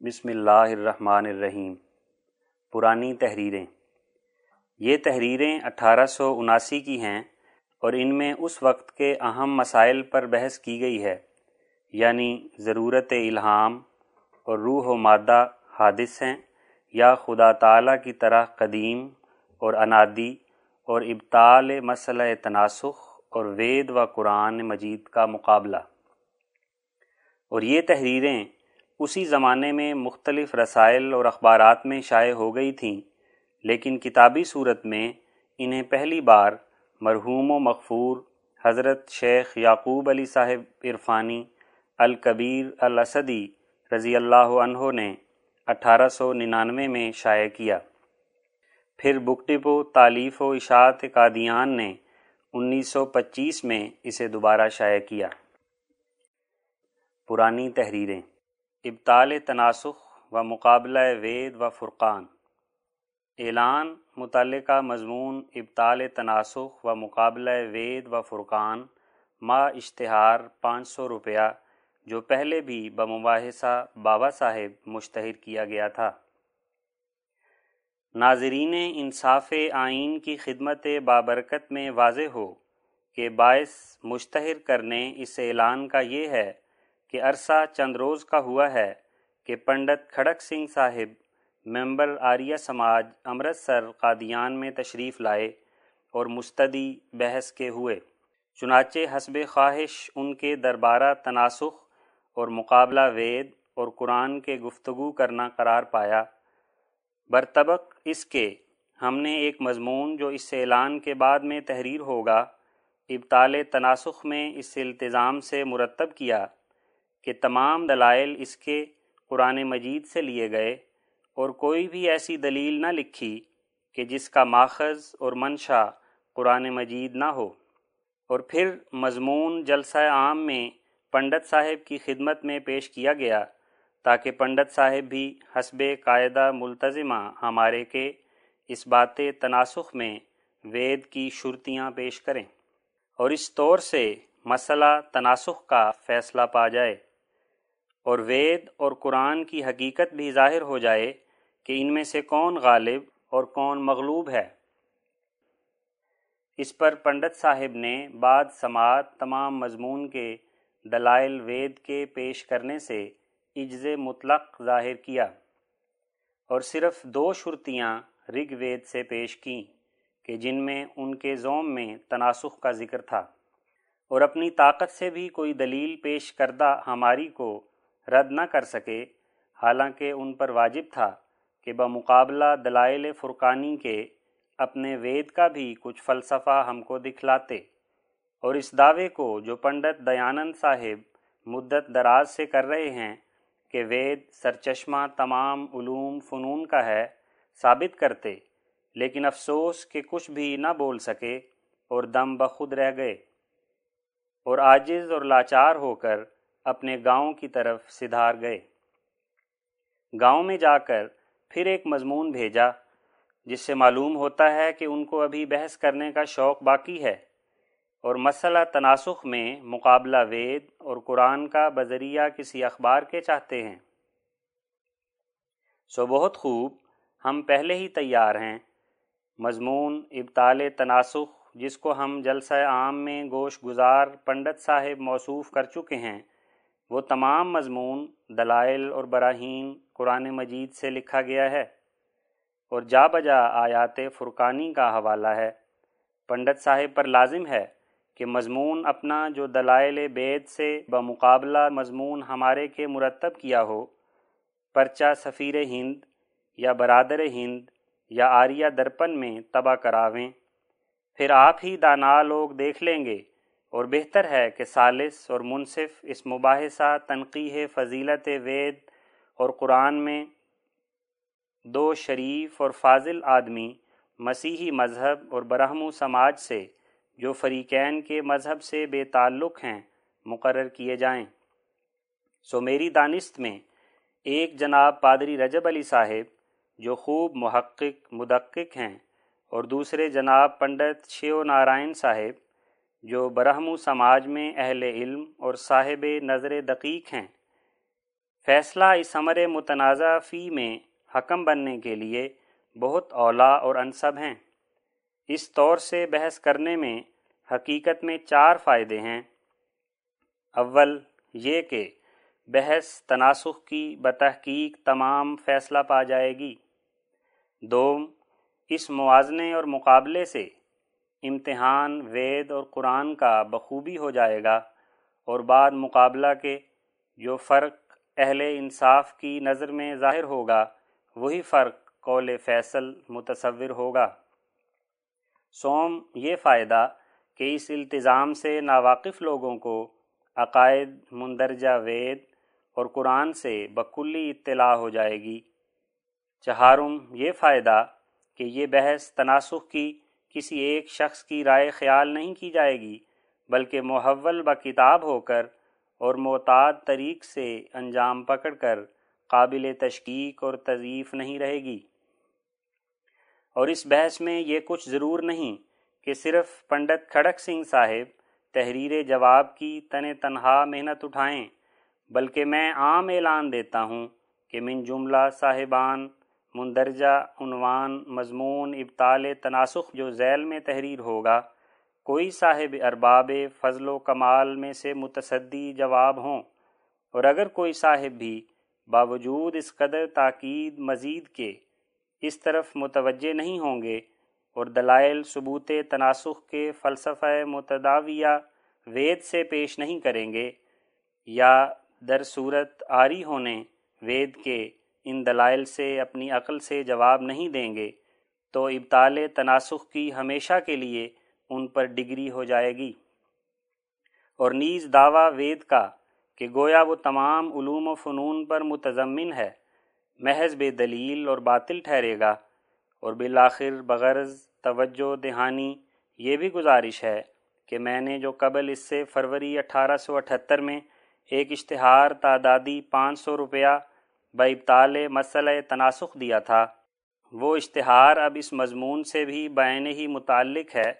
بسم اللہ الرحمن الرحیم۔ پرانی تحریریں۔ یہ تحریریں اٹھارہ سو اناسی کی ہیں اور ان میں اس وقت کے اہم مسائل پر بحث کی گئی ہے یعنی ضرورت الہام اور روح و مادہ حادث ہیں یا خدا تعالیٰ کی طرح قدیم اور انادی اور ابتال مسئلہ تناسخ اور وید و قرآن مجید کا مقابلہ۔ اور یہ تحریریں اسی زمانے میں مختلف رسائل اور اخبارات میں شائع ہو گئی تھیں، لیکن کتابی صورت میں انہیں پہلی بار مرحوم و مغفور حضرت شیخ یعقوب علی صاحب عرفانی الکبیر الاسدی رضی اللہ عنہ نے اٹھارہ سو ننانوے میں شائع کیا۔ پھر بکٹپو تالیف و اشاعت قادیان نے انیس سو پچیس میں اسے دوبارہ شائع کیا۔ پرانی تحریریں۔ ابتال تناسخ و مقابلہ وید و فرقان۔ اعلان متعلقہ مضمون ابتال تناسخ و مقابلہ وید و فرقان ما اشتہار پانچ سو روپیہ، جو پہلے بھی بمباحثہ بابا صاحب مشتہر کیا گیا تھا۔ ناظرین انصاف آئین کی خدمت بابرکت میں واضح ہو کہ باعث مشتہر کرنے اس اعلان کا یہ ہے کہ عرصہ چند روز کا ہوا ہے کہ پنڈت کھڑک سنگھ صاحب ممبر آریہ سماج امرتسر قادیان میں تشریف لائے اور مستدی بحث کے ہوئے۔ چنانچہ حسب خواہش ان کے دربارہ تناسخ اور مقابلہ وید اور قرآن کے گفتگو کرنا قرار پایا۔ برطبق اس کے ہم نے ایک مضمون جو اس اعلان کے بعد میں تحریر ہوگا ابتال تناسخ میں اس التظام سے مرتب کیا۔ کہ تمام دلائل اس کے قرآن مجید سے لیے گئے اور کوئی بھی ایسی دلیل نہ لکھی کہ جس کا ماخذ اور منشا قرآن مجید نہ ہو۔ اور پھر مضمون جلسہ عام میں پنڈت صاحب کی خدمت میں پیش کیا گیا تاکہ پنڈت صاحب بھی حسب قاعدہ ملتظمہ ہمارے کے اس بات تناسخ میں وید کی شرطیاں پیش کریں اور اس طور سے مسئلہ تناسخ کا فیصلہ پا جائے۔ اور وید اور قرآن کی حقیقت بھی ظاہر ہو جائے کہ ان میں سے کون غالب اور کون مغلوب ہے۔ اس پر پنڈت صاحب نے بعد سماعت تمام مضمون کے دلائل وید کے پیش کرنے سے عجز مطلق ظاہر کیا اور صرف دو شرطیاں رگ وید سے پیش کیں کہ جن میں ان کے زوم میں تناسخ کا ذکر تھا اور اپنی طاقت سے بھی کوئی دلیل پیش کردہ ہماری کو رد نہ کر سکے۔ حالانکہ ان پر واجب تھا کہ بمقابلہ دلائل فرقانی کے اپنے وید کا بھی کچھ فلسفہ ہم کو دکھلاتے۔ اور اس دعوے کو جو پنڈت دیانند صاحب مدت دراز سے کر رہے ہیں کہ وید سرچشمہ تمام علوم فنون کا ہے، ثابت کرتے، لیکن افسوس کہ کچھ بھی نہ بول سکے اور دم بخود رہ گئے۔ اور عاجز اور لاچار ہو کر اپنے گاؤں کی طرف سدھار گئے۔ گاؤں میں جا کر پھر ایک مضمون بھیجا، جس سے معلوم ہوتا ہے کہ ان کو ابھی بحث کرنے کا شوق باقی ہے اور مسئلہ تناسخ میں مقابلہ وید اور قرآن کا بذریعہ کسی اخبار کے چاہتے ہیں۔ سو بہت خوب، ہم پہلے ہی تیار ہیں۔ مضمون ابتال تناسخ، جس کو ہم جلسہ عام میں گوش گزار پنڈت صاحب موصوف کر چکے ہیں وہ تمام مضمون، دلائل اور براہین قرآن مجید سے لکھا گیا ہے اور جا بجا آیات فرقانی کا حوالہ ہے۔ پنڈت صاحب پر لازم ہے کہ مضمون اپنا جو دلائل بید سے بمقابلہ مضمون ہمارے کے مرتب کیا ہو، پرچہ سفیر ہند یا برادر ہند یا آریہ درپن میں تباہ کراویں۔ پھر آپ ہی دانا لوگ دیکھ لیں گے اور بہتر ہے کہ سالس اور منصف اس مباحثہ، تنقیح فضیلت وید اور قرآن میں دو شریف اور فاضل آدمی مسیحی مذہب اور برہم و سماج سے، جو فریقین کے مذہب سے بے تعلق ہیں، مقرر کیے جائیں۔ سو میری دانست میں ایک جناب پادری رجب علی صاحب، جو خوب محقق، مدقق ہیں، اور دوسرے جناب پنڈت شیو نارائن صاحب جو برہم سماج میں اہل علم اور صاحب نظر دقیق ہیں۔ فیصلہ اس عمر متنازع فی میں حکم بننے کے لیے بہت اولا اور انصب ہیں۔ اس طور سے بحث کرنے میں حقیقت میں چار فائدے ہیں۔ اول، یہ کہ بحث تناسخ کی بتحقیق تمام فیصلہ پا جائے گی۔ دوم، اس موازنے اور مقابلے سے امتحان وید اور قرآن کا بخوبی ہو جائے گا اور بعد مقابلہ کے جو فرق اہل انصاف کی نظر میں ظاہر ہوگا، وہی فرق قول فیصل متصور ہوگا۔ سوم، یہ فائدہ کہ اس التظام سے ناواقف لوگوں کو عقائد، مندرجہ وید اور قرآن سے بکلی اطلاع ہو جائے گی۔ چہارم، یہ فائدہ کہ یہ بحث تناسخ کی کسی ایک شخص کی رائے خیال نہیں کی جائے گی، بلکہ محول ب کتاب ہو کر اور معتاد طریق سے انجام پکڑ کر قابل تشکیق اور تضیف نہیں رہے گی۔ اور اس بحث میں یہ کچھ ضرور نہیں کہ صرف پنڈت کھڑک سنگھ صاحب تحریر جواب کی تن تنہا محنت اٹھائیں، بلکہ میں عام اعلان دیتا ہوں کہ من جملہ صاحبان مندرجہ، عنوان، مضمون ابتال تناسخ جو ذیل میں تحریر ہوگا، کوئی صاحب ارباب فضل و کمال میں سے متصدی جواب ہوں۔ اور اگر کوئی صاحب بھی باوجود اس قدر تاکید مزید کے اس طرف متوجہ نہیں ہوں گے اور دلائل ثبوت تناسخ کے فلسفہ متداویہ وید سے پیش نہیں کریں گے، یا در صورت آری ہونے وید کے ان دلائل سے، اپنی عقل سے جواب نہیں دیں گے، تو ابتال تناسخ کی ہمیشہ کے لیے ان پر ڈگری ہو جائے گی۔ اور نیز دعویٰ وید کا کہ گویا وہ تمام علوم و فنون پر متضمن ہے، محض بے دلیل اور باطل ٹھہرے گا۔ اور بالآخر بغرض، توجہ، دہانی، یہ بھی گزارش ہے کہ میں نے جو قبل اس سے فروری اٹھارہ سو اٹھتر میں ایک اشتہار تعدادی پانچ سو روپیہ ابتال مسئلہ تناسخ دیا تھا۔ وہ اشتہار اب اس مضمون سے بھی بین ہی متعلق ہے۔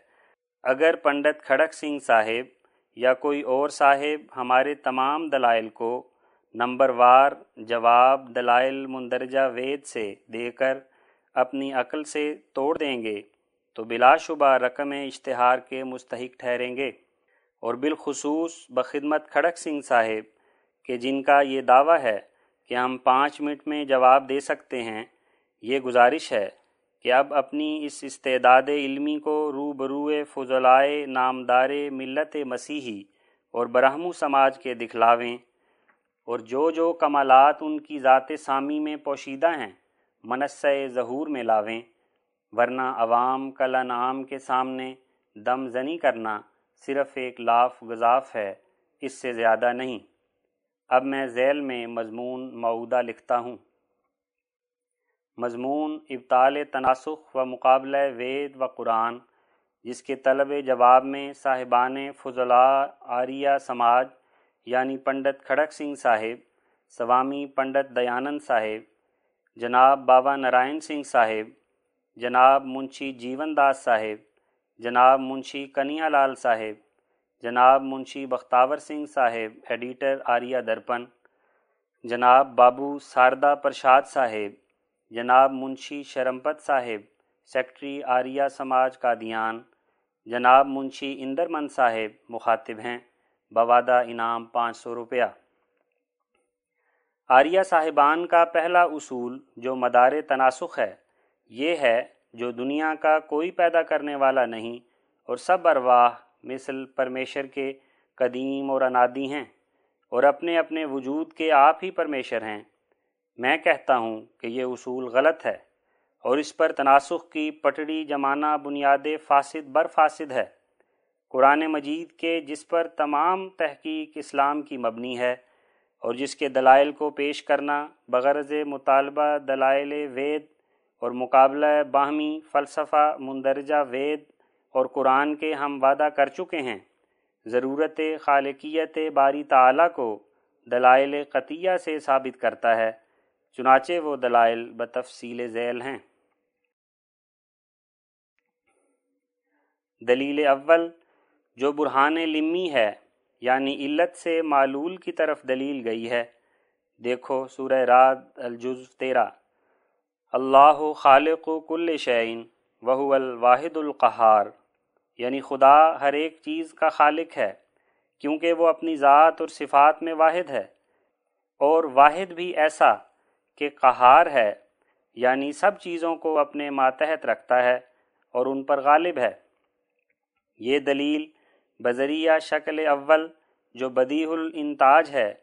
اگر پنڈت کھڑک سنگھ صاحب یا کوئی اور صاحب ہمارے تمام دلائل کو نمبر وار جواب دلائل مندرجہ وید سے دے کر اپنی عقل سے توڑ دیں گے، تو بلا شبہ رقم اشتہار کے مستحق ٹھہریں گے۔ اور بالخصوص بخدمت کھڑک سنگھ صاحب، کہ جن کا یہ دعویٰ ہے کہ ہم پانچ منٹ میں جواب دے سکتے ہیں، یہ گزارش ہے کہ اب اپنی اس استعداد علمی کو رو بروئے فضلائے نامدار ملت مسیحی اور برہمو سماج کے دکھلاویں اور جو جو کمالات ان کی ذات سامی میں پوشیدہ ہیں منصع ظہور میں لاویں، ورنہ عوام کل انعام کے سامنے دم زنی کرنا صرف ایک لاف گزاف ہے، اس سے زیادہ نہیں۔ اب میں ذیل میں مضمون معودہ لکھتا ہوں۔ مضمون ابتال تناسخ و مقابلہ وید و قرآن، جس کے طلب جواب میں صاحبان فضلاء آریہ سماج یعنی پنڈت کھڑک سنگھ صاحب، سوامی پنڈت دیانند صاحب، جناب بابا نارائن سنگھ صاحب، جناب منشی جیون داس صاحب، جناب منشی کنیا لال صاحب جناب منشی بختاور سنگھ صاحب، ایڈیٹر آریہ درپن، جناب بابو ساردہ پرشاد صاحب، جناب منشی شرمپت صاحب، سیکٹری آریہ سماج کا دیان، جناب منشی اندرمن صاحب مخاطب ہیں، بوادہ انعام پانچ سو روپیہ۔ آریہ صاحبان کا پہلا اصول جو مدار تناسخ ہے، یہ ہے جو دنیا کا کوئی پیدا کرنے والا نہیں اور سب ارواح مثل پرمیشر کے قدیم اور انادی ہیں اور اپنے اپنے وجود کے آپ ہی پرمیشر ہیں۔ میں کہتا ہوں کہ یہ اصول غلط ہے اور اس پر تناسخ کی پٹڑی جمانہ بنیاد فاسد بر فاسد ہے۔ قرآن مجید کے جس پر تمام تحقیق اسلام کی مبنی ہے اور جس کے دلائل کو پیش کرنا بغرض مطالبہ دلائل وید اور مقابلہ باہمی فلسفہ مندرجہ وید اور قرآن کے ہم وعدہ کر چکے ہیں۔ ضرورت خالقیت باری تعالیٰ کو دلائل قطیہ سے ثابت کرتا ہے، چنانچہ وہ دلائل بتفصیل ذیل ہیں۔ دلیل اول، جو برہان لمی ہے یعنی علت سے معلول کی طرف دلیل گئی ہے۔ دیکھو سورہ راد الجز تیرہ۔ اللہ خالق و کل شعین وہو الواحد القہار یعنی خدا ہر ایک چیز کا خالق ہے، کیونکہ وہ اپنی ذات اور صفات میں واحد ہے۔ اور واحد بھی ایسا کہ قہار ہے یعنی سب چیزوں کو اپنے ماتحت رکھتا ہے اور ان پر غالب ہے۔ یہ دلیل بذریعہ شکل اول جو بدیح الانتاج ہے،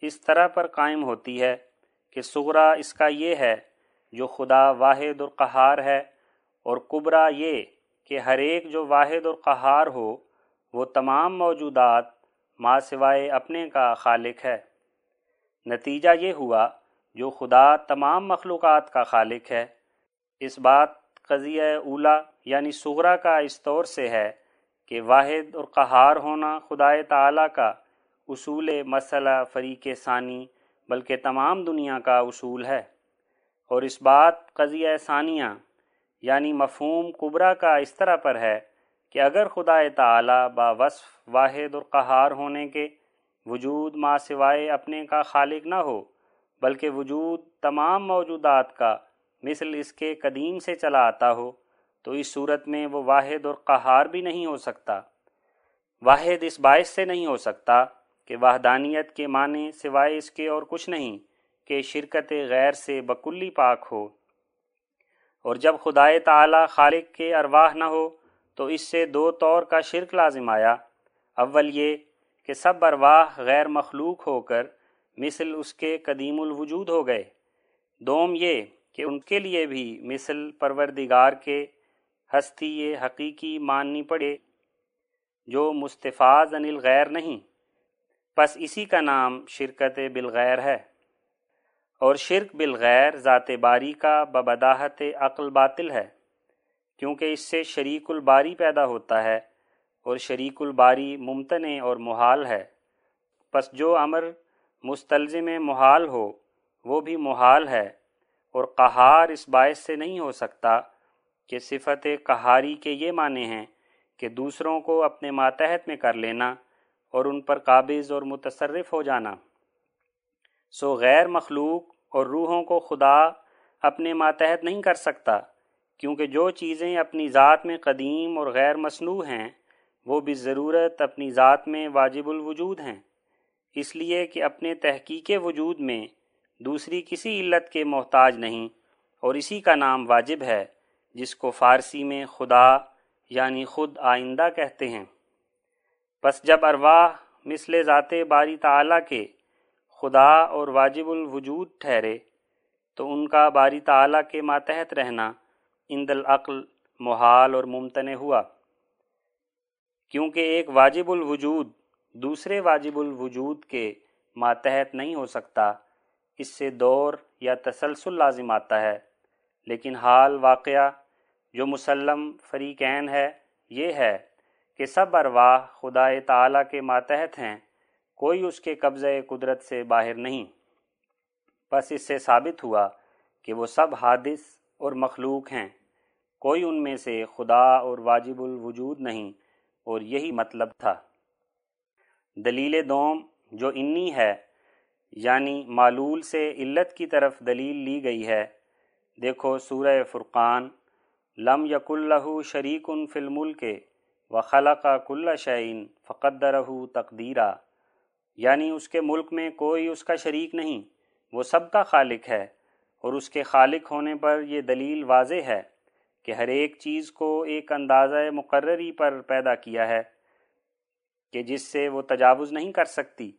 اس طرح پر قائم ہوتی ہے کہ سغرا اس کا یہ ہے، جو خدا واحد اور قہار ہے اور قبرا یہ کہ ہر ایک جو واحد اور قہار ہو، وہ تمام موجودات ما سوائے اپنے کا خالق ہے۔ نتیجہ یہ ہوا، جو خدا تمام مخلوقات کا خالق ہے۔ اس بات قضیہ اولا یعنی سغرا کا اس طور سے ہے کہ واحد اور قہار ہونا خدائے تعالیٰ کا اصول مسئلہ فریق ثانی، بلکہ تمام دنیا کا اصول ہے۔ اور اس بات قضیہ ثانیہ یعنی مفہوم قبرا کا اس طرح پر ہے کہ اگر خدا تعالی با وصف واحد اور قہار ہونے کے وجود ما سوائے اپنے کا خالق نہ ہو، بلکہ وجود تمام موجودات کا مثل اس کے قدیم سے چلا آتا ہو، تو اس صورت میں وہ واحد اور قہار بھی نہیں ہو سکتا۔ واحد اس باعث سے نہیں ہو سکتا کہ وحدانیت کے معنی سوائے اس کے اور کچھ نہیں کہ شرکت غیر سے بکلی پاک ہو۔ اور جب خدائے تعالی خالق کے ارواح نہ ہو، تو اس سے دو طور کا شرک لازم آیا۔ اول یہ کہ سب ارواح غیر مخلوق ہو کر مثل اس کے قدیم الوجود ہو گئے۔ دوم یہ کہ ان کے لیے بھی مثل پروردگار کے ہستی یہ حقیقی ماننی پڑے، جو مستفاظ انل غیر نہیں۔ پس اسی کا نام شرکت بالغیر ہے۔ اور شرک بالغیر ذات باری کا ببداحت عقل باطل ہے، کیونکہ اس سے شریک الباری پیدا ہوتا ہے اور شریک الباری ممتن اور محال ہے۔ پس جو امر مستلزم محال ہو، وہ بھی محال ہے اور قہار اس باعث سے نہیں ہو سکتا کہ صفت قہاری کے یہ معنی ہیں کہ دوسروں کو اپنے ماتحت میں کر لینا اور ان پر قابض اور متصرف ہو جانا۔ سو غیر مخلوق اور روحوں کو خدا اپنے ماتحت نہیں کر سکتا، کیونکہ جو چیزیں اپنی ذات میں قدیم اور غیر مصنوع ہیں، وہ بھی ضرورت اپنی ذات میں واجب الوجود ہیں۔ اس لیے کہ اپنے تحقیق وجود میں دوسری کسی علت کے محتاج نہیں، اور اسی کا نام واجب ہے، جس کو فارسی میں خدا یعنی خود آئندہ کہتے ہیں۔ پس جب ارواح مثل ذات باری تعالیٰ کے خدا اور واجب الوجود ٹھہرے، تو ان کا باری تعالیٰ کے ماتحت رہنا اند العقل محال اور ممتن ہوا۔ کیونکہ ایک واجب الوجود دوسرے واجب الوجود کے ماتحت نہیں ہو سکتا، اس سے دور یا تسلسل لازم آتا ہے۔ لیکن حال واقعہ جو مسلم فریقین ہے، یہ ہے کہ سب ارواح خدا تعالیٰ کے ماتحت ہیں۔ کوئی اس کے قبضۂ قدرت سے باہر نہیں۔ بس اس سے ثابت ہوا کہ وہ سب حادث اور مخلوق ہیں۔ کوئی ان میں سے خدا اور واجب الوجود نہیں اور یہی مطلب تھا۔ دلیل دوم جو انی ہے یعنی معلول سے علت کی طرف دلیل لی گئی ہے۔ دیکھو سورہ فرقان، لم یق اللہ شریک ان فلم کے و خلق کل شعین فقدرہ تقدیرہ یعنی اس کے ملک میں کوئی اس کا شریک نہیں، وہ سب کا خالق ہے، اور اس کے خالق ہونے پر یہ دلیل واضح ہے کہ ہر ایک چیز کو ایک اندازہ مقرری پر پیدا کیا ہے، کہ جس سے وہ تجاوز نہیں کر سکتی،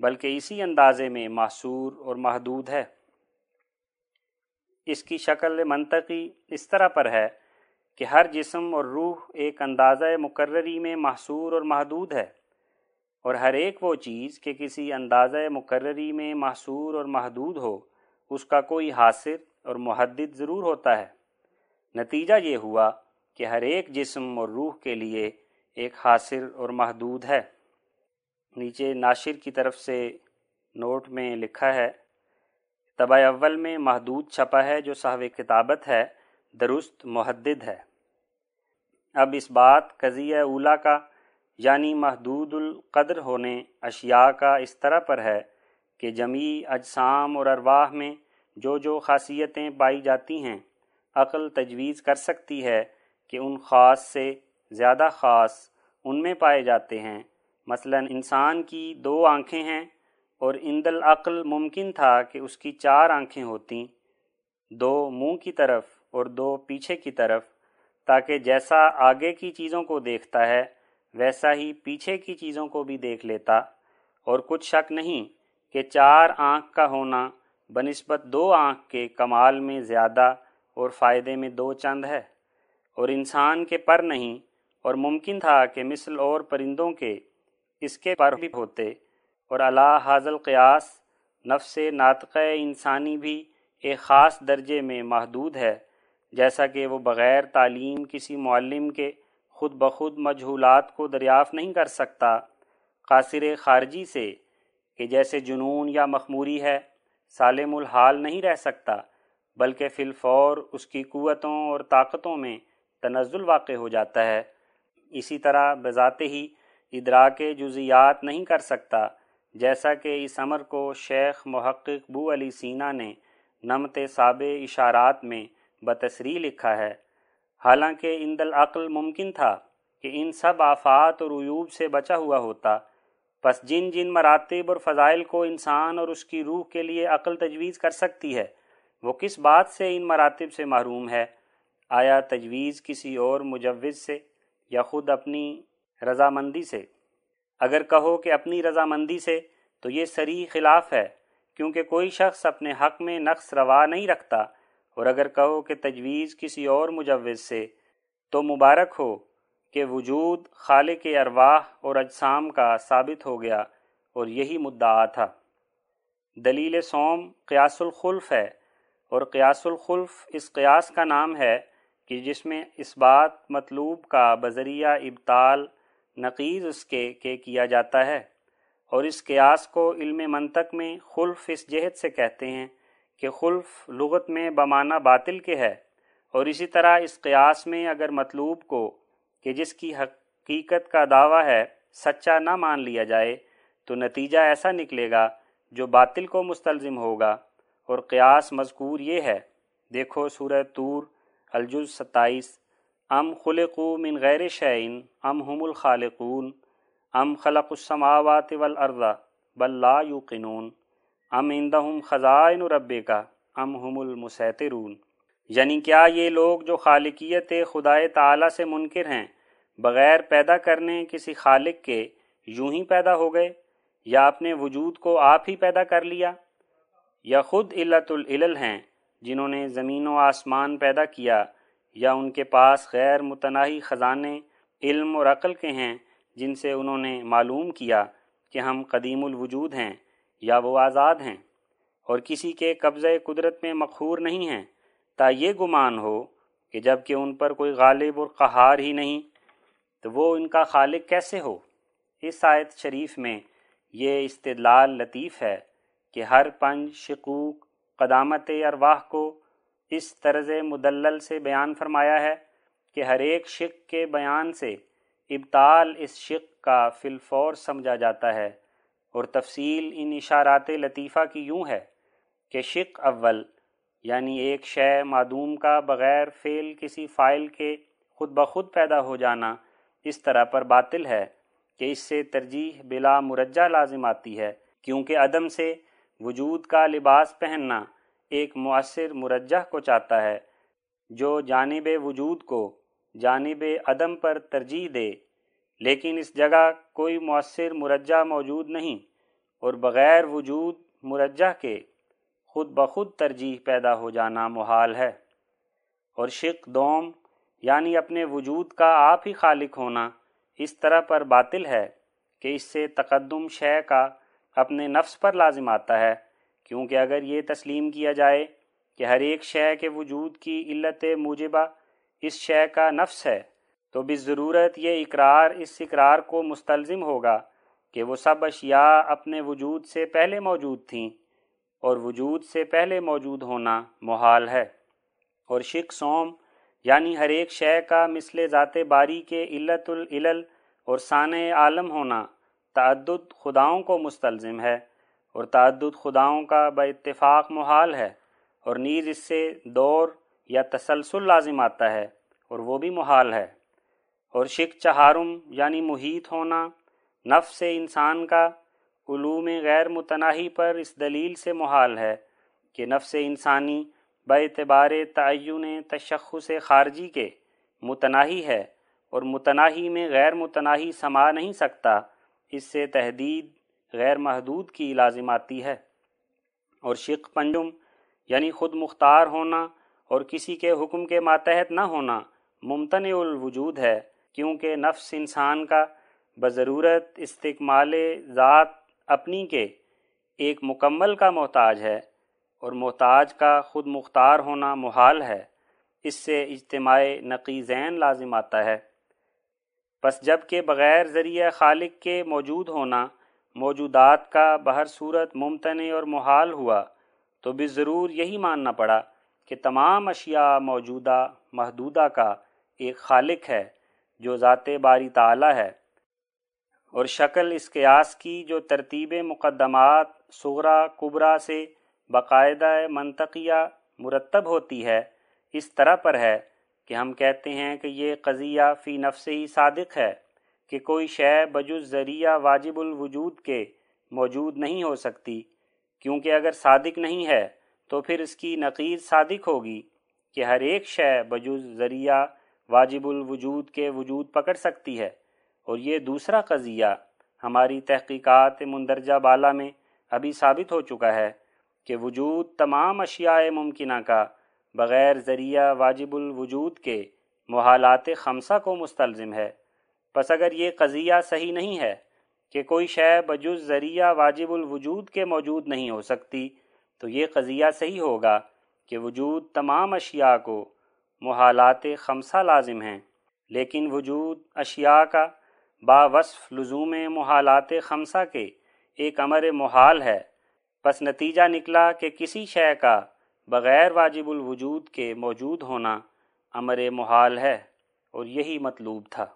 بلکہ اسی اندازے میں معصور اور محدود ہے۔ اس کی شکل منطقی اس طرح پر ہے کہ ہر جسم اور روح ایک اندازہ مقرری میں محصور اور محدود ہے۔ اور ہر ایک وہ چیز کہ کسی اندازہ مقرری میں محصور اور محدود ہو، اس کا کوئی حاصل اور محدد ضرور ہوتا ہے۔ نتیجہ یہ ہوا کہ ہر ایک جسم اور روح کے لیے ایک حاصل اور محدود ہے۔ نیچے ناشر کی طرف سے نوٹ میں لکھا ہے، طبع اول میں محدود چھپا ہے جو صاحب کتابت ہے، درست محدد ہے۔ اب اس بات قضیہ اولا کا یعنی محدود القدر ہونے اشیاء کا اس طرح پر ہے کہ جمی اجسام اور ارواح میں جو جو خاصیتیں پائی جاتی ہیں، عقل تجویز کر سکتی ہے کہ ان خاص سے زیادہ خاص ان میں پائے جاتے ہیں۔ مثلا انسان کی دو آنکھیں ہیں اور اند العقل ممکن تھا کہ اس کی چار آنکھیں ہوتیں۔ دو منہ کی طرف اور دو پیچھے کی طرف، تاکہ جیسا آگے کی چیزوں کو دیکھتا ہے ویسا ہی پیچھے کی چیزوں کو بھی دیکھ لیتا، اور کچھ شک نہیں کہ چار آنکھ کا ہونا بنسبت دو آنکھ کے کمال میں زیادہ اور فائدے میں دو چند ہے۔ اور انسان کے پر نہیں، اور ممکن تھا کہ مثل اور پرندوں کے اس کے پر بھی ہوتے۔ اور اللہ حاضل قیاس نفس ناطق انسانی بھی ایک خاص درجے میں محدود ہے، جیسا کہ وہ بغیر تعلیم کسی معلم کے خود بخود مجہولات کو دریافت نہیں کر سکتا۔ قاصر خارجی سے کہ جیسے جنون یا مخموری ہے، سالم الحال نہیں رہ سکتا، بلکہ فی الفور اس کی قوتوں اور طاقتوں میں تنزل واقع ہو جاتا ہے۔ اسی طرح بذات ہی ادراک جزیات نہیں کر سکتا، جیسا کہ اس امر کو شیخ محقق بو علی سینا نے نمت صاب اشارات میں بتصریح لکھا ہے۔ حالانکہ ان العقل ممکن تھا کہ ان سب آفات اور عیوب سے بچا ہوا ہوتا۔ پس جن جن مراتب اور فضائل کو انسان اور اس کی روح کے لیے عقل تجویز کر سکتی ہے، وہ کس بات سے ان مراتب سے محروم ہے؟ آیا تجویز کسی اور مجوز سے یا خود اپنی رضامندی سے؟ اگر کہو کہ اپنی رضامندی سے، تو یہ سری خلاف ہے، کیونکہ کوئی شخص اپنے حق میں نقص روا نہیں رکھتا۔ اور اگر کہو کہ تجویز کسی اور مجوز سے، تو مبارک ہو کہ وجود خالق ارواح اور اجسام کا ثابت ہو گیا اور یہی مدعا تھا۔ دلیل سوم قیاس الخلف ہے اور قیاس الخلف اس قیاس کا نام ہے کہ جس میں اس بات مطلوب کا بذریعہ ابتال نقیز اس کے کہ کیا جاتا ہے اور اس قیاس کو علم منطق میں خلف اس جہت سے کہتے ہیں۔ کہ خلف لغت میں بمانہ باطل کے ہے۔ اور اسی طرح اس قیاس میں اگر مطلوب کو کہ جس کی حقیقت کا دعویٰ ہے سچا نہ مان لیا جائے، تو نتیجہ ایسا نکلے گا جو باطل کو مستلزم ہوگا۔ اور قیاس مذکور یہ ہے۔ دیکھو سورہ طور، الجز ستائیس۔ ام خلقو من غیر شعین ام ہم الخالقون۔ ام خلق السماوات والارض بل لا یوقنون۔ ام عندہم خزائن رب کا ام ہم المسیطرون۔ یعنی کیا یہ لوگ جو خالقیت خدائے تعالی سے منکر ہیں، بغیر پیدا کرنے کسی خالق کے یوں ہی پیدا ہو گئے؟ یا اپنے وجود کو آپ ہی پیدا کر لیا؟ یا خود علت العلل ہیں جنہوں نے زمین و آسمان پیدا کیا، یا ان کے پاس غیر متناہی خزانے، علم اور عقل کے ہیں جن سے انہوں نے معلوم کیا کہ ہم قدیم الوجود ہیں؟ یا وہ آزاد ہیں اور کسی کے قبضۂ قدرت میں مقہور نہیں ہیں، تا یہ گمان ہو کہ جبکہ ان پر کوئی غالب اور قہار ہی نہیں، تو وہ ان کا خالق کیسے ہو؟ اس آیت شریف میں یہ استدلال لطیف ہے کہ ہر پنج شکوک قدامت ارواح کو اس طرز مدلل سے بیان فرمایا ہے کہ ہر ایک شک کے بیان سے ابتال اس شق کا فلفور سمجھا جاتا ہے۔ اور تفصیل ان اشارات لطیفہ کی یوں ہے کہ شق اول یعنی ایک شے معدوم کا بغیر فعل کسی فائل کے خود بخود پیدا ہو جانا، اس طرح پر باطل ہے کہ اس سے ترجیح بلا مرجع لازم آتی ہے، کیونکہ عدم سے وجود کا لباس پہننا ایک مؤثر مرجح کو چاہتا ہے، جو جانب وجود کو جانب عدم پر ترجیح دے لیکن اس جگہ کوئی مؤثر مرجع موجود نہیں اور بغیر وجود مرجع کے خود بخود ترجیح پیدا ہو جانا محال ہے۔ اور شق، دوم یعنی اپنے وجود کا آپ ہی خالق ہونا اس طرح پر باطل ہے کہ اس سے تقدم شے کا اپنے نفس پر لازم آتا ہے، کیونکہ اگر یہ تسلیم کیا جائے کہ ہر ایک شے کے وجود کی علت موجبہ اس شے کا نفس ہے تو بھی ضرورت یہ اقرار، اس اقرار کو مستلزم ہوگا کہ وہ سب اشیاء اپنے وجود سے پہلے موجود تھیں اور وجود سے پہلے موجود ہونا محال ہے۔ اور شک سوم یعنی ہر ایک شے کا مثل ذات باری کے علت العلل اور ثان عالم ہونا تعدد خداؤں کو مستلزم ہے اور تعدد خداؤں کا با اتفاق محال ہے اور نیز اس سے دور یا تسلسل لازم آتا ہے اور وہ بھی محال ہے۔ اور شک چہارم یعنی محیط ہونا، نفس انسان کا علوم غیر متناہی پر اس دلیل سے محال ہے کہ نفس انسانی اعتبار تعین تشخص خارجی کے متناہی ہے اور متناہی میں غیر متناہی سما نہیں سکتا، اس سے تحدید غیر محدود کی لازم آتی ہے۔ اور شق پنجم یعنی خود مختار ہونا اور کسی کے حکم کے ماتحت نہ ہونا ممتنع الوجود ہے۔ کیونکہ نفس انسان کا بضرورت استقمال ذات اپنی کے ایک مکمل کا محتاج ہے اور محتاج کا خود مختار ہونا محال ہے، اس سے اجتماع نقیزین لازم آتا ہے۔ پس جبکہ بغیر ذریعہ خالق کے موجود ہونا، موجودات کا بہر صورت ممتنع اور محال ہوا، تو بھی ضرور یہی ماننا پڑا کہ تمام اشیاء موجودہ، محدودہ کا ایک خالق ہے۔ جو ذات باری تعالی ہے، اور شکل اس قیاس کی جو ترتیب مقدمات صغرا، کبرا سے باقاعدہ منطقیہ مرتب ہوتی ہے، اس طرح پر ہے کہ ہم کہتے ہیں کہ یہ قضیہ فی نفس ہی صادق ہے کہ کوئی شے بجز ذریعہ واجب الوجود کے موجود نہیں ہو سکتی، کیونکہ اگر صادق نہیں ہے تو پھر اس کی نقیز صادق ہوگی کہ ہر ایک شے بجز ذریعہ واجب الوجود کے وجود پکڑ سکتی ہے۔ اور یہ دوسرا قضیہ ہماری تحقیقات مندرجہ بالا میں ابھی ثابت ہو چکا ہے کہ وجود تمام اشیاء ممکنہ کا بغیر ذریعہ واجب الوجود کے محالات خمسہ کو مستلزم ہے۔ پس اگر یہ قضیہ صحیح نہیں ہے کہ کوئی شے بجز ذریعہ واجب الوجود کے موجود نہیں ہو سکتی، تو یہ قضیہ صحیح ہوگا کہ وجود تمام اشیاء کو محالات خمسہ لازم ہیں، لیکن وجود اشیاء کا با وصف لزوم محالات خمسہ کے ایک امر محال ہے۔ پس نتیجہ نکلا کہ کسی شے کا بغیر واجب الوجود کے موجود ہونا امر محال ہے، اور یہی مطلوب تھا۔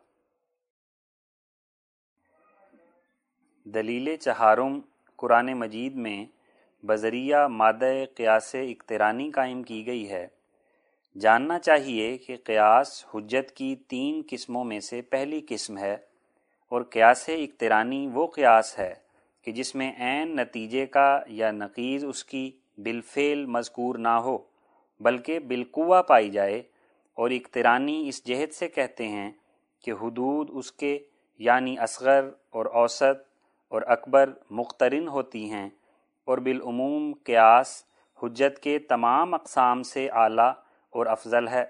دلیل چہارم قرآن مجید میں بذریعہ مادہ قیاس اقترانی قائم کی گئی ہے۔ جاننا چاہیے کہ قیاس حجت کی تین قسموں میں سے پہلی قسم ہے اور قیاس اقترانی وہ قیاس ہے کہ جس میں عین نتیجے کا یا نقیز اس کی بالفعل مذکور نہ ہو، بلکہ بالقوا پائی جائے۔ اور اقترانی اس جہت سے کہتے ہیں کہ حدود اس کے یعنی اصغر اور اوسط اور اکبر مقترن ہوتی ہیں اور بالعموم قیاس حجت کے تمام اقسام سے اعلیٰ اور افضل ہے،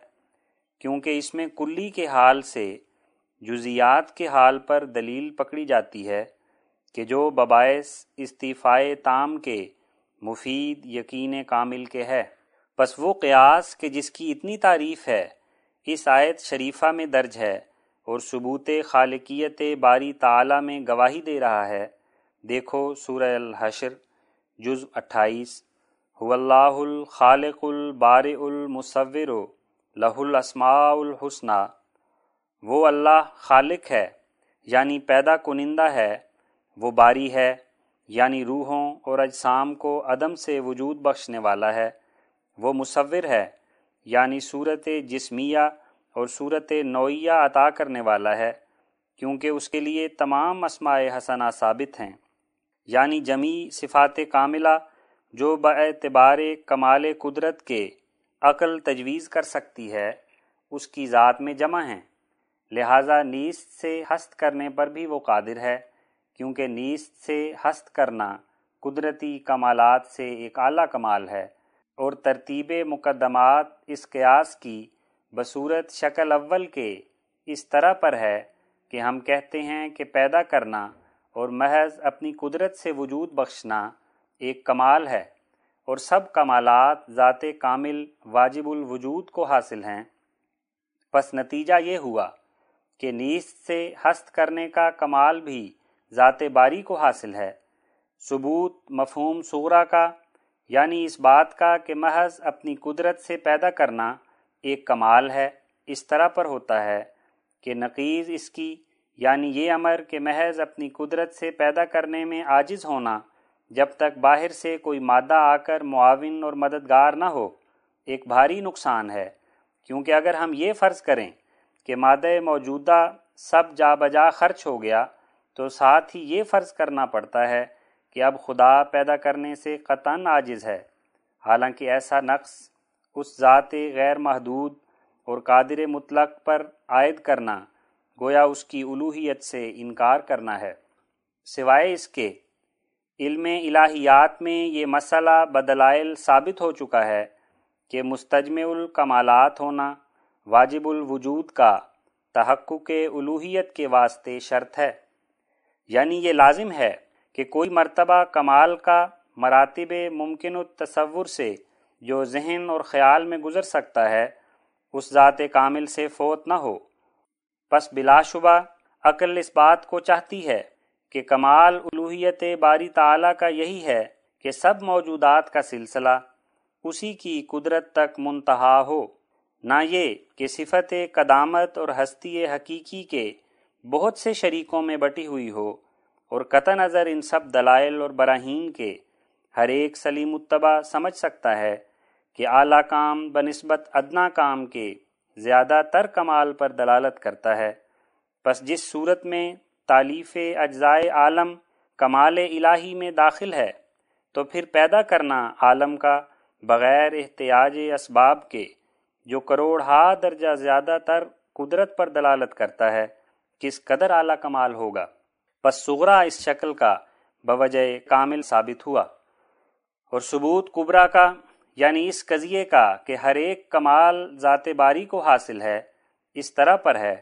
کیونکہ اس میں کلی کے حال سے جزیات کے حال پر دلیل پکڑی جاتی ہے کہ جو بباعث استعفائے تام کے مفید یقین کامل کے ہے۔ پس وہ قیاس کہ جس کی اتنی تعریف ہے، اس آیت شریفہ میں درج ہے اور ثبوت خالقیت باری تعالی میں گواہی دے رہا ہے۔ دیکھو سورہ الحشر جز اٹھائیس۔ اللہ الخالق البار المصور، لہ الاسماء الحسنہ وہ اللہ خالق ہے یعنی پیدا کنندہ ہے۔ وہ باری ہے یعنی روحوں اور اجسام کو عدم سے وجود بخشنے والا ہے۔ وہ مصور ہے یعنی صورت جسمیہ اور صورت نوعیہ عطا کرنے والا ہے، کیونکہ اس کے لیے تمام اسماء حسنہ ثابت ہیں۔ یعنی جمی صفات کاملہ جو بعتبار کمال قدرت کے عقل تجویز کر سکتی ہے، اس کی ذات میں جمع ہیں۔ لہٰذا نیست سے ہست کرنے پر بھی وہ قادر ہے، کیونکہ نیست سے ہست کرنا قدرتی کمالات سے ایک اعلیٰ کمال ہے اور ترتیب مقدمات اس قیاس کی بصورت شکل اول کے اس طرح پر ہے کہ ہم کہتے ہیں کہ پیدا کرنا اور محض اپنی قدرت سے وجود بخشنا ایک کمال ہے اور سب کمالات ذات کامل واجب الوجود کو حاصل ہیں۔ پس نتیجہ یہ ہوا کہ نیست سے ہست کرنے کا کمال بھی ذات باری کو حاصل ہے۔ ثبوت مفہوم صغرا کا یعنی اس بات کا کہ محض اپنی قدرت سے پیدا کرنا ایک کمال ہے، اس طرح پر ہوتا ہے کہ نقیز اس کی یعنی یہ امر کہ محض اپنی قدرت سے پیدا کرنے میں عاجز ہونا جب تک باہر سے کوئی مادہ آ کر معاون اور مددگار نہ ہو، ایک بھاری نقصان ہے۔ کیونکہ اگر ہم یہ فرض کریں کہ مادہ موجودہ سب جا بجا خرچ ہو گیا، تو ساتھ ہی یہ فرض کرنا پڑتا ہے کہ اب خدا پیدا کرنے سے قطن عاجز ہے۔ حالانکہ ایسا نقص اس ذات غیر محدود اور قادر مطلق پر عائد کرنا، گویا اس کی الوحیت سے انکار کرنا ہے۔ سوائے اس کے علم الہیات میں یہ مسئلہ بدلائل ثابت ہو چکا ہے کہ مستجم الکمالات ہونا واجب الوجود کا تحقق الوحیت کے واسطے شرط ہے۔ یعنی یہ لازم ہے کہ کوئی مرتبہ کمال کا مراتب ممکن التصور سے جو ذہن اور خیال میں گزر سکتا ہے، اس ذات کامل سے فوت نہ ہو۔ پس بلا شبہ عقل اس بات کو چاہتی ہے کہ کمال الوحیت باری تعالیٰ کا یہی ہے کہ سب موجودات کا سلسلہ اسی کی قدرت تک منتہا ہو۔ نہ یہ کہ صفت قدامت اور ہستی حقیقی کے بہت سے شریکوں میں بٹی ہوئی ہو اور قطع نظر ان سب دلائل اور براہین کے ہر ایک سلیم اتبا سمجھ سکتا ہے کہ اعلیٰ کام بنسبت ادنا کام کے زیادہ تر کمال پر دلالت کرتا ہے۔ پس جس صورت میں تالیف اجزائے عالم کمال الہی میں داخل ہے، تو پھر پیدا کرنا عالم کا بغیر احتیاج اسباب کے، جو کروڑ ہا درجہ زیادہ تر قدرت پر دلالت کرتا ہے، کس قدر اعلیٰ کمال ہوگا۔ پس سغرا اس شکل کا بوجہ کامل ثابت ہوا۔ اور ثبوت کبرا کا یعنی اس قضیے کا کہ ہر ایک کمال ذات باری کو حاصل ہے، اس طرح پر ہے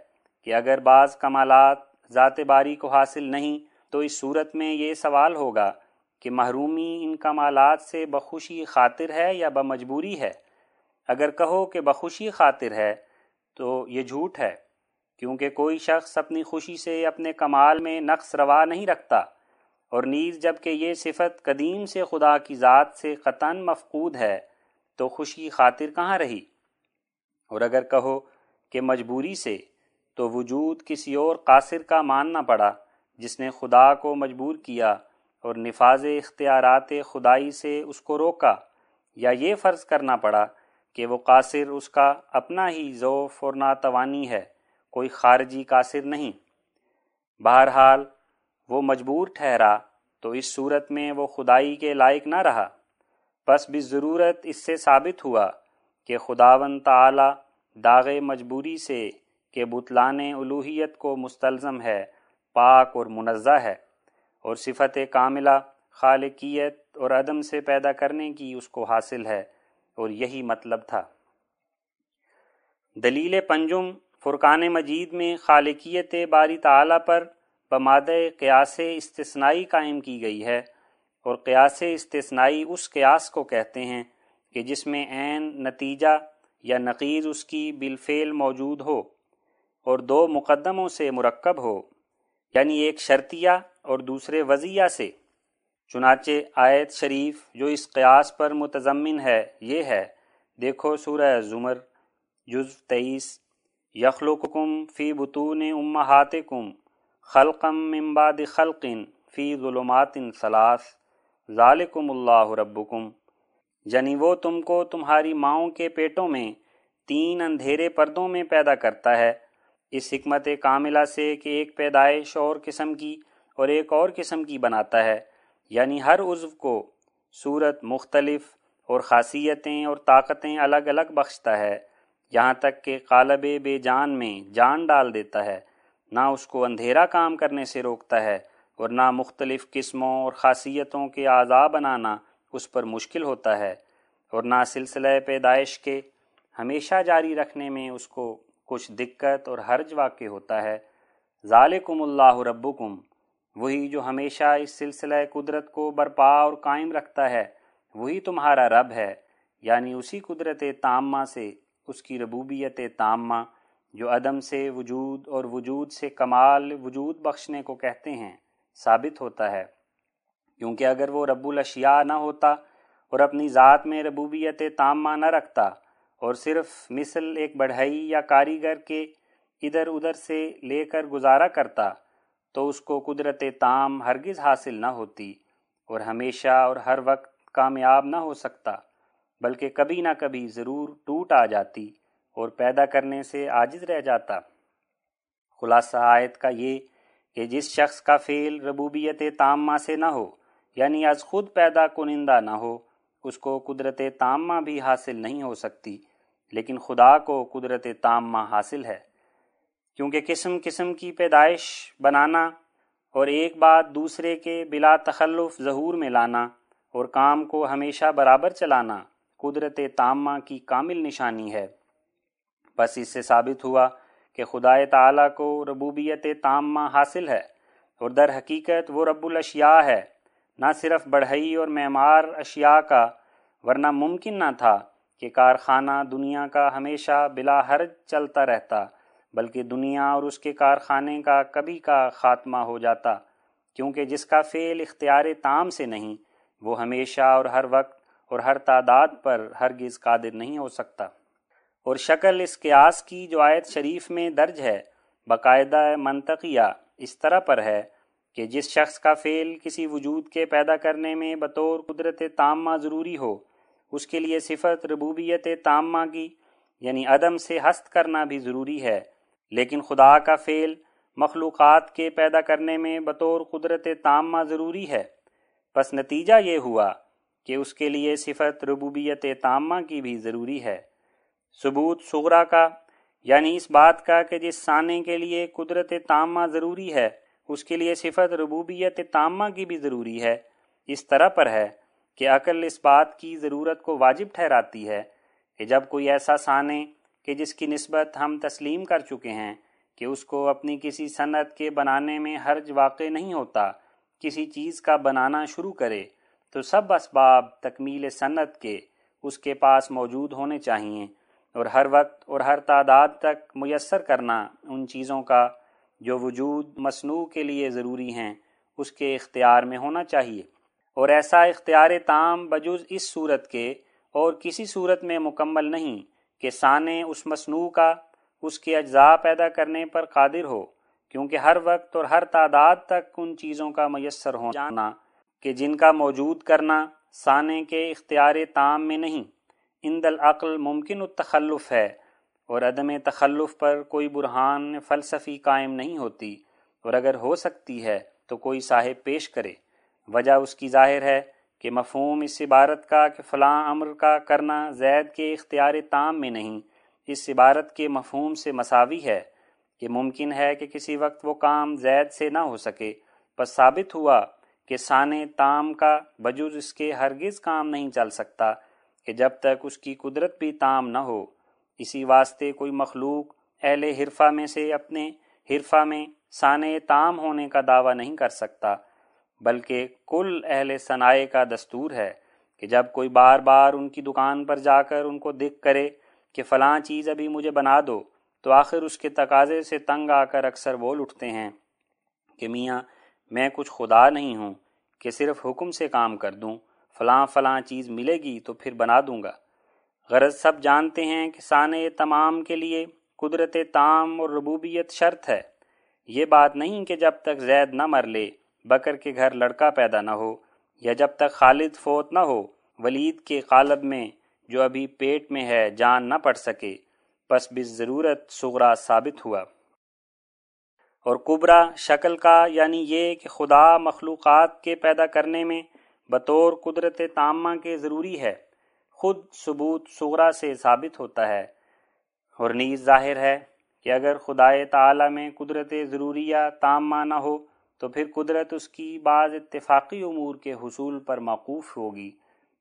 کہ اگر بعض کمالات ذات باری کو حاصل نہیں، تو اس صورت میں یہ سوال ہوگا کہ محرومی ان کمالات سے بخوشی خاطر ہے یا بمجبوری ہے؟ اگر کہو کہ بخوشی خاطر ہے، تو یہ جھوٹ ہے، کیونکہ کوئی شخص اپنی خوشی سے اپنے کمال میں نقص روا نہیں رکھتا، اور نیز جبکہ یہ صفت قدیم سے خدا کی ذات سے قطن مفقود ہے، تو خوشی خاطر کہاں رہی؟ اور اگر کہو کہ مجبوری سے تو وجود کسی اور قاصر کا ماننا پڑا، جس نے خدا کو مجبور کیا اور نفاذ اختیارات خدائی سے اس کو روکا۔ یا یہ فرض کرنا پڑا کہ وہ قاصر اس کا اپنا ہی ذوف اور ناتوانی ہے، کوئی خارجی قاصر نہیں۔ بہرحال، وہ مجبور ٹھہرا تو اس صورت میں وہ خدائی کے لائق نہ رہا۔ پس بھی ضرورت اس سے ثابت ہوا کہ خداون تعالی داغ مجبوری سے کہ بتلان الوحیت کو مستلزم ہے، پاک اور منزہ ہے، اور صفت کاملہ، خالقیت اور عدم سے پیدا کرنے کی اس کو حاصل ہے، اور یہی مطلب تھا۔ دلیل پنجم، فرقان مجید میں خالقیت باری تعالی پر بماد قیاس استثنائی قائم کی گئی ہے، اور قیاس استثنائی اس قیاس کو کہتے ہیں کہ جس میں عین، نتیجہ یا نقیز اس کی بالفعل موجود ہو۔ اور دو مقدموں سے مرکب ہو یعنی ایک شرطیہ اور دوسرے وضیہ سے۔ چنانچہ آیت شریف جو اس قیاس پر متضمن ہے، یہ ہے، دیکھو سورہ زمر جز تیئیس یخلقکم فی بطون امہاتکم خلقم من بعد خلق فی ظلمات ثلاث، ذالکم اللہ ربکم۔ یعنی وہ تم کو تمہاری ماؤں کے پیٹوں میں تین اندھیرے پردوں میں پیدا کرتا ہے۔ اس حکمت کاملہ سے کہ ایک پیدائش اور قسم کی اور ایک اور قسم کی بناتا ہے یعنی ہر عضو کو صورت مختلف اور خاصیتیں اور طاقتیں الگ الگ بخشتا ہے۔ یہاں تک کہ قالب بے جان میں جان ڈال دیتا ہے، نہ اس کو اندھیرا کام کرنے سے روکتا ہے اور نہ مختلف قسموں اور خاصیتوں کے اعضاء بنانا اس پر مشکل ہوتا ہے۔ اور نہ سلسلہ پیدائش کے ہمیشہ جاری رکھنے میں اس کو کچھ دقت اور حرج واقع ہوتا ہے۔ ذالکم اللہ ربکم، وہی جو ہمیشہ اس سلسلہ قدرت کو برپا اور قائم رکھتا ہے، وہی تمہارا رب ہے۔ یعنی اسی قدرت تامہ سے، اس کی ربوبیت تامہ، جو عدم سے وجود اور وجود سے کمال وجود بخشنے کو کہتے ہیں، ثابت ہوتا ہے۔ کیونکہ اگر وہ رب الاشیاء نہ ہوتا اور اپنی ذات میں ربوبیت تامہ نہ رکھتا اور صرف مثل ایک بڑھئی یا کاریگر کے ادھر ادھر سے لے کر گزارا کرتا تو اس کو قدرت تام ہرگز حاصل نہ ہوتی اور ہمیشہ اور ہر وقت کامیاب نہ ہو سکتا، بلکہ کبھی نہ کبھی ضرور ٹوٹ آ جاتی اور پیدا کرنے سے عاجز رہ جاتا۔ خلاصہ آیت کا یہ کہ جس شخص کا فعل ربوبیت تامہ سے نہ ہو یعنی از خود پیدا کنندہ نہ ہو، اس کو قدرت تامہ بھی حاصل نہیں ہو سکتی۔ لیکن خدا کو قدرت تامہ حاصل ہے۔ کیونکہ قسم قسم کی پیدائش بنانا اور ایک بات دوسرے کے بلا تخلف ظہور میں لانا اور کام کو ہمیشہ برابر چلانا قدرت تامہ کی کامل نشانی ہے۔ بس اس سے ثابت ہوا کہ خدا تعالیٰ کو ربوبیت تامہ حاصل ہے اور در حقیقت وہ رب الاشیاء ہے۔ نہ صرف بڑھئی اور معمار اشیاء کا، ورنہ ممکن نہ تھا کہ کارخانہ دنیا کا ہمیشہ بلا حرج چلتا رہتا، بلکہ دنیا اور اس کے کارخانے کا کبھی کا خاتمہ ہو جاتا، کیونکہ جس کا فعل اختیار تام سے نہیں، وہ ہمیشہ اور ہر وقت اور ہر تعداد پر ہرگز قادر نہیں ہو سکتا۔ اور شکل اس قیاس کی جو آیت شریف میں درج ہے، باقاعدہ منطقیہ اس طرح پر ہے کہ جس شخص کا فعل کسی وجود کے پیدا کرنے میں بطور قدرت تامہ ضروری ہو اس کے لیے صفت ربوبیت تامہ کی یعنی عدم سے ہست کرنا بھی ضروری ہے۔ لیکن خدا کا فعل مخلوقات کے پیدا کرنے میں بطور قدرت تامہ ضروری ہے۔ پس نتیجہ یہ ہوا کہ اس کے لیے صفت ربوبیت تامہ کی بھی ضروری ہے۔ ثبوت صغرا کا یعنی اس بات کا کہ جس سانے کے لیے قدرت تامہ ضروری ہے، اس کے لیے صفت ربوبیت تامہ کی بھی ضروری ہے۔ اس طرح پر ہے۔ کہ عقل اس بات کی ضرورت کو واجب ٹھہراتی ہے کہ جب کوئی ایسا سانے کہ جس کی نسبت ہم تسلیم کر چکے ہیں کہ اس کو اپنی کسی صنعت کے بنانے میں حرج واقع نہیں ہوتا، کسی چیز کا بنانا شروع کرے، تو سب اسباب تکمیل صنعت کے اس کے پاس موجود ہونے چاہئیں اور ہر وقت اور ہر تعداد تک میسر کرنا ان چیزوں کا جو وجود مصنوع کے لیے ضروری ہیں، اس کے اختیار میں ہونا چاہیے اور ایسا اختیار تام بجز اس صورت کے اور کسی صورت میں مکمل نہیں کہ سانے اس مصنوع کا، اس کے اجزاء پیدا کرنے پر قادر ہو، کیونکہ ہر وقت اور ہر تعداد تک ان چیزوں کا میسر ہو۔ جانا کہ جن کا موجود کرنا سانے کے اختیار تام میں نہیں ان العقل ممکن التخلف ہے اور عدم تخلف پر کوئی برہان فلسفی قائم نہیں ہوتی۔ اور اگر ہو سکتی ہے تو کوئی صاحب پیش کرے۔ وجہ اس کی ظاہر ہے کہ مفہوم اس عبارت کا کہ فلاں امر کا کرنا زید کے اختیار تام میں نہیں، اس عبارت کے مفہوم سے مساوی ہے کہ ممکن ہے کہ کسی وقت وہ کام زید سے نہ ہو سکے۔ بس ثابت ہوا کہ سانے تام کا بجز اس کے ہرگز کام نہیں چل سکتا کہ جب تک اس کی قدرت بھی تام نہ ہو۔ اسی واسطے کوئی مخلوق اہل حرفہ میں سے اپنے حرفہ میں سانے تام ہونے کا دعویٰ نہیں کر سکتا۔ بلکہ کل اہل صنائع کا دستور ہے کہ جب کوئی بار بار ان کی دکان پر جا کر ان کو دکھ کرے کہ فلاں چیز ابھی مجھے بنا دو، تو آخر اس کے تقاضے سے تنگ آ کر اکثر بول اٹھتے ہیں کہ میاں، میں کچھ خدا نہیں ہوں کہ صرف حکم سے کام کر دوں، فلاں فلاں چیز ملے گی تو پھر بنا دوں گا۔ غرض سب جانتے ہیں کہ سانے تمام کے لیے قدرت تام اور ربوبیت شرط ہے۔ یہ بات نہیں کہ جب تک زید نہ مر لے بکر کے گھر لڑکا پیدا نہ ہو یا جب تک خالد فوت نہ ہو، ولید کے قالب میں جو ابھی پیٹ میں ہے جان نہ پڑ سکے بس بس ضرورت سغرا ثابت ہوا۔ اور کبرا شکل کا یعنی یہ کہ خدا مخلوقات کے پیدا کرنے میں بطور قدرت تامہ کے ضروری ہے، خود ثبوت سغرا سے ثابت ہوتا ہے۔ اور نیز ظاہر ہے کہ اگر خدائے تعالی میں قدرت ضروریہ تامہ نہ ہو تو پھر قدرت اس کی بعض اتفاقی امور کے حصول پر موقوف ہوگی۔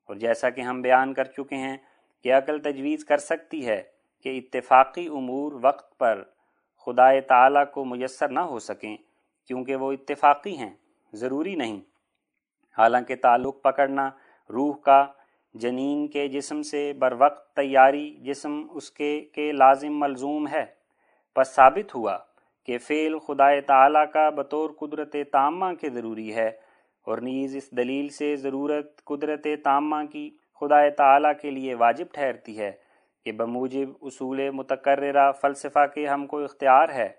اور جیسا کہ ہم بیان کر چکے ہیں کہ عقل تجویز کر سکتی ہے کہ اتفاقی امور وقت پر خدا تعالیٰ کو میسر نہ ہو سکیں، کیونکہ وہ اتفاقی ہیں، ضروری نہیں۔ حالانکہ تعلق پکڑنا، روح کا، جنین کے جسم سے بر وقت تیاری جسم اس کے کے لازم ملزوم ہے۔ پس ثابت ہوا کہ فعل خدا تعالیٰ کا بطور قدرت تامہ کے ضروری ہے اور نیز اس دلیل سے ضرورت قدرت تامہ کی خدا تعالیٰ کے لیے واجب ٹھہرتی ہے کہ بموجب اصول متقررہ فلسفہ کے ہم کو اختیار ہے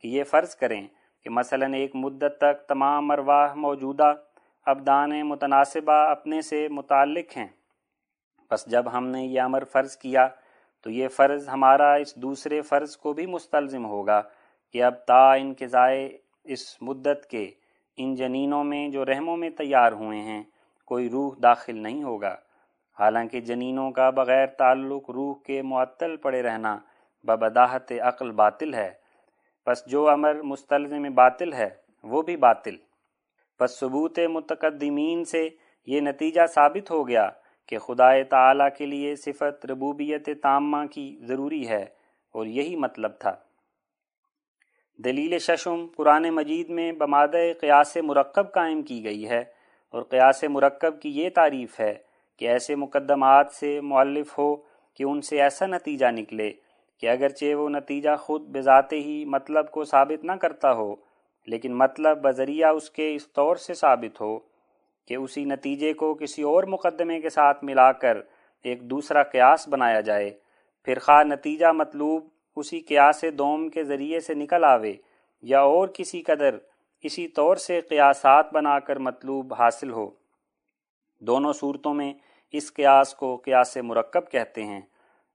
کہ یہ فرض کریں کہ مثلا ایک مدت تک تمام ارواح موجودہ ابدان متناسبہ اپنے سے متعلق ہیں۔ بس جب ہم نے یہ امر فرض کیا تو یہ فرض ہمارا اس دوسرے فرض کو بھی مستلزم ہوگا۔ کہ اب تا ان کے ضائع اس مدت کے ان جنینوں میں جو رحموں میں تیار ہوئے ہیں، کوئی روح داخل نہیں ہوگا۔ حالانکہ جنینوں کا بغیر تعلق روح کے معطل پڑے رہنا ببداحت عقل باطل ہے۔ پس جو امر مستلزم باطل ہے، وہ بھی باطل۔ پس ثبوت متقدمین سے یہ نتیجہ ثابت ہو گیا کہ خدا تعالیٰ کے لیے صفت ربوبیت تامہ کی ضروری ہے اور یہی مطلب تھا۔ دلیل ششم، قرآن مجید میں بماد قیاس مرکب قائم کی گئی ہے اور قیاس مرکب کی یہ تعریف ہے کہ ایسے مقدمات سے معلف ہو کہ ان سے ایسا نتیجہ نکلے کہ اگرچہ وہ نتیجہ خود بذات ہی مطلب کو ثابت نہ کرتا ہو، لیکن مطلب بذریعہ اس کے اس طور سے ثابت ہو کہ اسی نتیجے کو کسی اور مقدمے کے ساتھ ملا کر ایک دوسرا قیاس بنایا جائے۔ پھر خواہ نتیجہ مطلوب اسی قیاس دوم کے ذریعے سے نکل آوے یا اور کسی قدر اسی طور سے قیاسات بنا کر مطلوب حاصل ہو۔ دونوں صورتوں میں اس قیاس کو قیاس مرکب کہتے ہیں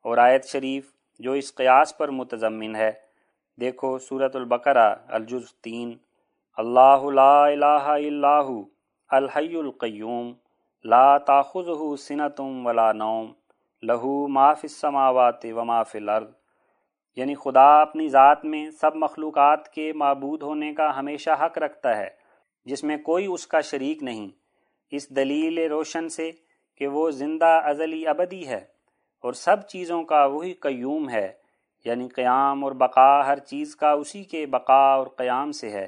اور آیت شریف جو اس قیاس پر متضمن ہے۔ دیکھو صورت البقرہ الجز تین۔ اللہ لا الہ الا الحی القیوم، لا تاخذہ سنتم ولا نوم، لہو ما فی السماوات و ما فی الارض۔ یعنی خدا اپنی ذات میں سب مخلوقات کے معبود ہونے کا ہمیشہ حق رکھتا ہے، جس میں کوئی اس کا شریک نہیں۔ اس دلیل روشن سے کہ وہ زندہ ازلی ابدی ہے اور سب چیزوں کا وہی قیوم ہے۔ یعنی قیام اور بقا ہر چیز کا اسی کے بقا اور قیام سے ہے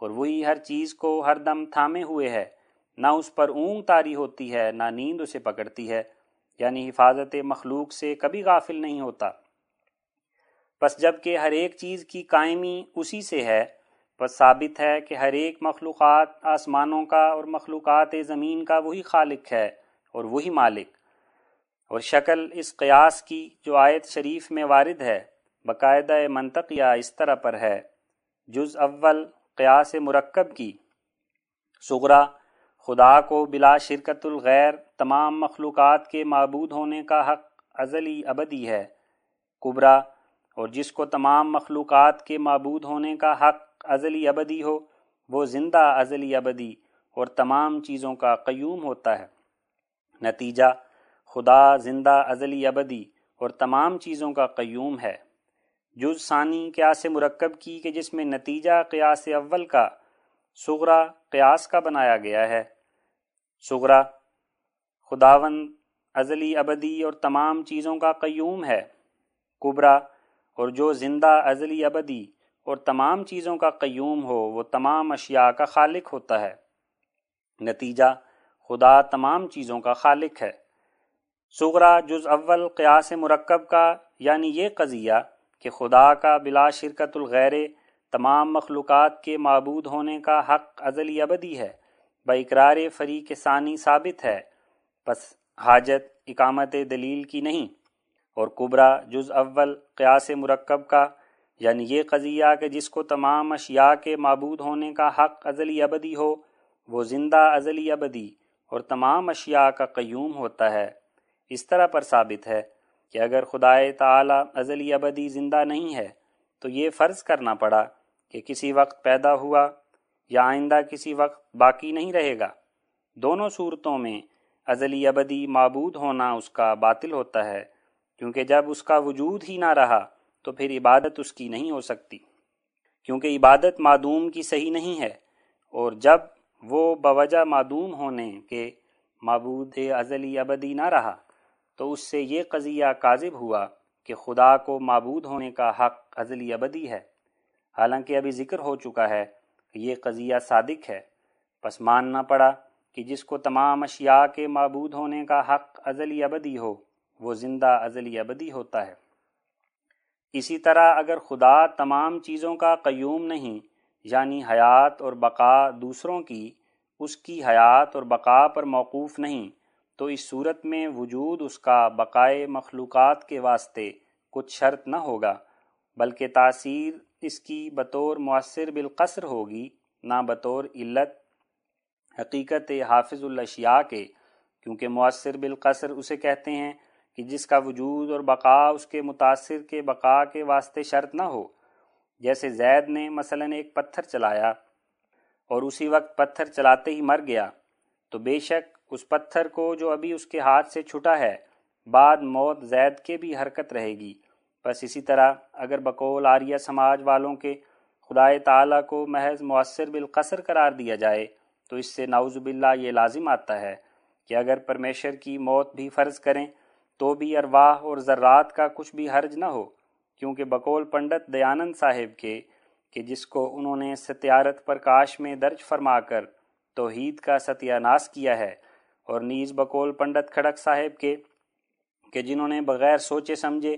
اور وہی ہر چیز کو ہر دم تھامے ہوئے ہے۔ نہ اس پر اونگ تاری ہوتی ہے، نہ نیند اسے پکڑتی ہے۔ یعنی حفاظت مخلوق سے کبھی غافل نہیں ہوتا۔ بس جبکہ ہر ایک چیز کی قائمی اسی سے ہے، بس ثابت ہے کہ ہر ایک مخلوقات آسمانوں کا اور مخلوقات زمین کا وہی خالق ہے اور وہی مالک۔ اور شکل اس قیاس کی جو آیت شریف میں وارد ہے، باقاعدہ منطقیہ اس طرح پر ہے۔ جز اول قیاس مرکب کی۔ سغرا خدا کو بلا شرکت الغیر تمام مخلوقات کے معبود ہونے کا حق ازلی ابدی ہے۔ کبرا اور جس کو تمام مخلوقات کے معبود ہونے کا حق ازلی ابدی ہو، وہ زندہ ازلی ابدی اور تمام چیزوں کا قیوم ہوتا ہے۔ نتیجہ، خدا زندہ ازلی ابدی اور تمام چیزوں کا قیوم ہے۔ جز ثانی قیاس مرکب کی کہ جس میں نتیجہ قیاس اول کا سغرا قیاس کا بنایا گیا ہے۔ سغرا خداون ازلی ابدی اور تمام چیزوں کا قیوم ہے۔ کبرا اور جو زندہ ازلی ابدی اور تمام چیزوں کا قیوم ہو، وہ تمام اشیاء کا خالق ہوتا ہے۔ نتیجہ، خدا تمام چیزوں کا خالق ہے۔ سغرا جز اول قیاس مرکب کا یعنی یہ قضیہ کہ خدا کا بلا شرکت الغیر تمام مخلوقات کے معبود ہونے کا حق ازلی ابدی ہے اقرار فریق ثانی ثابت ہے۔ پس حاجت، اقامت دلیل کی نہیں۔ اور قبرا جز اول قیاس مرکب کا یعنی یہ قضیہ کہ جس کو تمام اشیاء کے معبود ہونے کا حق ازلی ابدی ہو، وہ زندہ ازلی ابدی اور تمام اشیاء کا قیوم ہوتا ہے۔ اس طرح پر ثابت ہے کہ اگر خدائے تعالی ازلی ابدی زندہ نہیں ہے، تو یہ فرض کرنا پڑا کہ کسی وقت پیدا ہوا یا آئندہ کسی وقت باقی نہیں رہے گا۔ دونوں صورتوں میں ازلی ابدی معبود ہونا اس کا باطل ہوتا ہے۔ کیونکہ جب اس کا وجود ہی نہ رہا تو پھر عبادت اس کی نہیں ہو سکتی۔ کیونکہ عبادت معدوم کی صحیح نہیں ہے، اور جب وہ بوجہ معدوم ہونے کے معبود ازلی ابدی نہ رہا تو اس سے یہ قضیہ کاذب ہوا کہ خدا کو معبود ہونے کا حق ازلی ابدی ہے۔ حالانکہ ابھی ذکر ہو چکا ہے کہ یہ قضیہ صادق ہے۔ پس ماننا پڑا کہ جس کو تمام اشیاء کے معبود ہونے کا حق ازلی ابدی ہو۔ وہ زندہ ازلی ابدی ہوتا ہے۔ اسی طرح اگر خدا تمام چیزوں کا قیوم نہیں یعنی حیات اور بقا دوسروں کی، اس کی حیات اور بقا پر موقوف نہیں، تو اس صورت میں وجود اس کا بقائے مخلوقات کے واسطے کچھ شرط نہ ہوگا، بلکہ تاثیر اس کی بطور مؤثر بالقصر ہوگی، نہ بطور علت حقیقت حافظ الاشیاء کے، کیونکہ مؤثر بالقصر اسے کہتے ہیں۔ کہ جس کا وجود اور بقا اس کے متاثر کے بقا کے واسطے شرط نہ ہو۔ جیسے زید نے مثلا ایک پتھر چلایا اور اسی وقت پتھر چلاتے ہی مر گیا، تو بے شک اس پتھر کو جو ابھی اس کے ہاتھ سے چھٹا ہے، بعد موت زید کے بھی حرکت رہے گی۔ بس اسی طرح اگر بقول آریہ سماج والوں کے خدائے تعالیٰ کو محض مؤثر بالقصر قرار دیا جائے، تو اس سے نعوذ باللہ یہ لازم آتا ہے کہ اگر پرمیشر کی موت بھی فرض کریں تو بھی ارواح اور ذرات کا کچھ بھی حرج نہ ہو، کیونکہ بقول پنڈت دیانند صاحب کے کہ جس کو انہوں نے ستیارت پرکاش میں درج فرما کر توحید کا ستیہ ناس کیا ہے اور نیز بقول پنڈت کھڑک صاحب کے کہ جنہوں نے بغیر سوچے سمجھے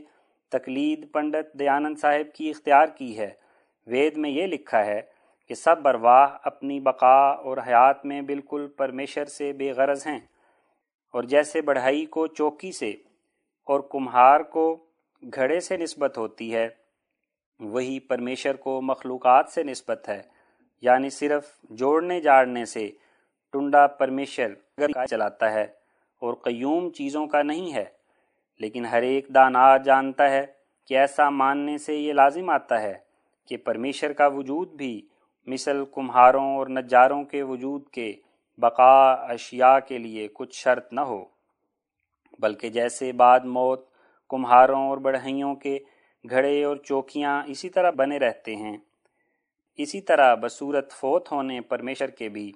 تقلید پنڈت دیانند صاحب کی اختیار کی ہے، وید میں یہ لکھا ہے کہ سب برواہ اپنی بقا اور حیات میں بالکل پرمیشر سے بے غرض ہیں اور جیسے بڑھائی کو چوکی سے اور کمہار کو گھڑے سے نسبت ہوتی ہے، وہی پرمیشر کو مخلوقات سے نسبت ہے یعنی صرف جوڑنے جاڑنے سے ٹنڈا پرمیشر چلاتا ہے اور قیوم چیزوں کا نہیں ہے، لیکن ہر ایک دانا جانتا ہے کہ ایسا ماننے سے یہ لازم آتا ہے کہ پرمیشر کا وجود بھی مثل کمہاروں اور نجاروں کے وجود کے بقا اشیاء کے لیے کچھ شرط نہ ہو۔ بلکہ جیسے بعد موت، کمہاروں اور بڑھائیوں کے گھڑے اور چوکیاں اسی طرح بنے رہتے ہیں۔ اسی طرح بصورت فوت ہونے پرمیشر کے بھی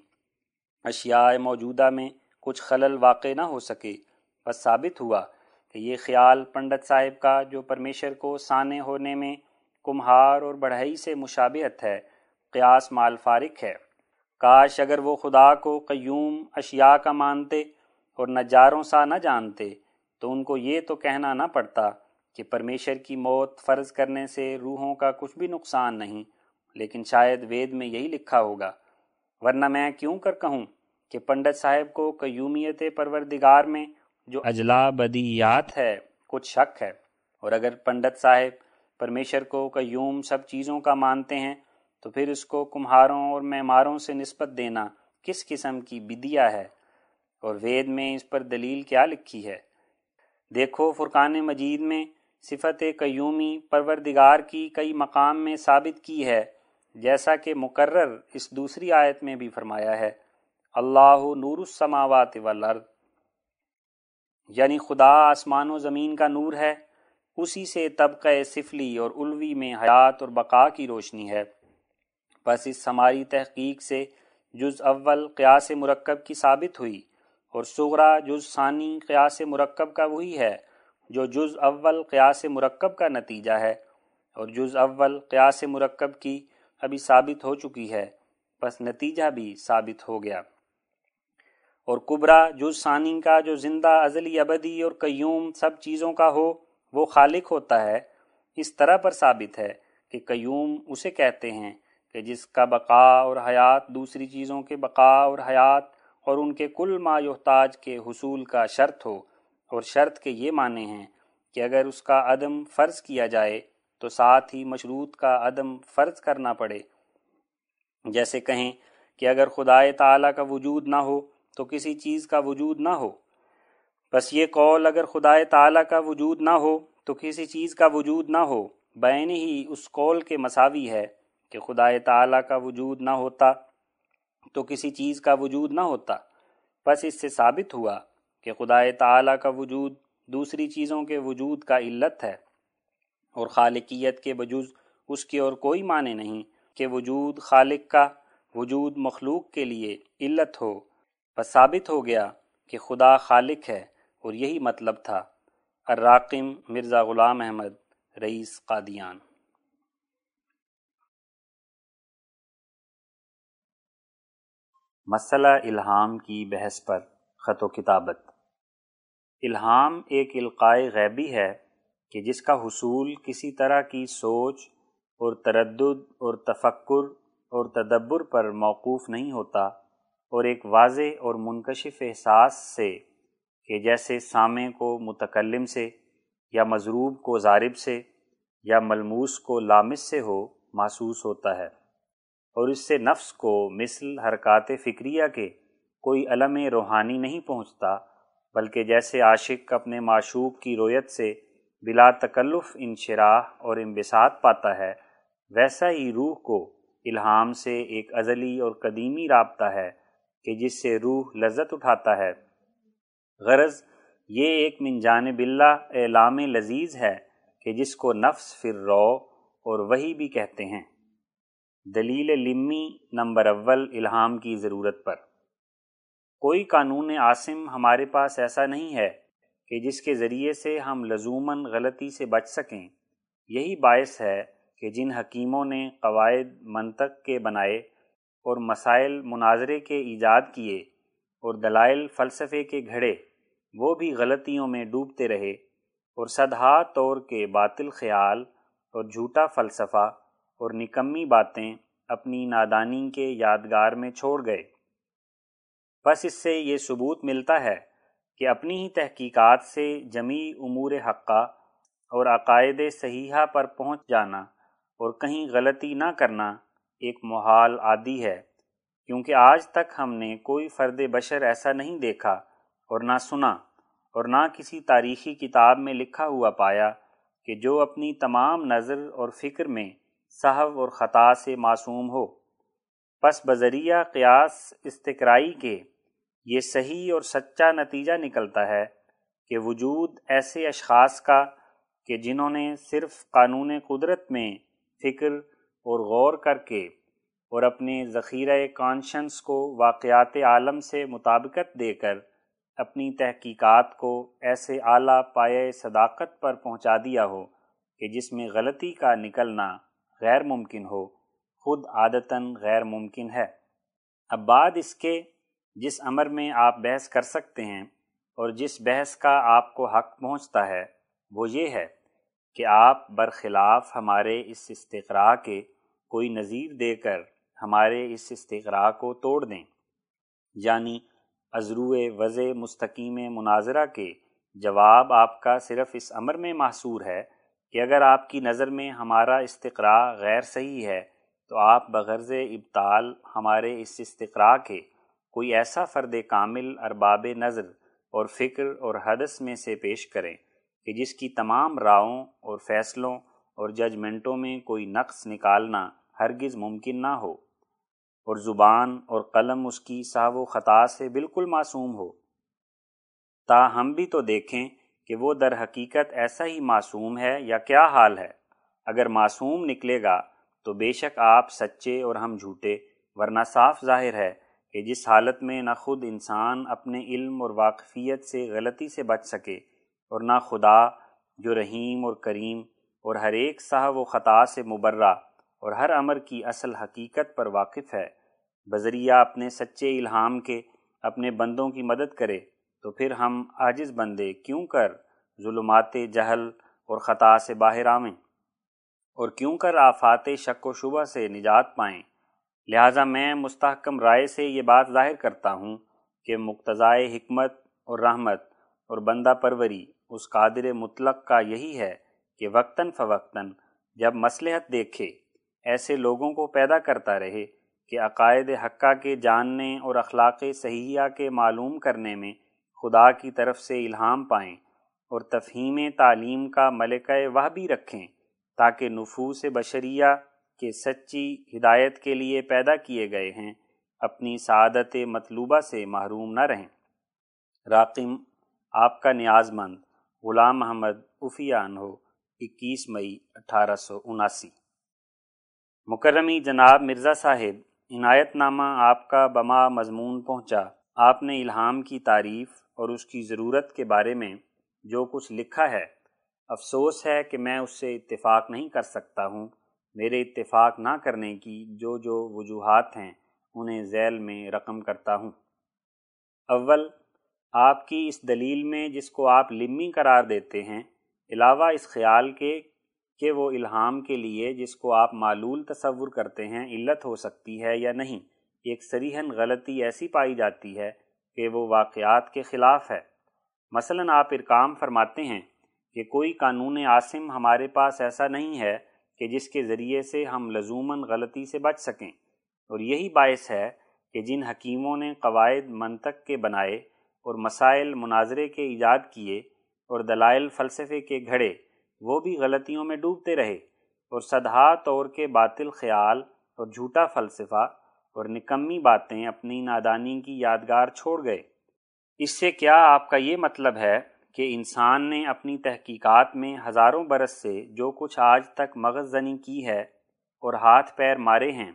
اشیاء موجودہ میں کچھ خلل واقع نہ ہو سکے۔ بس ثابت ہوا کہ یہ خیال پنڈت صاحب کا جو پرمیشر کو سانے ہونے میں کمہار اور بڑھائی سے مشابہت ہے، قیاس مال فارق ہے۔ کاش اگر وہ خدا کو قیوم اشیاء کا مانتے اور نجاروں سا نہ جانتے، تو ان کو یہ تو کہنا نہ پڑتا کہ پرمیشر کی موت فرض کرنے سے روحوں کا کچھ بھی نقصان نہیں، لیکن شاید وید میں یہی لکھا ہوگا۔ ورنہ میں کیوں کر کہوں کہ پنڈت صاحب کو قیومیت پروردگار میں جو اجلا بدیات ہے، کچھ شک ہے۔ اور اگر پنڈت صاحب پرمیشر کو قیوم سب چیزوں کا مانتے ہیں، تو پھر اس کو کمہاروں اور معماروں سے نسبت دینا کس قسم کی بدیا ہے؟ اور وید میں اس پر دلیل کیا لکھی ہے۔ دیکھو فرقان مجید میں صفت قیومی پروردگار کی کئی مقام میں ثابت کی ہے، جیسا کہ مقرر اس دوسری آیت میں بھی فرمایا ہے۔ اللہ نور السماوات والارض۔ یعنی خدا آسمان و زمین کا نور ہے، اسی سے طبقہ سفلی اور الوی میں حیات اور بقا کی روشنی ہے۔ بس اس ہماری تحقیق سے جز اول قیاس مرکب کی ثابت ہوئی۔ اور سغرا جز ثانی قیاس مرکب کا وہی ہے، جو جز اول قیاس مرکب کا نتیجہ ہے، اور جز اول قیاس مرکب کی ابھی ثابت ہو چکی ہے، بس نتیجہ بھی ثابت ہو گیا۔ اور کبرا جز ثانی کا جو زندہ، ازلی، ابدی اور قیوم سب چیزوں کا ہو، وہ خالق ہوتا ہے۔ اس طرح پر ثابت ہے کہ قیوم اسے کہتے ہیں کہ جس کا بقا اور حیات دوسری چیزوں کے بقا اور حیات اور ان کے کل ما یحتاج کے حصول کا شرط ہو اور شرط کے یہ معنی ہیں کہ اگر اس کا عدم فرض کیا جائے تو ساتھ ہی مشروط کا عدم فرض کرنا پڑے۔ جیسے کہیں کہ اگر خدائے تعالیٰ کا وجود نہ ہو تو کسی چیز کا وجود نہ ہو۔ بس یہ قول اگر خدائے تعالیٰ کا وجود نہ ہو تو کسی چیز کا وجود نہ ہو۔ بین ہی اس قول کے مساوی ہے کہ خدائے تعالیٰ کا وجود نہ ہوتا تو کسی چیز کا وجود نہ ہوتا۔ بس اس سے ثابت ہوا کہ خدائے تعالیٰ کا وجود دوسری چیزوں کے وجود کا علت ہے اور خالقیت کے بجز اس کی اور کوئی معنی نہیں کہ وجود خالق کا، وجود مخلوق کے لیے علت ہو۔ بس ثابت ہو گیا کہ خدا خالق ہے اور یہی مطلب تھا۔ الراقم مرزا غلام احمد، رئیس قادیان۔ مسئلہ الہام کی بحث پر خط و کتابت۔ الہام ایک القائے غیبی ہے کہ جس کا حصول کسی طرح کی سوچ اور تردد اور تفکر اور تدبر پر موقوف نہیں ہوتا اور ایک واضح اور منکشف احساس سے کہ جیسے سامع کو متکلم سے یا مضروب کو ضارب سے یا ملموس کو لامس سے ہو محسوس ہوتا ہے۔ اور اس سے نفس کو مثل حرکات فکریہ کے کوئی علم روحانی نہیں پہنچتا، بلکہ جیسے عاشق اپنے معشوق کی رویت سے بلا تکلف انشراح اور انبساط پاتا ہے، ویسا ہی روح کو الہام سے ایک ازلی اور قدیمی رابطہ ہے کہ جس سے روح لذت اٹھاتا ہے۔ غرض، یہ ایک من جانب اللہ اعلام لذیذ ہے کہ جس کو نفس فر رو اور وہی بھی کہتے ہیں۔ دلیل لمی نمبر اول الہام کی ضرورت پر۔ کوئی قانون عاصم ہمارے پاس ایسا نہیں ہے کہ جس کے ذریعے سے ہم لزوماً غلطی سے بچ سکیں۔ یہی باعث ہے کہ جن حکیموں نے قواعد منطق کے بنائے اور مسائل مناظرے کے ایجاد کیے اور دلائل فلسفے کے گھڑے، وہ بھی غلطیوں میں ڈوبتے رہے اور صدہا طور کے باطل خیال اور جھوٹا فلسفہ اور نکمی باتیں اپنی نادانی کے یادگار میں چھوڑ گئے۔ بس اس سے یہ ثبوت ملتا ہے کہ اپنی ہی تحقیقات سے جمی امور حقہ اور عقائد صحیحہ پر پہنچ جانا اور کہیں غلطی نہ کرنا ایک محال عادی ہے، کیونکہ آج تک ہم نے کوئی فرد بشر ایسا نہیں دیکھا اور نہ سنا اور نہ کسی تاریخی کتاب میں لکھا ہوا پایا کہ جو اپنی تمام نظر اور فکر میں صحو اور خطا سے معصوم ہو۔ پس بذریعہ قیاس استقرائی کے یہ صحیح اور سچا نتیجہ نکلتا ہے کہ وجود ایسے اشخاص کا کہ جنہوں نے صرف قانون قدرت میں فکر اور غور کر کے اور اپنے ذخیرہ کانشنس کو واقعات عالم سے مطابقت دے کر اپنی تحقیقات کو ایسے اعلیٰ پائے صداقت پر پہنچا دیا ہو کہ جس میں غلطی کا نکلنا غیر ممکن ہو، خود عادتاً غیر ممکن ہے۔ اب بعد اس کے جس امر میں آپ بحث کر سکتے ہیں اور جس بحث کا آپ کو حق پہنچتا ہے، وہ یہ ہے کہ آپ برخلاف ہمارے اس استقراء کے کوئی نظیر دے کر ہمارے اس استقراء کو توڑ دیں۔ یعنی عزرو وضع مستقیم مناظرہ کے جواب آپ کا صرف اس امر میں محصور ہے کہ اگر آپ کی نظر میں ہمارا استقراء غیر صحیح ہے، تو آپ بغرض ابتال ہمارے اس استقراء کے کوئی ایسا فرد کامل، ارباب نظر اور فکر اور حدث میں سے پیش کریں کہ جس کی تمام راؤں اور فیصلوں اور ججمنٹوں میں کوئی نقص نکالنا ہرگز ممکن نہ ہو اور زبان اور قلم اس کی صاحب و خطا سے بالکل معصوم ہو۔ تا ہم بھی تو دیکھیں کہ وہ در حقیقت ایسا ہی معصوم ہے یا کیا حال ہے؟ اگر معصوم نکلے گا تو بے شک آپ سچے اور ہم جھوٹے، ورنہ صاف ظاہر ہے کہ جس حالت میں نہ خود انسان اپنے علم اور واقفیت سے غلطی سے بچ سکے اور نہ خدا جو رحیم اور کریم اور ہر ایک صاحب و خطا سے مبرہ اور ہر امر کی اصل حقیقت پر واقف ہے، بذریعہ اپنے سچے الہام کے اپنے بندوں کی مدد کرے تو پھر ہم عاجز بندے کیوں کر ظلمات جہل اور خطا سے باہر آویں؟ اور کیوں کر آفات شک و شبہ سے نجات پائیں؟ لہٰذا میں مستحکم رائے سے یہ بات ظاہر کرتا ہوں کہ مقتضائے حکمت اور رحمت اور بندہ پروری اس قادر مطلق کا یہی ہے کہ وقتاً فوقتاً جب مصلحت دیکھے، ایسے لوگوں کو پیدا کرتا رہے کہ عقائد حقہ کے جاننے اور اخلاق صحیحہ کے معلوم کرنے میں خدا کی طرف سے الہام پائیں اور تفہیم تعلیم کا ملکہ وہ بھی رکھیں تاکہ نفوس بشریہ کے سچی ہدایت کے لیے پیدا کیے گئے ہیں، اپنی سعادت مطلوبہ سے محروم نہ رہیں۔ راقم، آپ کا نیاز مند غلام محمد عفیان ہو، اکیس مئی اٹھارہ سو اناسی۔ مکرمی جناب مرزا صاحب، عنایت نامہ آپ کا بما مضمون پہنچا۔ آپ نے الہام کی تعریف اور اس کی ضرورت کے بارے میں جو کچھ لکھا ہے، افسوس ہے کہ میں اس سے اتفاق نہیں کر سکتا ہوں۔ میرے اتفاق نہ کرنے کی جو جو وجوہات ہیں، انہیں ذیل میں رقم کرتا ہوں۔ اول، آپ کی اس دلیل میں جس کو آپ لمی قرار دیتے ہیں، علاوہ اس خیال کے کہ وہ الہام کے لیے جس کو آپ معلول تصور کرتے ہیں، علت ہو سکتی ہے یا نہیں۔ ایک سریحن غلطی ایسی پائی جاتی ہے کہ وہ واقعات کے خلاف ہے۔ مثلا آپ ارکام فرماتے ہیں کہ کوئی قانون عاصم ہمارے پاس ایسا نہیں ہے کہ جس کے ذریعے سے ہم لزوماً غلطی سے بچ سکیں۔ اور یہی باعث ہے کہ جن حکیموں نے قواعد منطق کے بنائے اور مسائل مناظرے کے ایجاد کیے اور دلائل فلسفے کے گھڑے، وہ بھی غلطیوں میں ڈوبتے رہے اور سدھا طور کے باطل خیال اور جھوٹا فلسفہ اور نکمی باتیں اپنی نادانی کی یادگار چھوڑ گئے۔ اس سے کیا آپ کا یہ مطلب ہے کہ انسان نے اپنی تحقیقات میں ہزاروں برس سے جو کچھ آج تک مغز زنی کی ہے اور ہاتھ پیر مارے ہیں،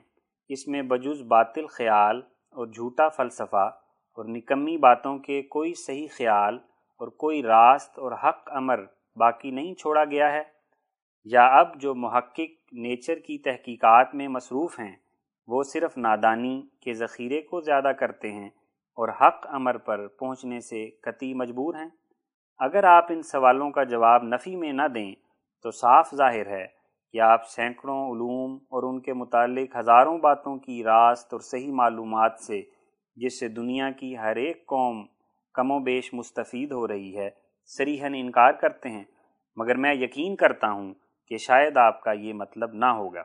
اس میں بجز باطل خیال اور جھوٹا فلسفہ اور نکمی باتوں کے کوئی صحیح خیال اور کوئی راست اور حق امر باقی نہیں چھوڑا گیا ہے؟ یا اب جو محقق نیچر کی تحقیقات میں مصروف ہیں وہ صرف نادانی کے ذخیرے کو زیادہ کرتے ہیں اور حق امر پر پہنچنے سے قطعی مجبور ہیں۔ اگر آپ ان سوالوں کا جواب نفی میں نہ دیں تو صاف ظاہر ہے کہ آپ سینکڑوں علوم اور ان کے متعلق ہزاروں باتوں کی راست اور صحیح معلومات سے، جس سے دنیا کی ہر ایک قوم کم و بیش مستفید ہو رہی ہے سریحن انکار کرتے ہیں۔ مگر میں یقین کرتا ہوں کہ شاید آپ کا یہ مطلب نہ ہوگا۔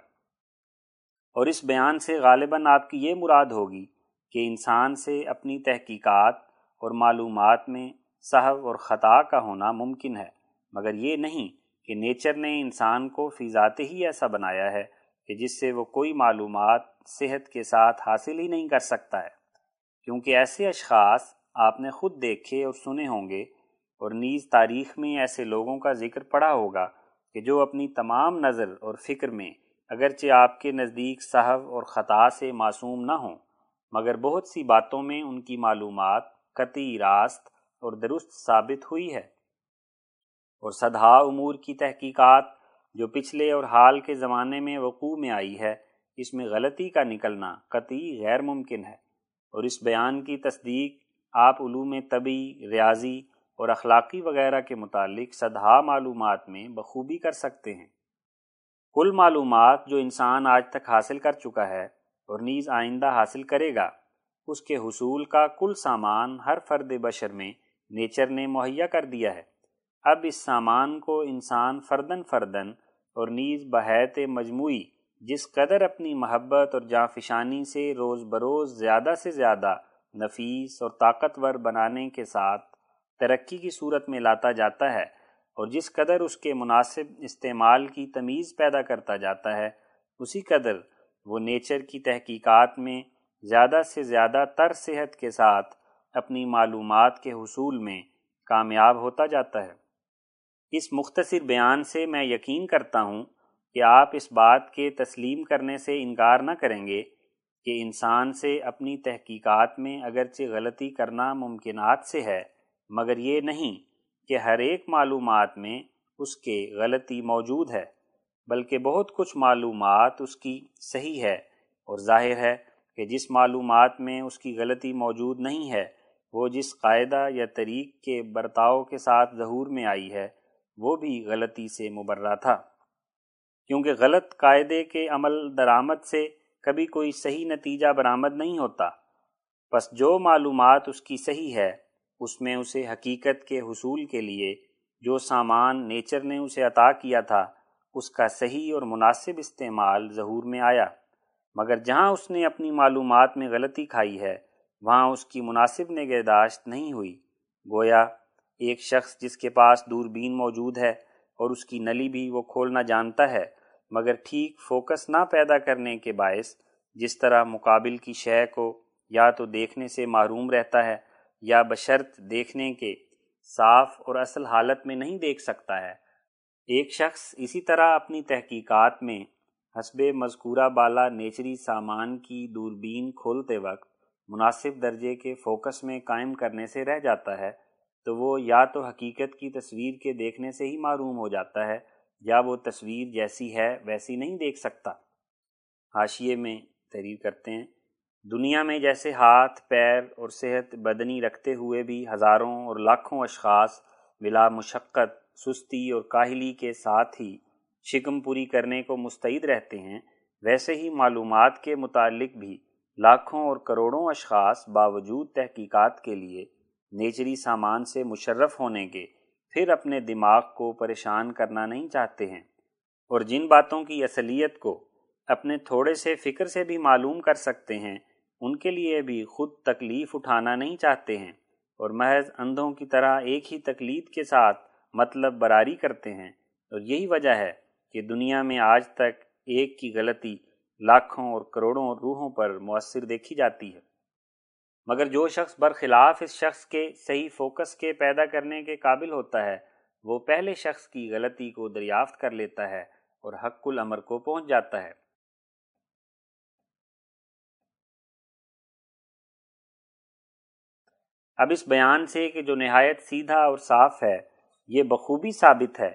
اور اس بیان سے غالباً آپ کی یہ مراد ہوگی کہ انسان سے اپنی تحقیقات اور معلومات میں صحب اور خطا کا ہونا ممکن ہے، مگر یہ نہیں کہ نیچر نے انسان کو فی ذات ہی ایسا بنایا ہے کہ جس سے وہ کوئی معلومات صحت کے ساتھ حاصل ہی نہیں کر سکتا ہے۔ کیونکہ ایسے اشخاص آپ نے خود دیکھے اور سنے ہوں گے اور نیز تاریخ میں ایسے لوگوں کا ذکر پڑا ہوگا کہ جو اپنی تمام نظر اور فکر میں اگرچہ آپ کے نزدیک صحب اور خطا سے معصوم نہ ہوں، مگر بہت سی باتوں میں ان کی معلومات قطعی راست اور درست ثابت ہوئی ہے۔ اور صدہا امور کی تحقیقات جو پچھلے اور حال کے زمانے میں وقوع میں آئی ہے، اس میں غلطی کا نکلنا قطعی غیر ممکن ہے۔ اور اس بیان کی تصدیق آپ علوم طبی، ریاضی اور اخلاقی وغیرہ کے متعلق صدہا معلومات میں بخوبی کر سکتے ہیں۔ کل معلومات جو انسان آج تک حاصل کر چکا ہے اور نیز آئندہ حاصل کرے گا، اس کے حصول کا کل سامان ہر فرد بشر میں نیچر نے مہیا کر دیا ہے۔ اب اس سامان کو انسان فردن فردن اور نیز بحیت مجموعی، جس قدر اپنی محبت اور جانفشانی سے روز بروز زیادہ سے زیادہ نفیس اور طاقتور بنانے کے ساتھ ترقی کی صورت میں لاتا جاتا ہے اور جس قدر اس کے مناسب استعمال کی تمیز پیدا کرتا جاتا ہے، اسی قدر وہ نیچر کی تحقیقات میں زیادہ سے زیادہ تر صحت کے ساتھ اپنی معلومات کے حصول میں کامیاب ہوتا جاتا ہے۔ اس مختصر بیان سے میں یقین کرتا ہوں کہ آپ اس بات کے تسلیم کرنے سے انکار نہ کریں گے کہ انسان سے اپنی تحقیقات میں اگرچہ غلطی کرنا ممکنات سے ہے، مگر یہ نہیں کہ ہر ایک معلومات میں اس کے غلطی موجود ہے، بلکہ بہت کچھ معلومات اس کی صحیح ہے اور ظاہر ہے کہ جس معلومات میں اس کی غلطی موجود نہیں ہے، وہ جس قاعدہ یا طریق کے برتاؤ کے ساتھ ظہور میں آئی ہے، وہ بھی غلطی سے مبرہ تھا۔ کیونکہ غلط قاعدے کے عمل درآمد سے کبھی کوئی صحیح نتیجہ برآمد نہیں ہوتا۔ پس جو معلومات اس کی صحیح ہے اس میں اسے حقیقت کے حصول کے لیے جو سامان نیچر نے اسے عطا کیا تھا، اس کا صحیح اور مناسب استعمال ظہور میں آیا۔ مگر جہاں اس نے اپنی معلومات میں غلطی کھائی ہے، وہاں اس کی مناسب نگہداشت نہیں ہوئی۔ گویا، ایک شخص جس کے پاس دوربین موجود ہے اور اس کی نلی بھی وہ کھولنا جانتا ہے، مگر ٹھیک فوکس نہ پیدا کرنے کے باعث جس طرح مقابل کی شے کو یا تو دیکھنے سے معروم رہتا ہے یا بشرط دیکھنے کے صاف اور اصل حالت میں نہیں دیکھ سکتا ہے۔ ایک شخص اسی طرح اپنی تحقیقات میں حسب مذکورہ بالا نیچری سامان کی دوربین کھولتے وقت مناسب درجے کے فوکس میں قائم کرنے سے رہ جاتا ہے، تو وہ یا تو حقیقت کی تصویر کے دیکھنے سے ہی معروم ہو جاتا ہے، یا وہ تصویر جیسی ہے ویسی نہیں دیکھ سکتا۔ حاشیے میں تحریر کرتے ہیں۔ دنیا میں جیسے ہاتھ، پیر اور صحت بدنی رکھتے ہوئے بھی ہزاروں اور لاکھوں اشخاص بلا مشقت، سستی اور کاہلی کے ساتھ ہی شکم پوری کرنے کو مستعد رہتے ہیں، ویسے ہی معلومات کے متعلق بھی لاکھوں اور کروڑوں اشخاص باوجود تحقیقات کے لیے نیچری سامان سے مشرف ہونے کے پھر اپنے دماغ کو پریشان کرنا نہیں چاہتے ہیں۔ اور جن باتوں کی اصلیت کو اپنے تھوڑے سے فکر سے بھی معلوم کر سکتے ہیں ان کے لیے بھی خود تکلیف اٹھانا نہیں چاہتے ہیں اور محض اندھوں کی طرح ایک ہی تکلیف کے ساتھ مطلب براری کرتے ہیں اور یہی وجہ ہے کہ دنیا میں آج تک ایک کی غلطی لاکھوں اور کروڑوں روحوں پر مؤثر دیکھی جاتی ہے۔ مگر جو شخص برخلاف اس شخص کے صحیح فوکس کے پیدا کرنے کے قابل ہوتا ہے، وہ پہلے شخص کی غلطی کو دریافت کر لیتا ہے اور حق العمر کو پہنچ جاتا ہے۔ اب اس بیان سے کہ جو نہایت سیدھا اور صاف ہے، یہ بخوبی ثابت ہے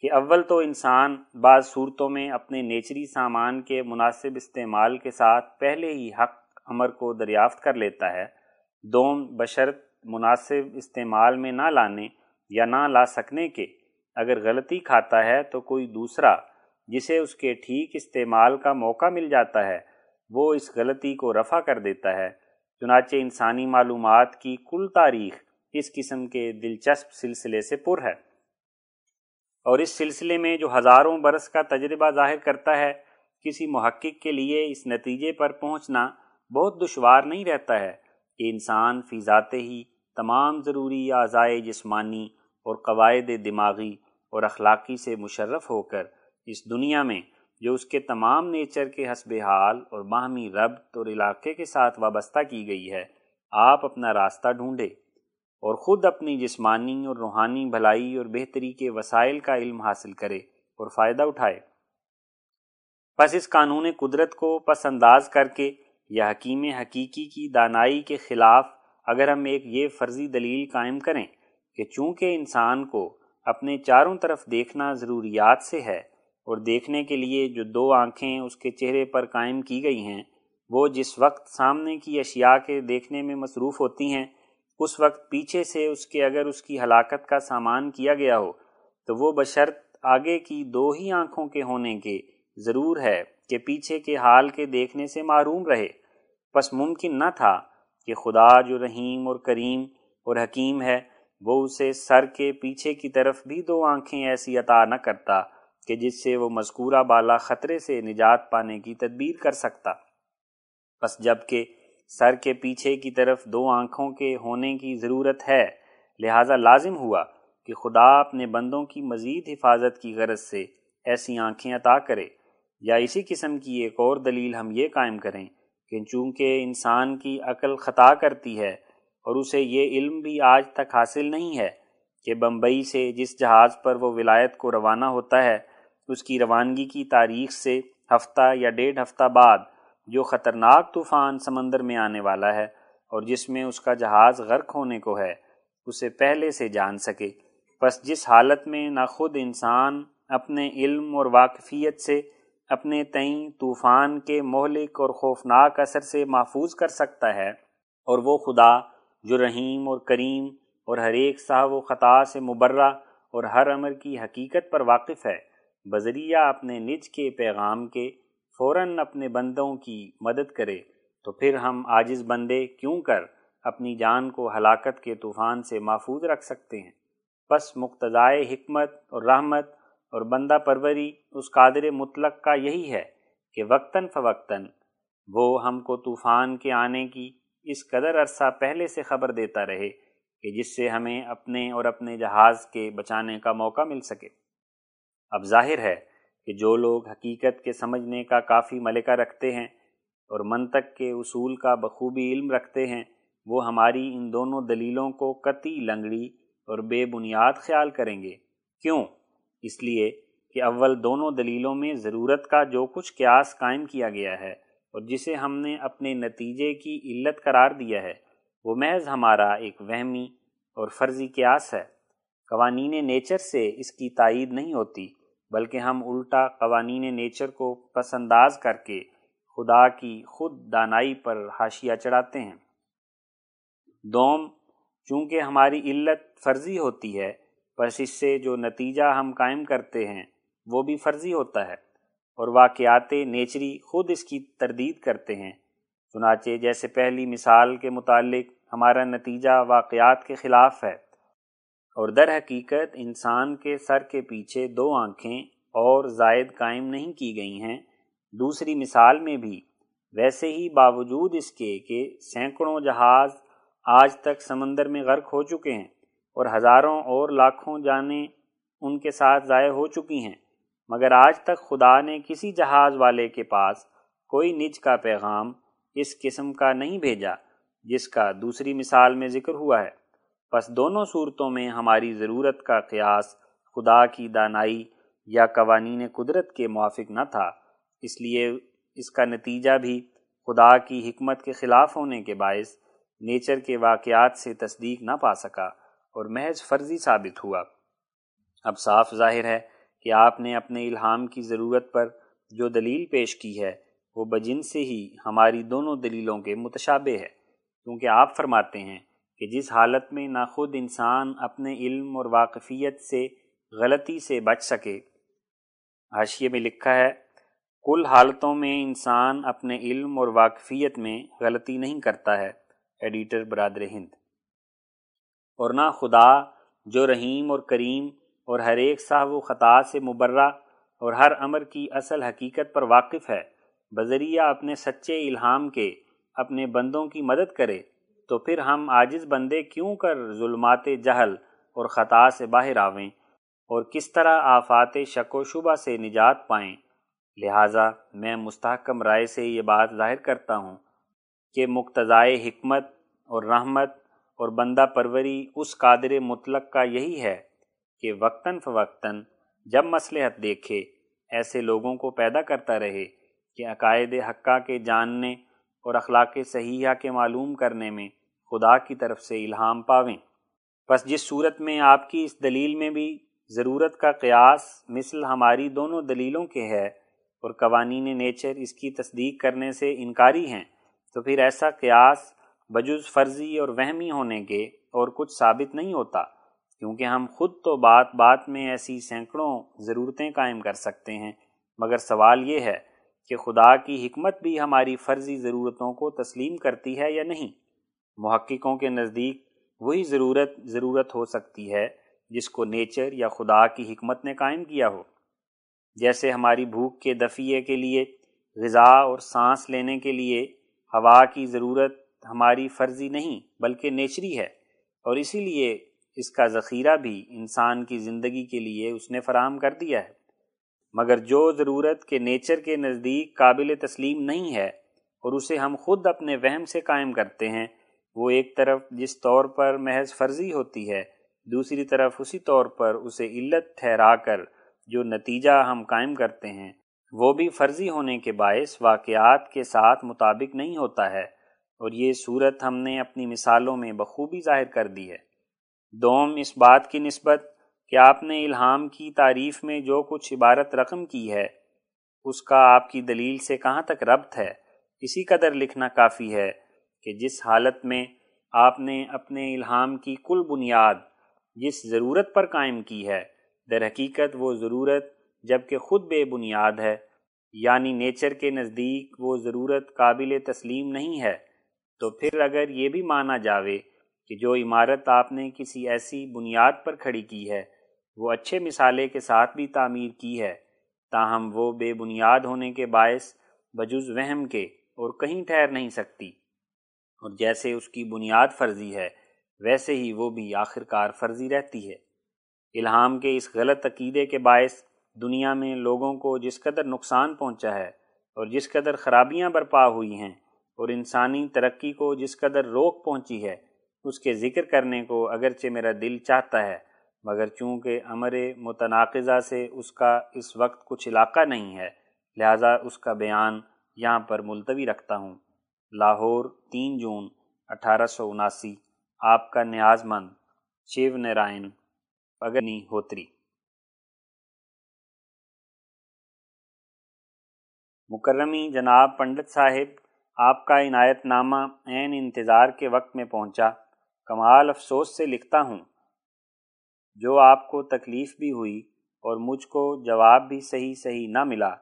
کہ اول تو انسان بعض صورتوں میں اپنے نیچری سامان کے مناسب استعمال کے ساتھ پہلے ہی حق امر کو دریافت کر لیتا ہے۔ دوم، بشرط مناسب استعمال میں نہ لانے یا نہ لا سکنے کے۔ اگر غلطی کھاتا ہے تو کوئی دوسرا جسے اس کے ٹھیک استعمال کا موقع مل جاتا ہے، وہ اس غلطی کو رفع کر دیتا ہے۔ چنانچہ انسانی معلومات کی کل تاریخ اس قسم کے دلچسپ سلسلے سے پر ہے۔ اور اس سلسلے میں جو ہزاروں برس کا تجربہ ظاہر کرتا ہے، کسی محقق کے لیے اس نتیجے پر پہنچنا بہت دشوار نہیں رہتا ہے کہ انسان فی ذات ہی تمام ضروری اعضائے جسمانی اور قواعد دماغی اور اخلاقی سے مشرف ہو کر اس دنیا میں جو اس کے تمام نیچر کے حسب حال اور باہمی ربط اور علاقے کے ساتھ وابستہ کی گئی ہے۔ آپ اپنا راستہ ڈھونڈے اور خود اپنی جسمانی اور روحانی بھلائی اور بہتری کے وسائل کا علم حاصل کرے اور فائدہ اٹھائے پس اس قانون قدرت کو پس انداز کر کے یا حکیم حقیقی کی دانائی کے خلاف اگر ہم ایک یہ فرضی دلیل قائم کریں کہ چونکہ انسان کو اپنے چاروں طرف دیکھنا ضروریات سے ہے اور دیکھنے کے لیے جو دو آنکھیں اس کے چہرے پر قائم کی گئی ہیں، وہ جس وقت سامنے کی اشیاء کے دیکھنے میں مصروف ہوتی ہیں، اس وقت پیچھے سے اس کے اگر اس کی ہلاکت کا سامان کیا گیا ہو، تو وہ بشرط آگے کی دو ہی آنکھوں کے ہونے کے ضرور ہے کہ پیچھے کے حال کے دیکھنے سے معروم رہے۔ پس ممکن نہ تھا کہ خدا جو رحیم اور کریم اور حکیم ہے، وہ اسے سر کے پیچھے کی طرف بھی دو آنکھیں ایسی عطا نہ کرتا۔ کہ جس سے وہ مذکورہ بالا خطرے سے نجات پانے کی تدبیر کر سکتا۔ بس جبکہ سر کے پیچھے کی طرف دو آنکھوں کے ہونے کی ضرورت ہے، لہٰذا لازم ہوا کہ خدا اپنے بندوں کی مزید حفاظت کی غرض سے ایسی آنکھیں عطا کرے۔ یا اسی قسم کی ایک اور دلیل ہم یہ قائم کریں کہ چونکہ انسان کی عقل خطا کرتی ہے اور اسے یہ علم بھی آج تک حاصل نہیں ہے کہ بمبئی سے جس جہاز پر وہ ولایت کو روانہ ہوتا ہے اس کی روانگی کی تاریخ سے ہفتہ یا ڈیڑھ ہفتہ بعد جو خطرناک طوفان سمندر میں آنے والا ہے اور جس میں اس کا جہاز غرق ہونے کو ہے، اسے پہلے سے جان سکے۔ بس جس حالت میں نہ خود انسان اپنے علم اور واقفیت سے اپنے تئیں طوفان کے مہلک اور خوفناک اثر سے محفوظ کر سکتا ہے، اور وہ خدا جو رحیم اور کریم اور ہر ایک صاحب و خطا سے مبرہ اور ہر عمر کی حقیقت پر واقف ہے۔ بذریعہ اپنے نج کے پیغام کے فوراً اپنے بندوں کی مدد کرے تو پھر ہم عاجز بندے کیوں کر اپنی جان کو ہلاکت کے طوفان سے محفوظ رکھ سکتے ہیں؟ بس مقتضائے حکمت اور رحمت اور بندہ پروری اس قادر مطلق کا یہی ہے کہ وقتاً فوقتاً وہ ہم کو طوفان کے آنے کی اس قدر عرصہ پہلے سے خبر دیتا رہے کہ جس سے ہمیں اپنے اور اپنے جہاز کے بچانے کا موقع مل سکے۔ اب ظاہر ہے کہ جو لوگ حقیقت کے سمجھنے کا کافی ملکہ رکھتے ہیں اور منطق کے اصول کا بخوبی علم رکھتے ہیں، وہ ہماری ان دونوں دلیلوں کو قطعی لنگڑی اور بے بنیاد خیال کریں گے۔ کیوں؟ اس لیے کہ اول دونوں دلیلوں میں ضرورت کا جو کچھ قیاس قائم کیا گیا ہے اور جسے ہم نے اپنے نتیجے کی علت قرار دیا ہے، وہ محض ہمارا ایک وہمی اور فرضی قیاس ہے۔ قوانین نیچر سے اس کی تائید نہیں ہوتی۔ بلکہ ہم الٹا قوانین نیچر کو پس انداز کر کے خدا کی خود دانائی پر حاشیہ چڑھاتے ہیں۔ دوم، چونکہ ہماری علت فرضی ہوتی ہے بس اس سے جو نتیجہ ہم قائم کرتے ہیں، وہ بھی فرضی ہوتا ہے اور واقعات نیچری خود اس کی تردید کرتے ہیں۔ چنانچہ جیسے پہلی مثال کے متعلق ہمارا نتیجہ واقعات کے خلاف ہے۔ اور در حقیقت انسان کے سر کے پیچھے دو آنکھیں اور زائد قائم نہیں کی گئی ہیں۔ دوسری مثال میں بھی ویسے ہی باوجود اس کے کہ سینکڑوں جہاز آج تک سمندر میں غرق ہو چکے ہیں اور ہزاروں اور لاکھوں جانیں ان کے ساتھ ضائع ہو چکی ہیں، مگر آج تک خدا نے کسی جہاز والے کے پاس کوئی نج کا پیغام اس قسم کا نہیں بھیجا، جس کا دوسری مثال میں ذکر ہوا ہے۔ بس دونوں صورتوں میں ہماری ضرورت کا قیاس خدا کی دانائی یا قوانین قدرت کے موافق نہ تھا۔ اس لیے اس کا نتیجہ بھی خدا کی حکمت کے خلاف ہونے کے باعث نیچر کے واقعات سے تصدیق نہ پا سکا اور محض فرضی ثابت ہوا۔ اب صاف ظاہر ہے کہ آپ نے اپنے الہام کی ضرورت پر جو دلیل پیش کی ہے، وہ بجن سے ہی ہماری دونوں دلیلوں کے متشابہ ہے۔ کیونکہ آپ فرماتے ہیں کہ جس حالت میں نہ خود انسان اپنے علم اور واقفیت سے غلطی سے بچ سکے۔ حاشیے میں لکھا ہے، کل حالتوں میں انسان اپنے علم اور واقفیت میں غلطی نہیں کرتا ہے۔ ایڈیٹر برادر ہند۔ اور نہ خدا جو رحیم اور کریم اور ہر ایک صاحب و خطا سے مبرہ اور ہر امر کی اصل حقیقت پر واقف ہے، بذریعہ اپنے سچے الہام کے اپنے بندوں کی مدد کرے۔ تو پھر ہم عاجز بندے کیوں کر ظلمات جہل اور خطا سے باہر آویں اور کس طرح آفات شک و شبہ سے نجات پائیں؟ لہٰذا میں مستحکم رائے سے یہ بات ظاہر کرتا ہوں کہ مقتضائے حکمت اور رحمت اور بندہ پروری اس قادر مطلق کا یہی ہے کہ وقتاً فوقتاً جب مصلحت دیکھے، ایسے لوگوں کو پیدا کرتا رہے کہ عقائد حقہ کے جاننے اور اخلاق صحیحہ کے معلوم کرنے میں خدا کی طرف سے الہام پاویں۔ بس جس صورت میں آپ کی اس دلیل میں بھی ضرورت کا قیاس مثل ہماری دونوں دلیلوں کے ہے اور قوانین نیچر اس کی تصدیق کرنے سے انکاری ہیں، تو پھر ایسا قیاس بجز فرضی اور وہمی ہونے کے اور کچھ ثابت نہیں ہوتا، کیونکہ ہم خود تو بات بات میں ایسی سینکڑوں ضرورتیں قائم کر سکتے ہیں۔ مگر سوال یہ ہے کہ خدا کی حکمت بھی ہماری فرضی ضرورتوں کو تسلیم کرتی ہے یا نہیں؟ محققوں کے نزدیک وہی ضرورت ضرورت ہو سکتی ہے جس کو نیچر یا خدا کی حکمت نے قائم کیا ہو۔ جیسے ہماری بھوک کے دفیے کے لیے، غذا اور سانس لینے کے لیے ہوا کی ضرورت ہماری فرضی نہیں بلکہ نیچری ہے، اور اسی لیے اس کا ذخیرہ بھی انسان کی زندگی کے لیے اس نے فراہم کر دیا ہے۔ مگر جو ضرورت کے نیچر کے نزدیک قابل تسلیم نہیں ہے اور اسے ہم خود اپنے وہم سے قائم کرتے ہیں وہ ایک طرف جس طور پر محض فرضی ہوتی ہے، دوسری طرف اسی طور پر اسے علت ٹھہرا کر جو نتیجہ ہم قائم کرتے ہیں، وہ بھی فرضی ہونے کے باعث واقعات کے ساتھ مطابق نہیں ہوتا ہے۔ اور یہ صورت ہم نے اپنی مثالوں میں بخوبی ظاہر کر دی ہے۔ دوم، اس بات کی نسبت کہ آپ نے الہام کی تعریف میں جو کچھ عبارت رقم کی ہے، اس کا آپ کی دلیل سے کہاں تک ربط ہے؟ اسی قدر لکھنا کافی ہے۔ کہ جس حالت میں آپ نے اپنے الہام کی کل بنیاد جس ضرورت پر قائم کی ہے، در حقیقت وہ ضرورت جبکہ خود بے بنیاد ہے یعنی نیچر کے نزدیک وہ ضرورت قابل تسلیم نہیں ہے، تو پھر اگر یہ بھی مانا جاوے کہ جو عمارت آپ نے کسی ایسی بنیاد پر کھڑی کی ہے، وہ اچھے مثالے کے ساتھ بھی تعمیر کی ہے، تاہم وہ بے بنیاد ہونے کے باعث بجز وہم کے اور کہیں ٹھہر نہیں سکتی۔ اور جیسے اس کی بنیاد فرضی ہے، ویسے ہی وہ بھی آخر کار فرضی رہتی ہے۔ الہام کے اس غلط عقیدے کے باعث دنیا میں لوگوں کو جس قدر نقصان پہنچا ہے اور جس قدر خرابیاں برپا ہوئی ہیں اور انسانی ترقی کو جس قدر روک پہنچی ہے، اس کے ذکر کرنے کو اگرچہ میرا دل چاہتا ہے، مگر چونکہ امر متناقضہ سے اس کا اس وقت کچھ علاقہ نہیں ہے، لہٰذا اس کا بیان یہاں پر ملتوی رکھتا ہوں۔ لاہور، تین جون اٹھارہ سو اناسی۔ آپ کا نیاز مند شیو نارائن پگنی ہوتری۔ مکرمی جناب پنڈت صاحب، آپ کا عنایت نامہ عین انتظار کے وقت میں پہنچا۔ کمال افسوس سے لکھتا ہوں، جو آپ کو تکلیف بھی ہوئی اور مجھ کو جواب بھی صحیح صحیح نہ ملا،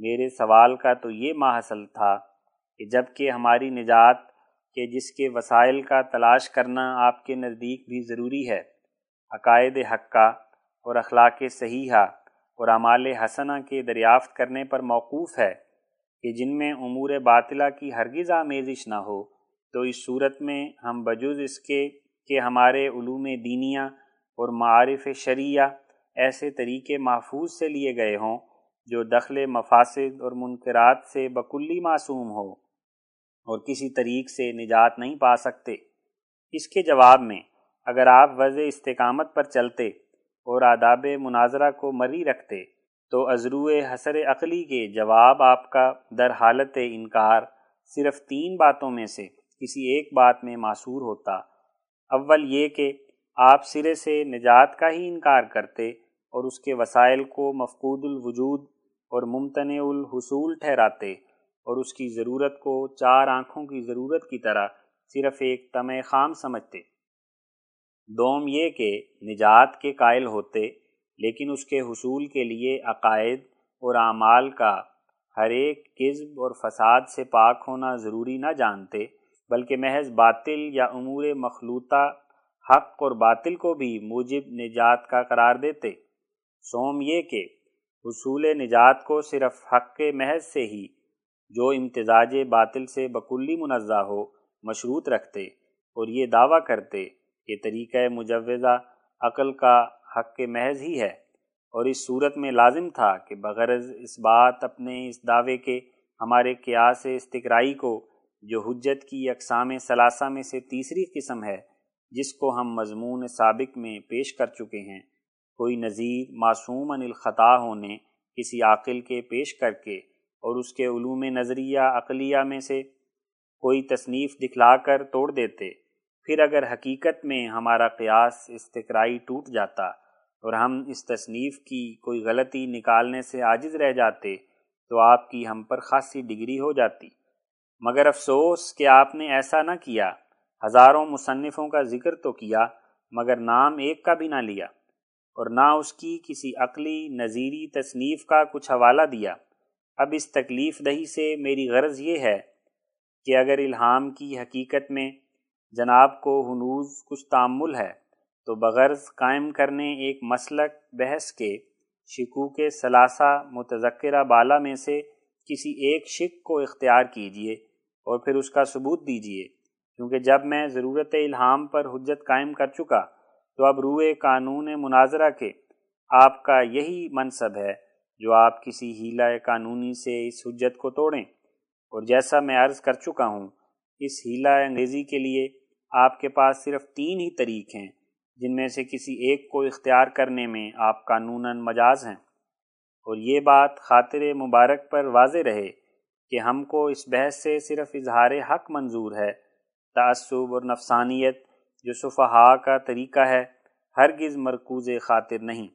میرے سوال کا تو یہ ماحصل تھا کہ جبکہ ہماری نجات کہ جس کے وسائل کا تلاش کرنا آپ کے نزدیک بھی ضروری ہے، عقائد حقہ اور اخلاق صحیحہ اور اعمال حسنہ کے دریافت کرنے پر موقوف ہے کہ جن میں امور باطلہ کی ہرگز آمیزش نہ ہو۔ تو اس صورت میں ہم بجز اس کے کہ ہمارے علوم دینیا اور معارف شریعہ ایسے طریقے محفوظ سے لیے گئے ہوں جو دخل مفاسد اور منکرات سے بکلی معصوم ہو اور کسی طریق سے نجات نہیں پا سکتے۔ اس کے جواب میں، اگر آپ وضع استقامت پر چلتے اور آداب مناظرہ کو مری رکھتے، تو ازرو حسر عقلی کے جواب آپ کا در حالت انکار صرف تین باتوں میں سے کسی ایک بات میں معصور ہوتا۔ اول یہ کہ آپ سرے سے نجات کا ہی انکار کرتے اور اس کے وسائل کو مفقود الوجود اور ممتنع الحصول ٹھہراتے اور اس کی ضرورت کو چار آنکھوں کی ضرورت کی طرح صرف ایک تم خام سمجھتے۔ دوم یہ کہ نجات کے قائل ہوتے، لیکن اس کے حصول کے لیے عقائد اور اعمال کا ہر ایک قزب اور فساد سے پاک ہونا ضروری نہ جانتے، بلکہ محض باطل یا امور مخلوطہ حق اور باطل کو بھی موجب نجات کا قرار دیتے۔ سوم یہ کہ حصول نجات کو صرف حق کے محض سے ہی، جو امتزاج باطل سے بکلی منزہ ہو، مشروط رکھتے اور یہ دعویٰ کرتے کہ طریقہ مجوزہ عقل کا حق کے محض ہی ہے۔ اور اس صورت میں لازم تھا کہ بغرض اس بات اپنے اس دعوے کے ہمارے قیاس استقرائی کو، جو حجت کی اقسام ثلاثہ میں سے تیسری قسم ہے، جس کو ہم مضمون سابق میں پیش کر چکے ہیں۔ کوئی نظیر معصوم ان الخطا ہونے، کسی عاقل کے پیش کر کے اور اس کے علوم نظریہ عقلیہ میں سے کوئی تصنیف دکھلا کر توڑ دیتے، پھر اگر حقیقت میں ہمارا قیاس استقرائی ٹوٹ جاتا اور ہم اس تصنیف کی کوئی غلطی نکالنے سے عاجز رہ جاتے، تو آپ کی ہم پر خاصی ڈگری ہو جاتی۔ مگر افسوس کہ آپ نے ایسا نہ کیا۔ ہزاروں مصنفوں کا ذکر تو کیا، مگر نام ایک کا بھی نہ لیا۔ اور نہ اس کی کسی عقلی نظیری تصنیف کا کچھ حوالہ دیا۔ اب اس تکلیف دہی سے میری غرض یہ ہے کہ اگر الہام کی حقیقت میں جناب کو ہنوز کچھ تعمل ہے، تو بغرض قائم کرنے ایک مسلک بحث کے شکو کے ثلاثہ متذکرہ بالا میں سے کسی ایک شک کو اختیار کیجیے اور پھر اس کا ثبوت دیجیے کیونکہ جب میں ضرورت الہام پر حجت قائم کر چکا تو اب روئے قانون مناظرہ کے آپ کا یہی منصب ہے جو آپ کسی ہیلہ قانونی سے اس حجت کو توڑیں۔ اور جیسا میں عرض کر چکا ہوں، اس ہیلہ انگریزی کے لیے آپ کے پاس صرف تین ہی طریق ہیں، جن میں سے کسی ایک کو اختیار کرنے میں آپ قانوناً مجاز ہیں۔ اور یہ بات خاطر مبارک پر واضح رہے کہ ہم کو اس بحث سے صرف اظہار حق منظور ہے، تعصب اور نفسانیت جو صفحہ کا طریقہ ہے، ہرگز مرکوز خاطر نہیں۔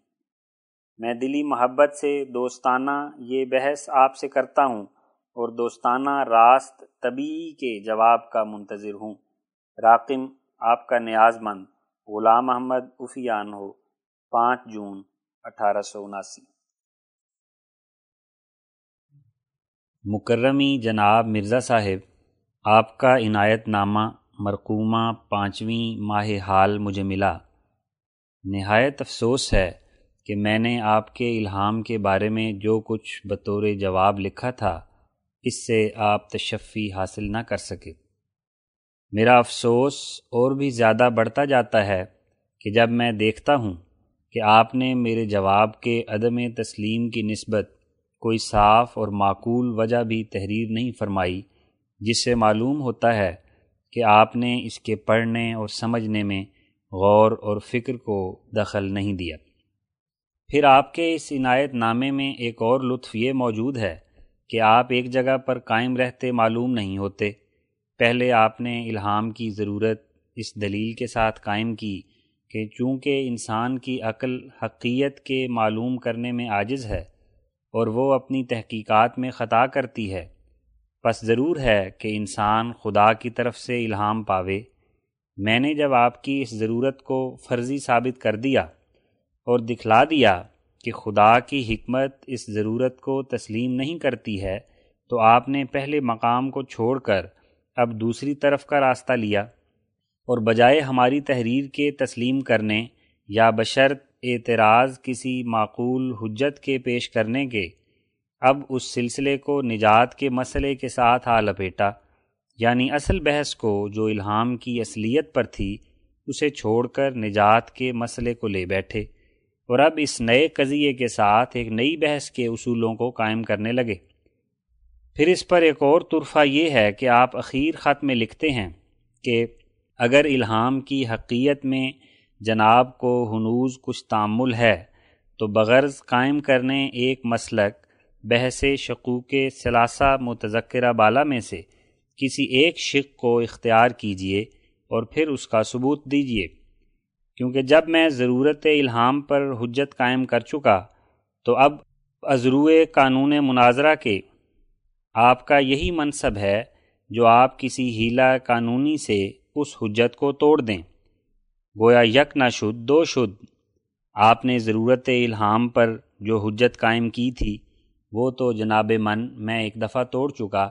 میں دلی محبت سے دوستانہ یہ بحث آپ سے کرتا ہوں اور دوستانہ راست طبیعی کے جواب کا منتظر ہوں۔ راقم، آپ کا نیاز مند غلام محمد افیان ہو۔ پانچ جون اٹھارہ سو اناسی۔ مکرمی جناب مرزا صاحب، آپ کا عنایت نامہ مرقومہ پانچویں ماہ حال مجھے ملا۔ نہایت افسوس ہے کہ میں نے آپ کے الہام کے بارے میں جو کچھ بطور جواب لکھا تھا، اس سے آپ تشفی حاصل نہ کر سکے۔ میرا افسوس اور بھی زیادہ بڑھتا جاتا ہے کہ جب میں دیکھتا ہوں کہ آپ نے میرے جواب کے عدم تسلیم کی نسبت کوئی صاف اور معقول وجہ بھی تحریر نہیں فرمائی، جس سے معلوم ہوتا ہے کہ آپ نے اس کے پڑھنے اور سمجھنے میں غور اور فکر کو دخل نہیں دیا۔ پھر آپ کے اس عنایت نامے میں ایک اور لطف یہ موجود ہے کہ آپ ایک جگہ پر قائم رہتے معلوم نہیں ہوتے۔ پہلے آپ نے الہام کی ضرورت اس دلیل کے ساتھ قائم کی کہ چونکہ انسان کی عقل حقیت کے معلوم کرنے میں عاجز ہے اور وہ اپنی تحقیقات میں خطا کرتی ہے پس ضرور ہے کہ انسان خدا کی طرف سے الہام پاوے۔ میں نے جب آپ کی اس ضرورت کو فرضی ثابت کر دیا اور دکھلا دیا کہ خدا کی حکمت اس ضرورت کو تسلیم نہیں کرتی ہے، تو آپ نے پہلے مقام کو چھوڑ کر اب دوسری طرف کا راستہ لیا۔ اور بجائے ہماری تحریر کے تسلیم کرنے یا بشرط اعتراض کسی معقول حجت کے پیش کرنے کے اب اس سلسلے کو نجات کے مسئلے کے ساتھ آ لپیٹا۔ یعنی اصل بحث کو جو الہام کی اصلیت پر تھی، اسے چھوڑ کر نجات کے مسئلے کو لے بیٹھے۔ اور اب اس نئے قضیے کے ساتھ ایک نئی بحث کے اصولوں کو قائم کرنے لگے۔ پھر اس پر ایک اور طرفہ یہ ہے کہ آپ اخیر خط میں لکھتے ہیں کہ اگر الہام کی حقیت میں جناب کو ہنوز کچھ تعمل ہے، تو بغرض قائم کرنے ایک مسلک بحث شقوق ثلاثہ متذکرہ بالا میں سے کسی ایک شق کو اختیار کیجیے اور پھر اس کا ثبوت دیجیے کیونکہ جب میں ضرورت الہام پر حجت قائم کر چکا، تو اب ازروع قانون مناظرہ کے آپ کا یہی منصب ہے جو آپ کسی ہیلا قانونی سے اس حجت کو توڑ دیں۔ گویا یک نہ شد، دو شد۔ آپ نے ضرورت الہام پر جو حجت قائم کی تھی وہ تو جناب من میں ایک دفعہ توڑ چکا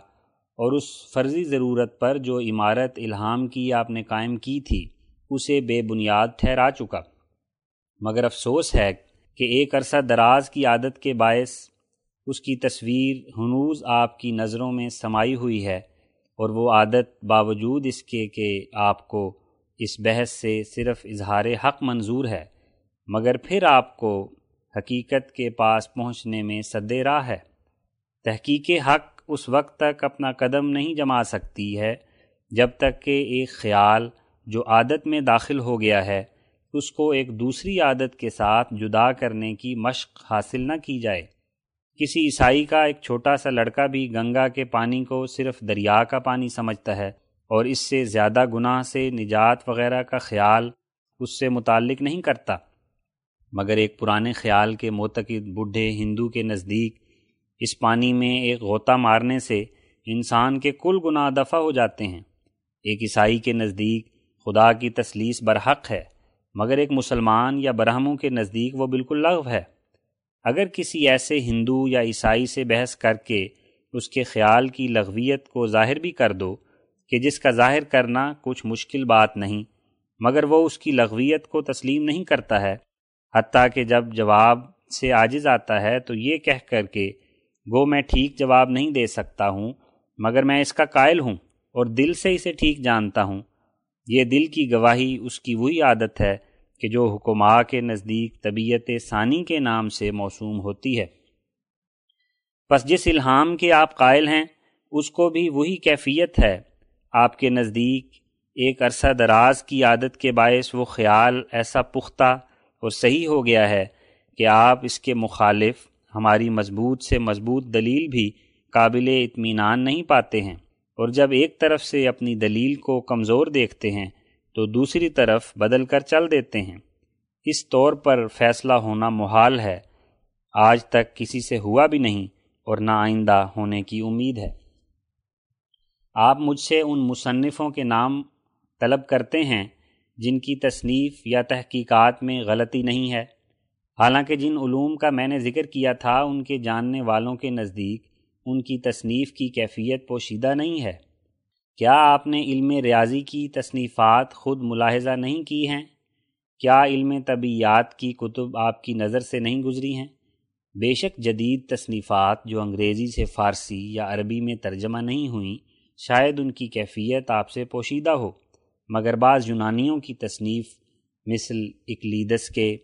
اور اس فرضی ضرورت پر جو عمارت الہام کی آپ نے قائم کی تھی، اسے بے بنیاد ٹھہرا چکا۔ مگر افسوس ہے کہ ایک عرصہ دراز کی عادت کے باعث اس کی تصویر ہنوز آپ کی نظروں میں سمائی ہوئی ہے اور وہ عادت باوجود اس کے کہ آپ کو اس بحث سے صرف اظہار حق منظور ہے، مگر پھر آپ کو حقیقت کے پاس پہنچنے میں صد راہ ہے۔ تحقیق حق اس وقت تک اپنا قدم نہیں جما سکتی ہے، جب تک کہ ایک خیال جو عادت میں داخل ہو گیا ہے، اس کو ایک دوسری عادت کے ساتھ جدا کرنے کی مشق حاصل نہ کی جائے۔ کسی عیسائی کا ایک چھوٹا سا لڑکا بھی گنگا کے پانی کو صرف دریا کا پانی سمجھتا ہے، اور اس سے زیادہ گناہ سے نجات وغیرہ کا خیال اس سے متعلق نہیں کرتا۔ مگر ایک پرانے خیال کے معتقد بڈھے ہندو کے نزدیک اس پانی میں ایک غوطہ مارنے سے انسان کے کل گناہ دفع ہو جاتے ہیں۔ ایک عیسائی کے نزدیک خدا کی تسلیس برحق ہے، مگر ایک مسلمان یا برہموں کے نزدیک وہ بالکل لغو ہے۔ اگر کسی ایسے ہندو یا عیسائی سے بحث کر کے اس کے خیال کی لغویت کو ظاہر بھی کر دو کہ جس کا ظاہر کرنا کچھ مشکل بات نہیں، مگر وہ اس کی لغویت کو تسلیم نہیں کرتا ہے حتیٰ کہ جب جواب سے عاجز آتا ہے تو یہ کہہ کر کے، گو، میں ٹھیک جواب نہیں دے سکتا ہوں، مگر میں اس کا قائل ہوں اور دل سے اسے ٹھیک جانتا ہوں۔ یہ دل کی گواہی، اس کی وہی عادت ہے کہ جو حکماء کے نزدیک طبیعت ثانی کے نام سے موسوم ہوتی ہے۔ پس جس الہام کے آپ قائل ہیں، اس کو بھی وہی کیفیت ہے۔ آپ کے نزدیک ایک عرصہ دراز کی عادت کے باعث وہ خیال ایسا پختہ اور صحیح ہو گیا ہے کہ آپ اس کے مخالف ہماری مضبوط سے مضبوط دلیل بھی قابل اطمینان نہیں پاتے ہیں۔ اور جب ایک طرف سے اپنی دلیل کو کمزور دیکھتے ہیں، تو دوسری طرف بدل کر چل دیتے ہیں۔ اس طور پر فیصلہ ہونا محال ہے۔ آج تک کسی سے ہوا بھی نہیں اور نہ آئندہ ہونے کی امید ہے۔ آپ مجھ سے ان مصنفوں کے نام طلب کرتے ہیں جن کی تصنیف یا تحقیقات میں غلطی نہیں ہے۔ حالانکہ جن علوم کا میں نے ذکر کیا تھا، ان کے جاننے والوں کے نزدیک ان کی تصنیف کی کیفیت پوشیدہ نہیں ہے۔ کیا آپ نے علم ریاضی کی تصنیفات خود ملاحظہ نہیں کی ہیں؟ کیا علم طبیعیات کی کتب آپ کی نظر سے نہیں گزری ہیں؟ بے شک جدید تصنیفات جو انگریزی سے فارسی یا عربی میں ترجمہ نہیں ہوئیں، شاید ان کی کیفیت آپ سے پوشیدہ ہو۔ مگر بعض یونانیوں کی تصنیف مثل اکلیدس کے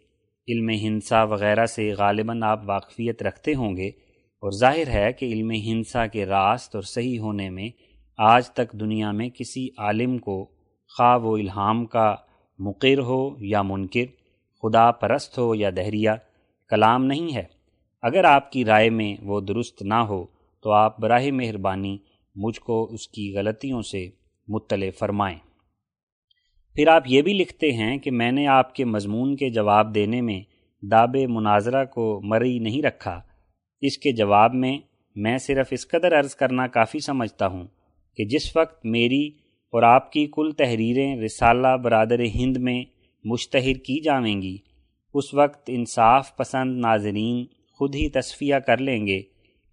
علم ہنسا وغیرہ سے غالباً آپ واقفیت رکھتے ہوں گے، اور ظاہر ہے کہ علم ہنسا کے راست اور صحیح ہونے میں آج تک دنیا میں کسی عالم کو خواہ و الہام کا مقر ہو یا منکر، خدا پرست ہو یا دہریہ، کلام نہیں ہے۔ اگر آپ کی رائے میں وہ درست نہ ہو، تو آپ براہ مہربانی مجھ کو اس کی غلطیوں سے مطلع فرمائیں۔ پھر آپ یہ بھی لکھتے ہیں کہ میں نے آپ کے مضمون کے جواب دینے میں داب مناظرہ کو مری نہیں رکھا۔ اس کے جواب میں میں صرف اس قدر عرض کرنا کافی سمجھتا ہوں کہ جس وقت میری اور آپ کی کل تحریریں رسالہ برادر ہند میں مشتہر کی جاویں گی، اس وقت انصاف پسند ناظرین خود ہی تصفیہ کر لیں گے،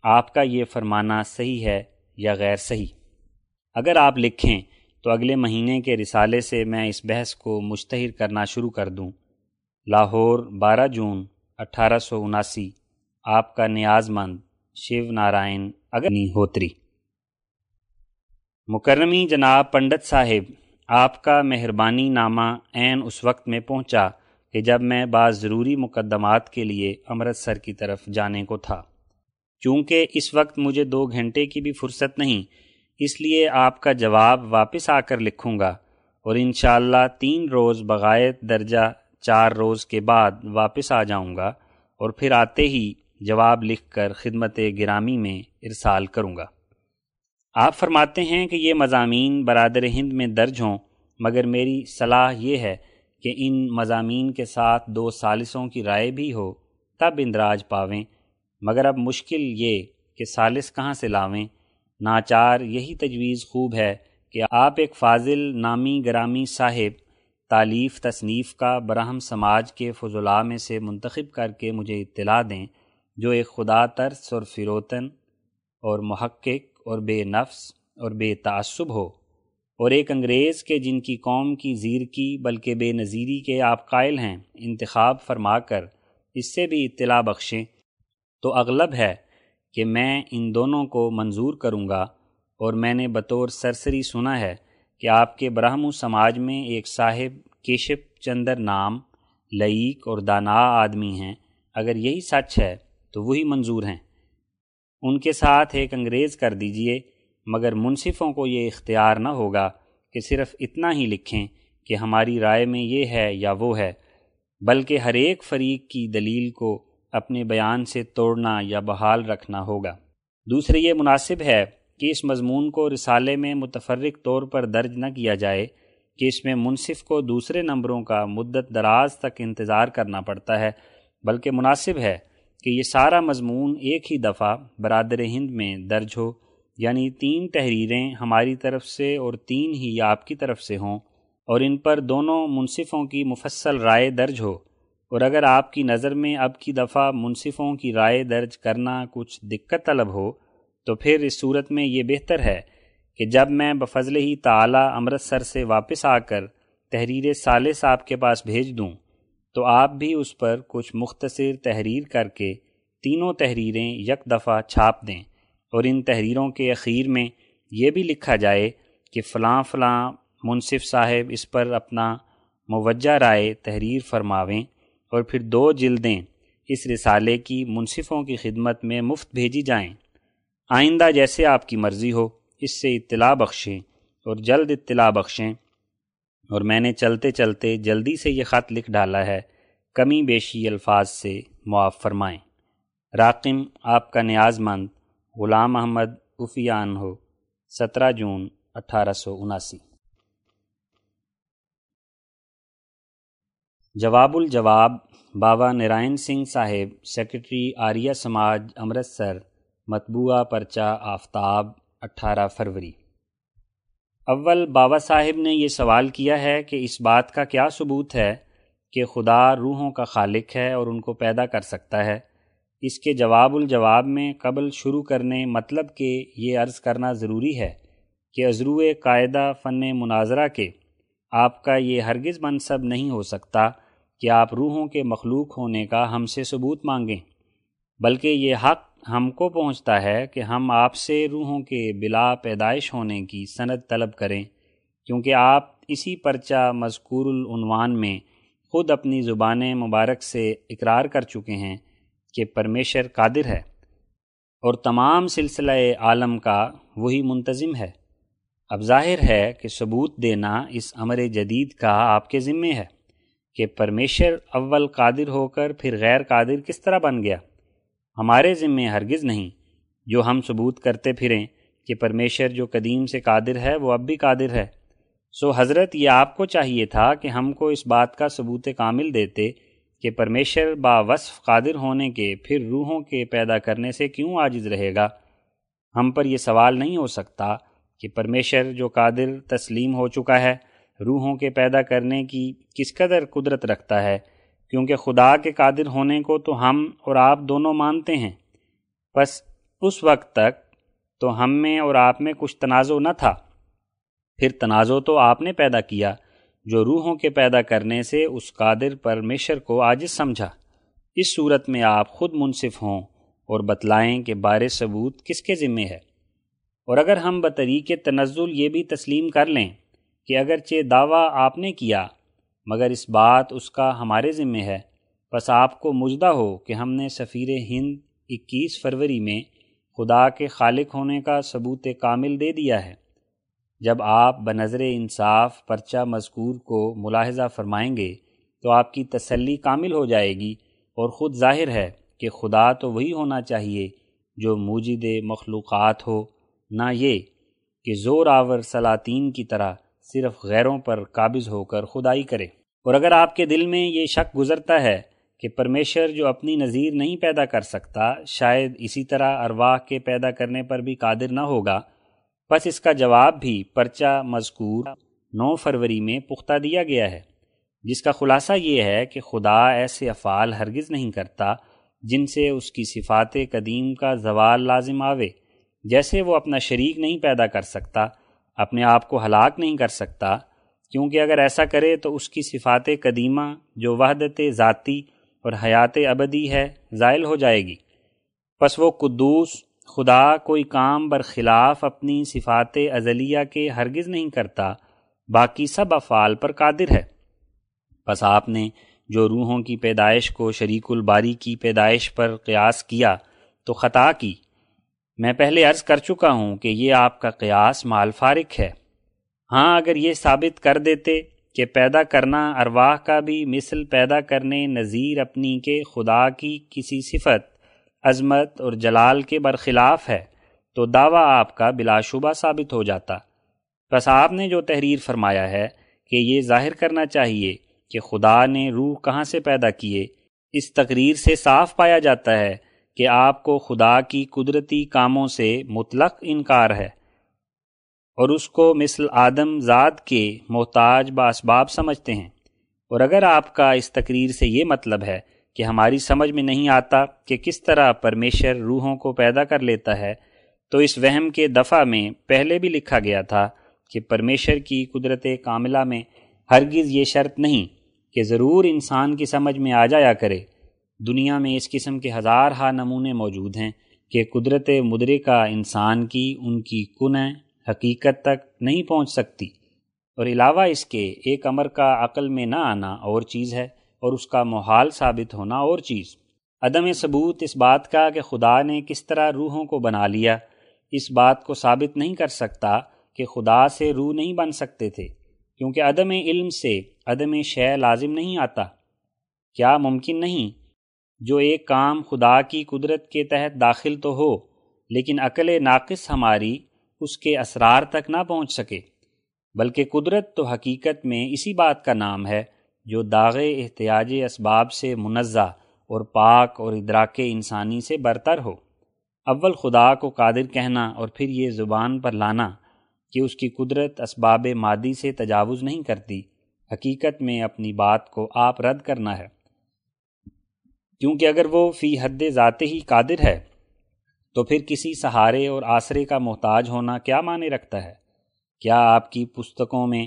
آپ کا یہ فرمانا صحیح ہے یا غیر صحیح۔ اگر آپ لکھیں تو اگلے مہینے کے رسالے سے میں اس بحث کو مشتہر کرنا شروع کر دوں۔ لاہور، بارہ جون، اٹھارہ سو اناسی۔ آپ کا نیاز مند شیو نارائن اگنی ہوتری۔ مکرمی جناب پنڈت صاحب، آپ کا مہربانی نامہ عین اس وقت میں پہنچا کہ جب میں بعض ضروری مقدمات کے لیے امرتسر کی طرف جانے کو تھا۔ چونکہ اس وقت مجھے دو گھنٹے کی بھی فرصت نہیں اس لیے آپ کا جواب واپس آ کر لکھوں گا اور انشاءاللہ تین روز بغایت درجہ چار روز کے بعد واپس آ جاؤں گا اور پھر آتے ہی جواب لکھ کر خدمت گرامی میں ارسال کروں گا۔ آپ فرماتے ہیں کہ یہ مضامین برادر ہند میں درج ہوں، مگر میری صلاح یہ ہے کہ ان مضامین کے ساتھ دو سالسوں کی رائے بھی ہو، تب اندراج پاویں۔ مگر اب مشکل یہ کہ سالس کہاں سے لاویں؟ ناچار یہی تجویز خوب ہے کہ آپ ایک فاضل نامی گرامی صاحب تعلیف تصنیف کا براہم سماج کے فضلاء میں سے منتخب کر کے مجھے اطلاع دیں، جو ایک خدا ترس اور فروتن اور محقق اور بے نفس اور بے تعصب ہو، اور ایک انگریز کے جن کی قوم کی زیر کی بلکہ بے نظیری کے آپ قائل ہیں، انتخاب فرما کر اس سے بھی اطلاع بخشیں۔ تو اغلب ہے کہ میں ان دونوں کو منظور کروں گا، اور میں نے بطور سرسری سنا ہے کہ آپ کے برہم سماج میں ایک صاحب کیشپ چندر نام، لئیک اور دانا آدمی ہیں۔ اگر یہی سچ ہے تو وہی منظور ہیں۔ ان کے ساتھ ایک انگریز کر دیجیے، مگر منصفوں کو یہ اختیار نہ ہوگا کہ صرف اتنا ہی لکھیں کہ ہماری رائے میں یہ ہے یا وہ ہے، بلکہ ہر ایک فریق کی دلیل کو اپنے بیان سے توڑنا یا بحال رکھنا ہوگا۔ دوسرے، یہ مناسب ہے کہ اس مضمون کو رسالے میں متفرق طور پر درج نہ کیا جائے کہ اس میں منصف کو دوسرے نمبروں کا مدت دراز تک انتظار کرنا پڑتا ہے، بلکہ مناسب ہے کہ یہ سارا مضمون ایک ہی دفعہ برادر ہند میں درج ہو یعنی تین تحریریں ہماری طرف سے اور تین ہی آپ کی طرف سے ہوں اور ان پر دونوں منصفوں کی مفصل رائے درج ہو۔ اور اگر آپ کی نظر میں اب کی دفعہ منصفوں کی رائے درج کرنا کچھ دقت طلب ہو، تو پھر اس صورت میں یہ بہتر ہے کہ جب میں بفضل ہی تعلیٰ امرتسر سے واپس آ کر تحریر سالس آپ کے پاس بھیج دوں، تو آپ بھی اس پر کچھ مختصر تحریر کر کے تینوں تحریریں یک دفعہ چھاپ دیں۔ اور ان تحریروں کے اخیر میں یہ بھی لکھا جائے کہ فلاں فلاں منصف صاحب اس پر اپنا موجہ رائے تحریر فرماویں۔ اور پھر دو جلدیں اس رسالے کی منصفوں کی خدمت میں مفت بھیجی جائیں۔ آئندہ جیسے آپ کی مرضی ہو، اس سے اطلاع بخشیں اور جلد اطلاع بخشیں۔ اور میں نے چلتے چلتے جلدی سے یہ خط لکھ ڈالا ہے، کمی بیشی الفاظ سے معاف فرمائیں۔ راقم، آپ کا نیاز مند غلام احمد عفیان ہو، سترہ جون اٹھارہ سو اناسی۔ جواب الجواب بابا نرائن سنگھ صاحب سیکرٹری آریہ سماج، امرتسر، مطبوعہ پرچہ، آفتاب، اٹھارہ فروری۔ اول، بابا صاحب نے یہ سوال کیا ہے کہ اس بات کا کیا ثبوت ہے کہ خدا روحوں کا خالق ہے اور ان کو پیدا کر سکتا ہے؟ اس کے جواب الجواب میں قبل شروع کرنے مطلب کہ یہ عرض کرنا ضروری ہے کہ عزرو قاعدہ فن مناظرہ کے آپ کا یہ ہرگز منصب نہیں ہو سکتا کہ آپ روحوں کے مخلوق ہونے کا ہم سے ثبوت مانگیں؟ بلکہ یہ حق ہم کو پہنچتا ہے کہ ہم آپ سے روحوں کے بلا پیدائش ہونے کی سند طلب کریں، کیونکہ آپ اسی پرچہ مذکور العنوان میں خود اپنی زبان مبارک سے اقرار کر چکے ہیں کہ پرمیشر قادر ہے۔ اور تمام سلسلہ عالم کا وہی منتظم ہے۔ اب ظاہر ہے کہ ثبوت دینا اس امر جدید کا آپ کے ذمے ہے۔ کہ پرمیشر اول قادر ہو کر پھر غیر قادر کس طرح بن گیا؟ ہمارے ذمے ہرگز نہیں۔ جو ہم ثبوت کرتے پھریں کہ پرمیشر جو قدیم سے قادر ہے، وہ اب بھی قادر ہے۔ سو حضرت، یہ آپ کو چاہیے تھا کہ ہم کو اس بات کا ثبوت کامل دیتے کہ پرمیشر با وصف قادر ہونے کے پھر روحوں کے پیدا کرنے سے کیوں عاجز رہے گا؟ ہم پر یہ سوال نہیں ہو سکتا کہ پرمیشر جو قادر تسلیم ہو چکا ہے روحوں کے پیدا کرنے کی کس قدر قدرت رکھتا ہے، کیونکہ خدا کے قادر ہونے کو تو ہم اور آپ دونوں مانتے ہیں۔ بس اس وقت تک تو ہم میں اور آپ میں کچھ تنازع نہ تھا۔ پھر تنازع تو آپ نے پیدا کیا، جو روحوں کے پیدا کرنے سے اس قادر پرمیشر کو عاجز سمجھا۔ اس صورت میں آپ خود منصف ہوں اور بتلائیں کہ بار ثبوت کس کے ذمے ہے۔ اور اگر ہم بطریق تنزل یہ بھی تسلیم کر لیں کہ اگرچہ دعویٰ آپ نے کیا، مگر اس بات اس کا ہمارے ذمے ہے۔ بس آپ کو مجدہ ہو کہ ہم نے سفیر ہند اکیس فروری میں خدا کے خالق ہونے کا ثبوت کامل دے دیا ہے۔ جب آپ بنظر انصاف پرچہ مذکور کو ملاحظہ فرمائیں گے تو آپ کی تسلی کامل ہو جائے گی اور خود ظاہر ہے کہ خدا تو وہی ہونا چاہیے جو موجد مخلوقات ہو، نہ یہ کہ زور آور سلاطین کی طرح صرف غیروں پر قابض ہو کر خدائی کرے۔ اور اگر آپ کے دل میں یہ شک گزرتا ہے کہ پرمیشر جو اپنی نظیر نہیں پیدا کر سکتا، شاید اسی طرح ارواح کے پیدا کرنے پر بھی قادر نہ ہوگا۔ بس اس کا جواب بھی پرچہ مذکور نو فروری میں پختہ دیا گیا ہے۔ جس کا خلاصہ یہ ہے کہ خدا ایسے افعال ہرگز نہیں کرتا جن سے اس کی صفات قدیم کا زوال لازم آوے، جیسے وہ اپنا شریک نہیں پیدا کر سکتا۔ اپنے آپ کو ہلاک نہیں کر سکتا، کیونکہ اگر ایسا کرے تو اس کی صفات قدیمہ جو وحدت ذاتی اور حیات ابدی ہے، زائل ہو جائے گی۔ پس وہ قدوس، خدا کوئی کام برخلاف اپنی صفات ازلیہ کے ہرگز نہیں کرتا، باقی سب افعال پر قادر ہے۔ پس آپ نے جو روحوں کی پیدائش کو شریک الباری کی پیدائش پر قیاس کیا، تو خطا کی۔ میں پہلے عرض کر چکا ہوں کہ یہ آپ کا قیاس مال فارق ہے۔ ہاں اگر یہ ثابت کر دیتے کہ پیدا کرنا ارواح کا بھی مثل پیدا کرنے نظیر اپنی کے خدا کی کسی صفت، عظمت اور جلال کے برخلاف ہے، تو دعویٰ آپ کا بلا شبہ ثابت ہو جاتا۔ بس آپ نے جو تحریر فرمایا ہے کہ یہ ظاہر کرنا چاہیے کہ خدا نے روح کہاں سے پیدا کیے، اس تقریر سے صاف پایا جاتا ہے کہ آپ کو خدا کی قدرتی کاموں سے مطلق انکار ہے اور اس کو مثل آدم ذات کے محتاج باسباب سمجھتے ہیں۔ اور اگر آپ کا اس تقریر سے یہ مطلب ہے کہ ہماری سمجھ میں نہیں آتا کہ کس طرح پرمیشر روحوں کو پیدا کر لیتا ہے، تو اس وہم کے دفعہ میں پہلے بھی لکھا گیا تھا کہ پرمیشر کی قدرت کاملہ میں ہرگز یہ شرط نہیں کہ ضرور انسان کی سمجھ میں آ جایا کرے۔ دنیا میں اس قسم کے ہزار ہا نمونے موجود ہیں کہ قدرت مدرکہ انسان کی ان کی کن حقیقت تک نہیں پہنچ سکتی۔ اور علاوہ اس کے ایک امر کا عقل میں نہ آنا اور چیز ہے اور اس کا محال ثابت ہونا اور چیز۔ عدم ثبوت اس بات کا کہ خدا نے کس طرح روحوں کو بنا لیا، اس بات کو ثابت نہیں کر سکتا کہ خدا سے روح نہیں بن سکتے تھے، کیونکہ عدم علم سے عدم شے لازم نہیں آتا۔ کیا ممکن نہیں جو ایک کام خدا کی قدرت کے تحت داخل تو ہو، لیکن عقل ناقص ہماری اس کے اسرار تک نہ پہنچ سکے۔ بلکہ قدرت تو حقیقت میں اسی بات کا نام ہے جو داغ احتیاج اسباب سے منزہ اور پاک اور ادراک انسانی سے برتر ہو۔ اول خدا کو قادر کہنا اور پھر یہ زبان پر لانا کہ اس کی قدرت اسباب مادی سے تجاوز نہیں کرتی، حقیقت میں اپنی بات کو آپ رد کرنا ہے۔ کیونکہ اگر وہ فی حد ذات ہی قادر ہے، تو پھر کسی سہارے اور آسرے کا محتاج ہونا کیا معنی رکھتا ہے؟ کیا آپ کی پستکوں میں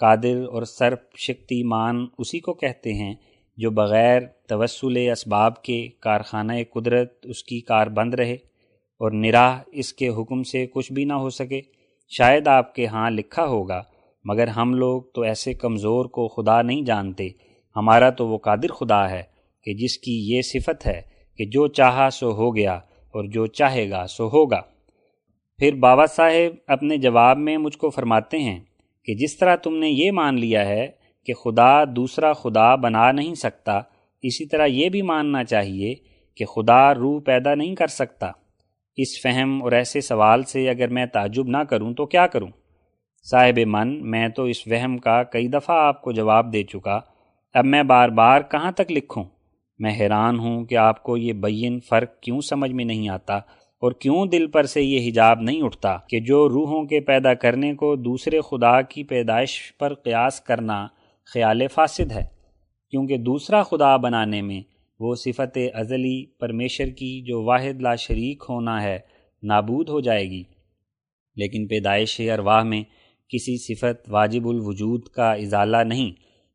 قادر اور سرپ شکتی مان اسی کو کہتے ہیں جو بغیر توسل اسباب کے کارخانہ قدرت اس کی کار بند رہے اور نراہ اس کے حکم سے کچھ بھی نہ ہو سکے؟ شاید آپ کے ہاں لکھا ہوگا، مگر ہم لوگ تو ایسے کمزور کو خدا نہیں جانتے، ہمارا تو وہ قادر خدا ہے۔ کہ جس کی یہ صفت ہے کہ جو چاہا سو ہو گیا اور جو چاہے گا سو ہوگا۔ پھر بابا صاحب اپنے جواب میں مجھ کو فرماتے ہیں کہ جس طرح تم نے یہ مان لیا ہے کہ خدا دوسرا خدا بنا نہیں سکتا، اسی طرح یہ بھی ماننا چاہیے کہ خدا روح پیدا نہیں کر سکتا۔ اس فہم اور ایسے سوال سے اگر میں تعجب نہ کروں تو کیا کروں؟ صاحب من، میں تو اس وہم کا کئی دفعہ آپ کو جواب دے چکا، اب میں بار بار کہاں تک لکھوں؟ میں حیران ہوں کہ آپ کو یہ بین فرق کیوں سمجھ میں نہیں آتا اور کیوں دل پر سے یہ حجاب نہیں اٹھتا کہ جو روحوں کے پیدا کرنے کو دوسرے خدا کی پیدائش پر قیاس کرنا خیال فاسد ہے، کیونکہ دوسرا خدا بنانے میں وہ صفت ازلی پرمیشر کی جو واحد لا شریک ہونا ہے نابود ہو جائے گی۔ لیکن پیدائش ارواح میں کسی صفت واجب الوجود کا ازالہ نہیں،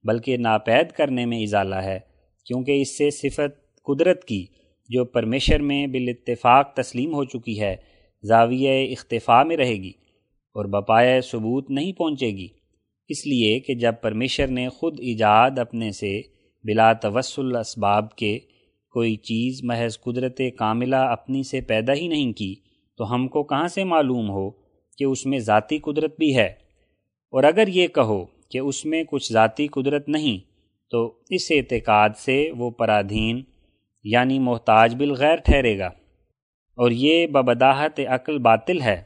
بلکہ ناپید کرنے میں ازالہ ہے۔ کیونکہ اس سے صفت قدرت کی، جو پرمیشر میں بالاتفاق تسلیم ہو چکی ہے، زاویہ اختفاء میں رہے گی اور بپایا ثبوت نہیں پہنچے گی۔ اس لیے کہ جب پرمیشر نے خود ایجاد اپنے سے بلا توسل اسباب کے کوئی چیز محض قدرت کاملہ اپنی سے پیدا ہی نہیں کی، تو ہم کو کہاں سے معلوم ہو کہ اس میں ذاتی قدرت بھی ہے؟ اور اگر یہ کہو کہ اس میں کچھ ذاتی قدرت نہیں تو اس اعتقاد سے وہ پرادھین یعنی محتاج بالغیر ٹھہرے گا۔ اور یہ ببداحت عقل باطل ہے۔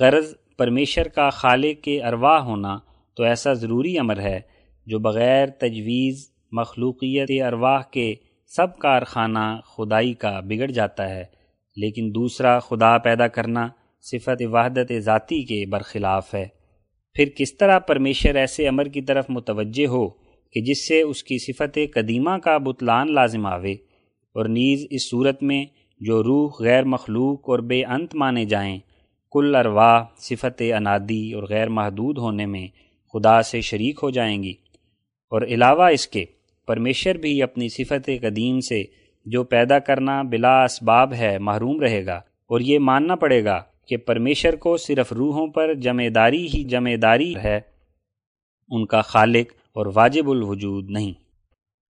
غرض پرمیشر کا خالق کے ارواح ہونا تو ایسا ضروری امر ہے جو بغیر تجویز مخلوقیت ارواح کے سب کارخانہ خدائی کا بگڑ جاتا ہے، لیکن دوسرا خدا پیدا کرنا صفت وحدت ذاتی کے برخلاف ہے۔ پھر کس طرح پرمیشر ایسے امر کی طرف متوجہ ہو؟ کہ جس سے اس کی صفت قدیمہ کا بتلان لازم آوے اور نیز اس صورت میں جو روح غیر مخلوق اور بے انت مانے جائیں، کل ارواح، صفت انادی اور غیر محدود ہونے میں خدا سے شریک ہو جائیں گی۔ اور علاوہ اس کے پرمیشر بھی اپنی صفت قدیم سے جو پیدا کرنا بلا اسباب ہے محروم رہے گا۔ اور یہ ماننا پڑے گا کہ پرمیشر کو صرف روحوں پر جمع داری ہی جمع داری ہے۔ ان کا خالق اور واجب الوجود نہیں۔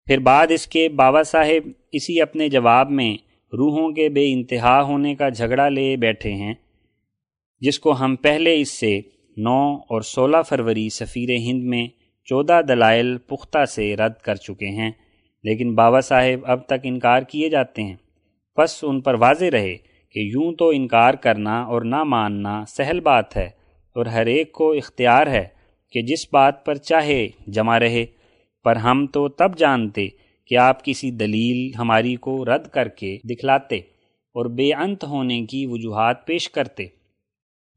پھر بعد اس کے بابا صاحب اسی اپنے جواب میں روحوں کے بے انتہا ہونے کا جھگڑا لے بیٹھے ہیں، جس کو ہم پہلے اس سے نو اور سولہ فروری سفیر ہند میں چودہ دلائل پختہ سے رد کر چکے ہیں، لیکن بابا صاحب اب تک انکار کیے جاتے ہیں۔ بس ان پر واضح رہے کہ یوں تو انکار کرنا اور نہ ماننا سہل بات ہے اور ہر ایک کو اختیار ہے۔ کہ جس بات پر چاہے جمع رہے، پر ہم تو تب جانتے کہ آپ کسی دلیل ہماری کو رد کر کے دکھلاتے اور بے انت ہونے کی وجوہات پیش کرتے۔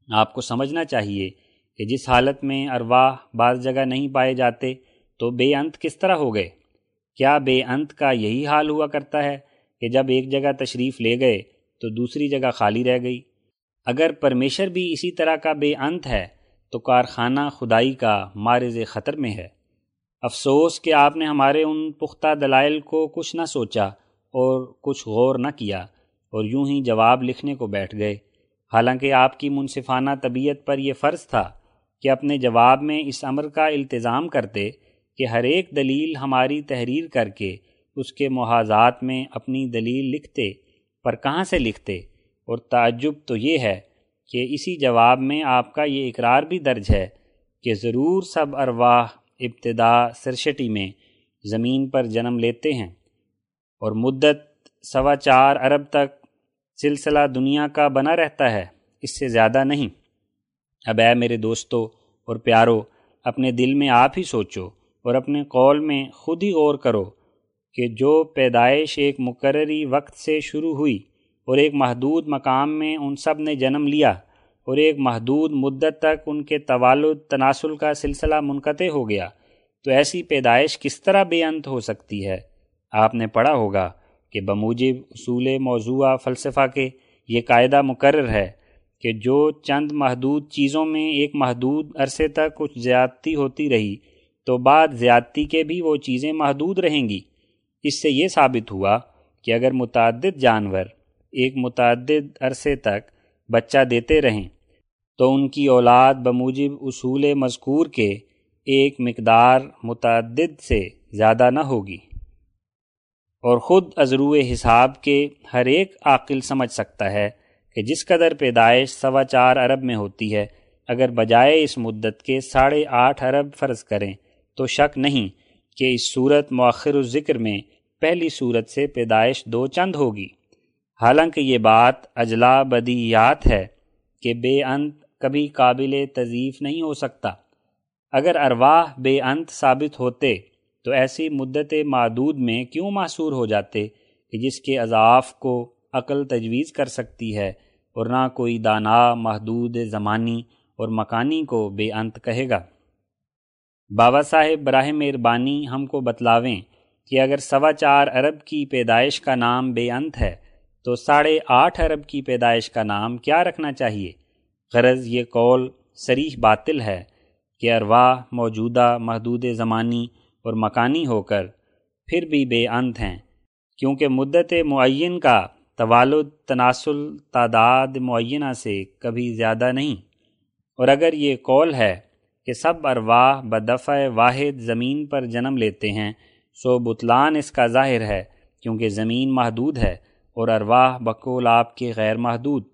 آپ کو سمجھنا چاہیے کہ جس حالت میں ارواح بعض جگہ نہیں پائے جاتے تو بے انت کس طرح ہو گئے؟ کیا بے انت کا یہی حال ہوا کرتا ہے کہ جب ایک جگہ تشریف لے گئے تو دوسری جگہ خالی رہ گئی؟ اگر پرمیشر بھی اسی طرح کا بے انت ہے تو کارخانہ خدائی کا مارز خطر میں ہے۔ افسوس کہ آپ نے ہمارے ان پختہ دلائل کو کچھ نہ سوچا اور کچھ غور نہ کیا اور یوں ہی جواب لکھنے کو بیٹھ گئے۔ حالانکہ آپ کی منصفانہ طبیعت پر یہ فرض تھا کہ اپنے جواب میں اس امر کا التظام کرتے کہ ہر ایک دلیل ہماری تحریر کر کے اس کے محاذات میں اپنی دلیل لکھتے، پر کہاں سے لکھتے؟ اور تعجب تو یہ ہے کہ اسی جواب میں آپ کا یہ اقرار بھی درج ہے کہ ضرور سب ارواح ابتدا سرشٹی میں زمین پر جنم لیتے ہیں اور مدت سوا چار ارب تک سلسلہ دنیا کا بنا رہتا ہے، اس سے زیادہ نہیں۔ اب اے میرے دوستو اور پیارو، اپنے دل میں آپ ہی سوچو اور اپنے قول میں خود ہی غور کرو کہ جو پیدائش ایک مقرری وقت سے شروع ہوئی اور ایک محدود مقام میں ان سب نے جنم لیا اور ایک محدود مدت تک ان کے توالد تناسل کا سلسلہ منقطع ہو گیا۔ تو ایسی پیدائش کس طرح بے انت ہو سکتی ہے؟ آپ نے پڑھا ہوگا کہ بموجب اصول موضوع فلسفہ کے یہ قاعدہ مقرر ہے کہ جو چند محدود چیزوں میں ایک محدود عرصے تک کچھ زیادتی ہوتی رہی، تو بعد زیادتی کے بھی وہ چیزیں محدود رہیں گی۔ اس سے یہ ثابت ہوا کہ اگر متعدد جانور ایک متعدد عرصے تک بچہ دیتے رہیں تو ان کی اولاد بموجب اصول مذکور کے ایک مقدار متعدد سے زیادہ نہ ہوگی اور خود ازرو حساب کے ہر ایک عاقل سمجھ سکتا ہے کہ جس قدر پیدائش سوا چار ارب میں ہوتی ہے، اگر بجائے اس مدت کے ساڑھے آٹھ ارب فرض کریں تو شک نہیں کہ اس صورت مؤخر الذکر میں پہلی صورت سے پیدائش دو چند ہوگی۔ حالانکہ یہ بات اجلا بدیات ہے کہ بے انت کبھی قابل تضیف نہیں ہو سکتا۔ اگر ارواح بے انت ثابت ہوتے تو ایسی مدت معدود میں کیوں معصور ہو جاتے کہ جس کے اضاف کو عقل تجویز کر سکتی ہے اور نہ کوئی دانا محدود زمانی اور مکانی کو بے انت کہے گا۔ بابا صاحب براہ مہربانی ہم کو بتلاویں کہ اگر سوا چار ارب کی پیدائش کا نام بے انت ہے تو ساڑھے آٹھ ارب کی پیدائش کا نام کیا رکھنا چاہیے؟ غرض یہ قول سریح باطل ہے کہ ارواح موجودہ محدود زمانی اور مکانی ہو کر پھر بھی بے انت ہیں، کیونکہ مدت معین کا توالد، تناسل، تعداد معینہ سے کبھی زیادہ نہیں۔ اور اگر یہ قول ہے کہ سب ارواح بدفع واحد زمین پر جنم لیتے ہیں، سو بطلان اس کا ظاہر ہے، کیونکہ زمین محدود ہے۔ اور ارواح بقول آپ کے غیر محدود۔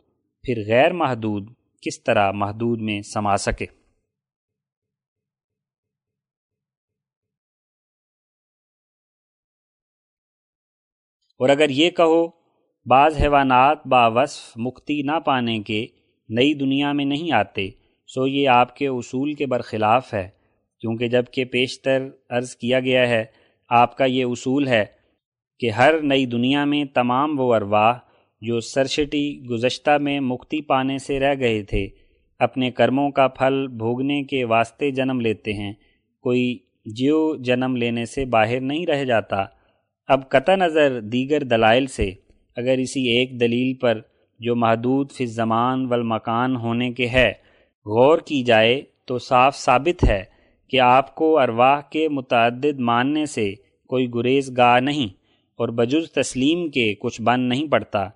پھر غیر محدود کس طرح محدود میں سما سکے؟ اور اگر یہ کہو، بعض حیوانات با وصف مکتی نہ پانے کے نئی دنیا میں نہیں آتے، سو یہ آپ کے اصول کے برخلاف ہے، کیونکہ جبکہ پیشتر عرض کیا گیا ہے، آپ کا یہ اصول ہے کہ ہر نئی دنیا میں تمام وہ ارواح جو سرشٹی گزشتہ میں مکتی پانے سے رہ گئے تھے، اپنے کرموں کا پھل بھوگنے کے واسطے جنم لیتے ہیں۔ کوئی جیو جنم لینے سے باہر نہیں رہ جاتا۔ اب قطع نظر دیگر دلائل سے اگر اسی ایک دلیل پر جو محدود فی زمان والمکان ہونے کے ہے غور کی جائے تو صاف ثابت ہے کہ آپ کو ارواح کے متعدد ماننے سے کوئی گریز گاہ نہیں۔ اور بجز تسلیم کے کچھ بن نہیں پڑتا۔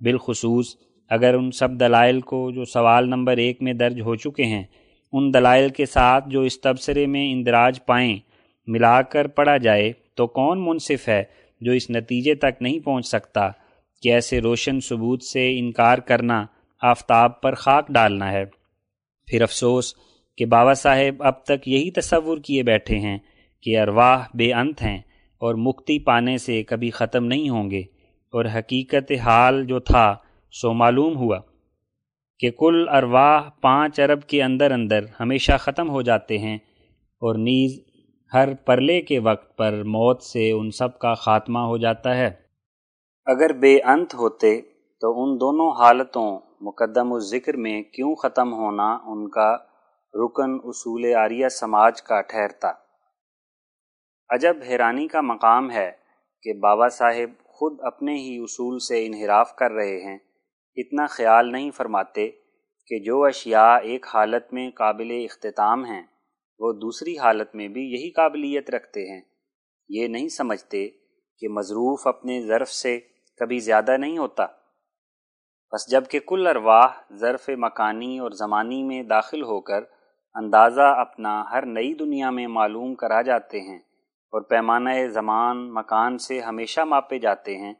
بالخصوص اگر ان سب دلائل کو جو سوال نمبر ایک میں درج ہو چکے ہیں، ان دلائل کے ساتھ جو اس تبصرے میں اندراج پائیں ملا کر پڑھا جائے تو کون منصف ہے جو اس نتیجے تک نہیں پہنچ سکتا کہ ایسے روشن ثبوت سے انکار کرنا آفتاب پر خاک ڈالنا ہے۔ پھر افسوس کہ بابا صاحب اب تک یہی تصور کیے بیٹھے ہیں کہ ارواح بے انت ہیں۔ اور مکتی پانے سے کبھی ختم نہیں ہوں گے، اور حقیقت حال جو تھا سو معلوم ہوا کہ کل ارواح پانچ ارب کے اندر اندر ہمیشہ ختم ہو جاتے ہیں، اور نیز ہر پرلے کے وقت پر موت سے ان سب کا خاتمہ ہو جاتا ہے۔ اگر بے انت ہوتے تو ان دونوں حالتوں مقدم و ذکر میں کیوں ختم ہونا ان کا رکن اصول آریہ سماج کا ٹھہرتا؟ عجب حیرانی کا مقام ہے کہ بابا صاحب خود اپنے ہی اصول سے انحراف کر رہے ہیں۔ اتنا خیال نہیں فرماتے کہ جو اشیاء ایک حالت میں قابل اختتام ہیں، وہ دوسری حالت میں بھی یہی قابلیت رکھتے ہیں۔ یہ نہیں سمجھتے کہ مضروف اپنے ظرف سے کبھی زیادہ نہیں ہوتا۔ بس جبکہ کل ارواح ظرف مکانی اور زمانی میں داخل ہو کر اندازہ اپنا ہر نئی دنیا میں معلوم کرا جاتے ہیں۔ اور پیمانہ زمان مکان سے ہمیشہ ماپے جاتے ہیں،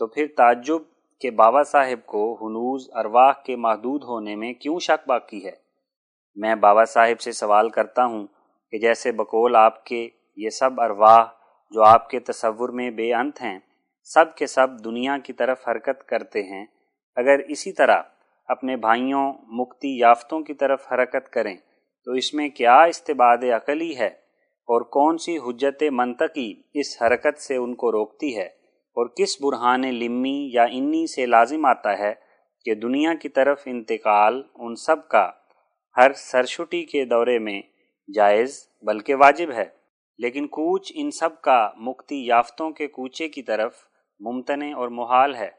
تو پھر تعجب کہ بابا صاحب کو ہنوز ارواح کے محدود ہونے میں کیوں شک باقی ہے؟ میں بابا صاحب سے سوال کرتا ہوں کہ جیسے بقول آپ کے یہ سب ارواح جو آپ کے تصور میں بے انت ہیں، سب کے سب دنیا کی طرف حرکت کرتے ہیں، اگر اسی طرح اپنے بھائیوں مکتی یافتوں کی طرف حرکت کریں، تو اس میں کیا استباد عقلی ہے؟ اور کون سی حجت منطقی اس حرکت سے ان کو روکتی ہے اور کس برہان لمی یا انی سے لازم آتا ہے کہ دنیا کی طرف انتقال ان سب کا ہر سرشٹی کے دورے میں جائز بلکہ واجب ہے۔ لیکن کوچ ان سب کا مکتی یافتوں کے کوچے کی طرف ممتنع اور محال ہے۔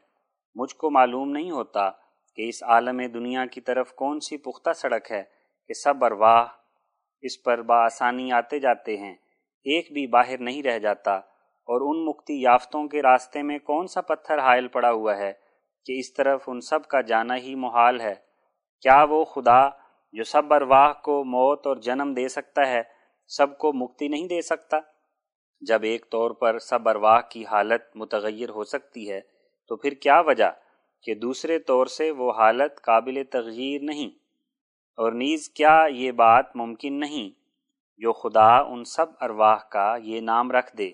مجھ کو معلوم نہیں ہوتا کہ اس عالم دنیا کی طرف کون سی پختہ سڑک ہے کہ سب ارواح اس پر بآسانی آتے جاتے ہیں۔ ایک بھی باہر نہیں رہ جاتا۔ اور ان مکتی یافتوں کے راستے میں کون سا پتھر حائل پڑا ہوا ہے کہ اس طرف ان سب کا جانا ہی محال ہے؟ کیا وہ خدا جو سب ارواح کو موت اور جنم دے سکتا ہے، سب کو مکتی نہیں دے سکتا؟ جب ایک طور پر سب ارواح کی حالت متغیر ہو سکتی ہے، تو پھر کیا وجہ کہ دوسرے طور سے وہ حالت قابل تغیر نہیں؟ اور نیز کیا یہ بات ممکن نہیں؟ جو خدا ان سب ارواح کا یہ نام رکھ دے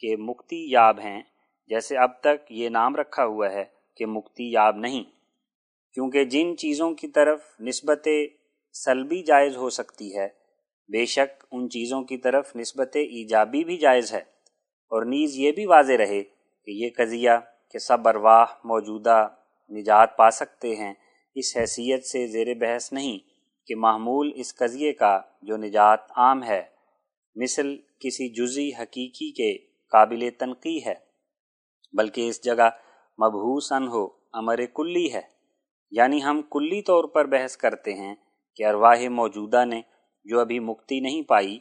کہ مکتی یاب ہیں، جیسے اب تک یہ نام رکھا ہوا ہے کہ مکتی یاب نہیں، کیونکہ جن چیزوں کی طرف نسبت سلبی جائز ہو سکتی ہے، بے شک ان چیزوں کی طرف نسبت ایجابی بھی جائز ہے۔ اور نیز یہ بھی واضح رہے کہ یہ قضیہ کہ سب ارواح موجودہ نجات پا سکتے ہیں، اس حیثیت سے زیر بحث نہیں۔ کہ معمول اس قضیے کا جو نجات عام ہے، مثل کسی جزی حقیقی کے قابل تنقی ہے، بلکہ اس جگہ مبہوسن ہو امر کلی ہے۔ یعنی ہم کلی طور پر بحث کرتے ہیں کہ ارواح موجودہ نے جو ابھی مکتی نہیں پائی،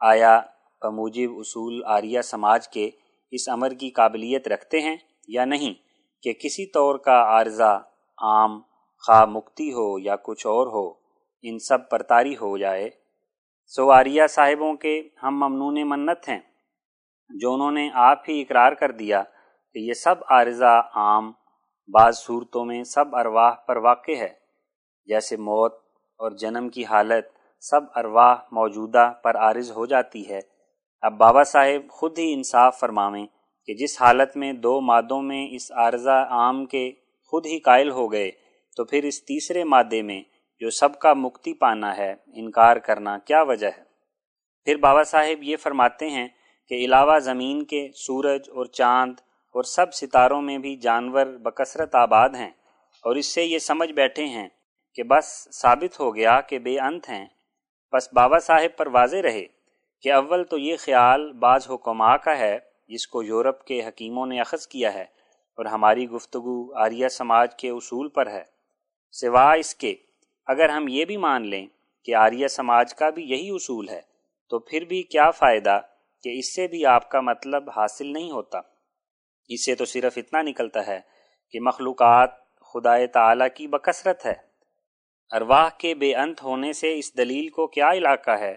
آیا بموجب اصول آریہ سماج کے اس امر کی قابلیت رکھتے ہیں یا نہیں کہ کسی طور کا عارضہ عام، خواہ مکتی ہو یا کچھ اور ہو۔ ان سب پر تاری ہو جائے۔ سواریہ صاحبوں کے ہم ممنون منت ہیں، جو انہوں نے آپ ہی اقرار کر دیا کہ یہ سب عارضہ عام بعض صورتوں میں سب ارواح پر واقع ہے۔ جیسے موت اور جنم کی حالت سب ارواح موجودہ پر عارض ہو جاتی ہے۔ اب بابا صاحب خود ہی انصاف فرماویں کہ جس حالت میں دو مادوں میں اس عارضہ عام کے خود ہی قائل ہو گئے، تو پھر اس تیسرے مادے میں جو سب کا مکتی پانا ہے، انکار کرنا کیا وجہ ہے؟ پھر بابا صاحب یہ فرماتے ہیں کہ علاوہ زمین کے سورج اور چاند اور سب ستاروں میں بھی جانور بکثرت آباد ہیں اور اس سے یہ سمجھ بیٹھے ہیں کہ بس ثابت ہو گیا کہ بے انت ہیں۔ بس بابا صاحب پر واضح رہے کہ اول تو یہ خیال بعض حکمہ کا ہے، جس کو یورپ کے حکیموں نے اخذ کیا ہے اور ہماری گفتگو آریہ سماج کے اصول پر ہے۔ سوا اس کے اگر ہم یہ بھی مان لیں کہ آریہ سماج کا بھی یہی اصول ہے، تو پھر بھی کیا فائدہ کہ اس سے بھی آپ کا مطلب حاصل نہیں ہوتا؟ اس سے تو صرف اتنا نکلتا ہے کہ مخلوقات خدا تعالی کی بکثرت ہے۔ ارواح کے بے انت ہونے سے اس دلیل کو کیا علاقہ ہے؟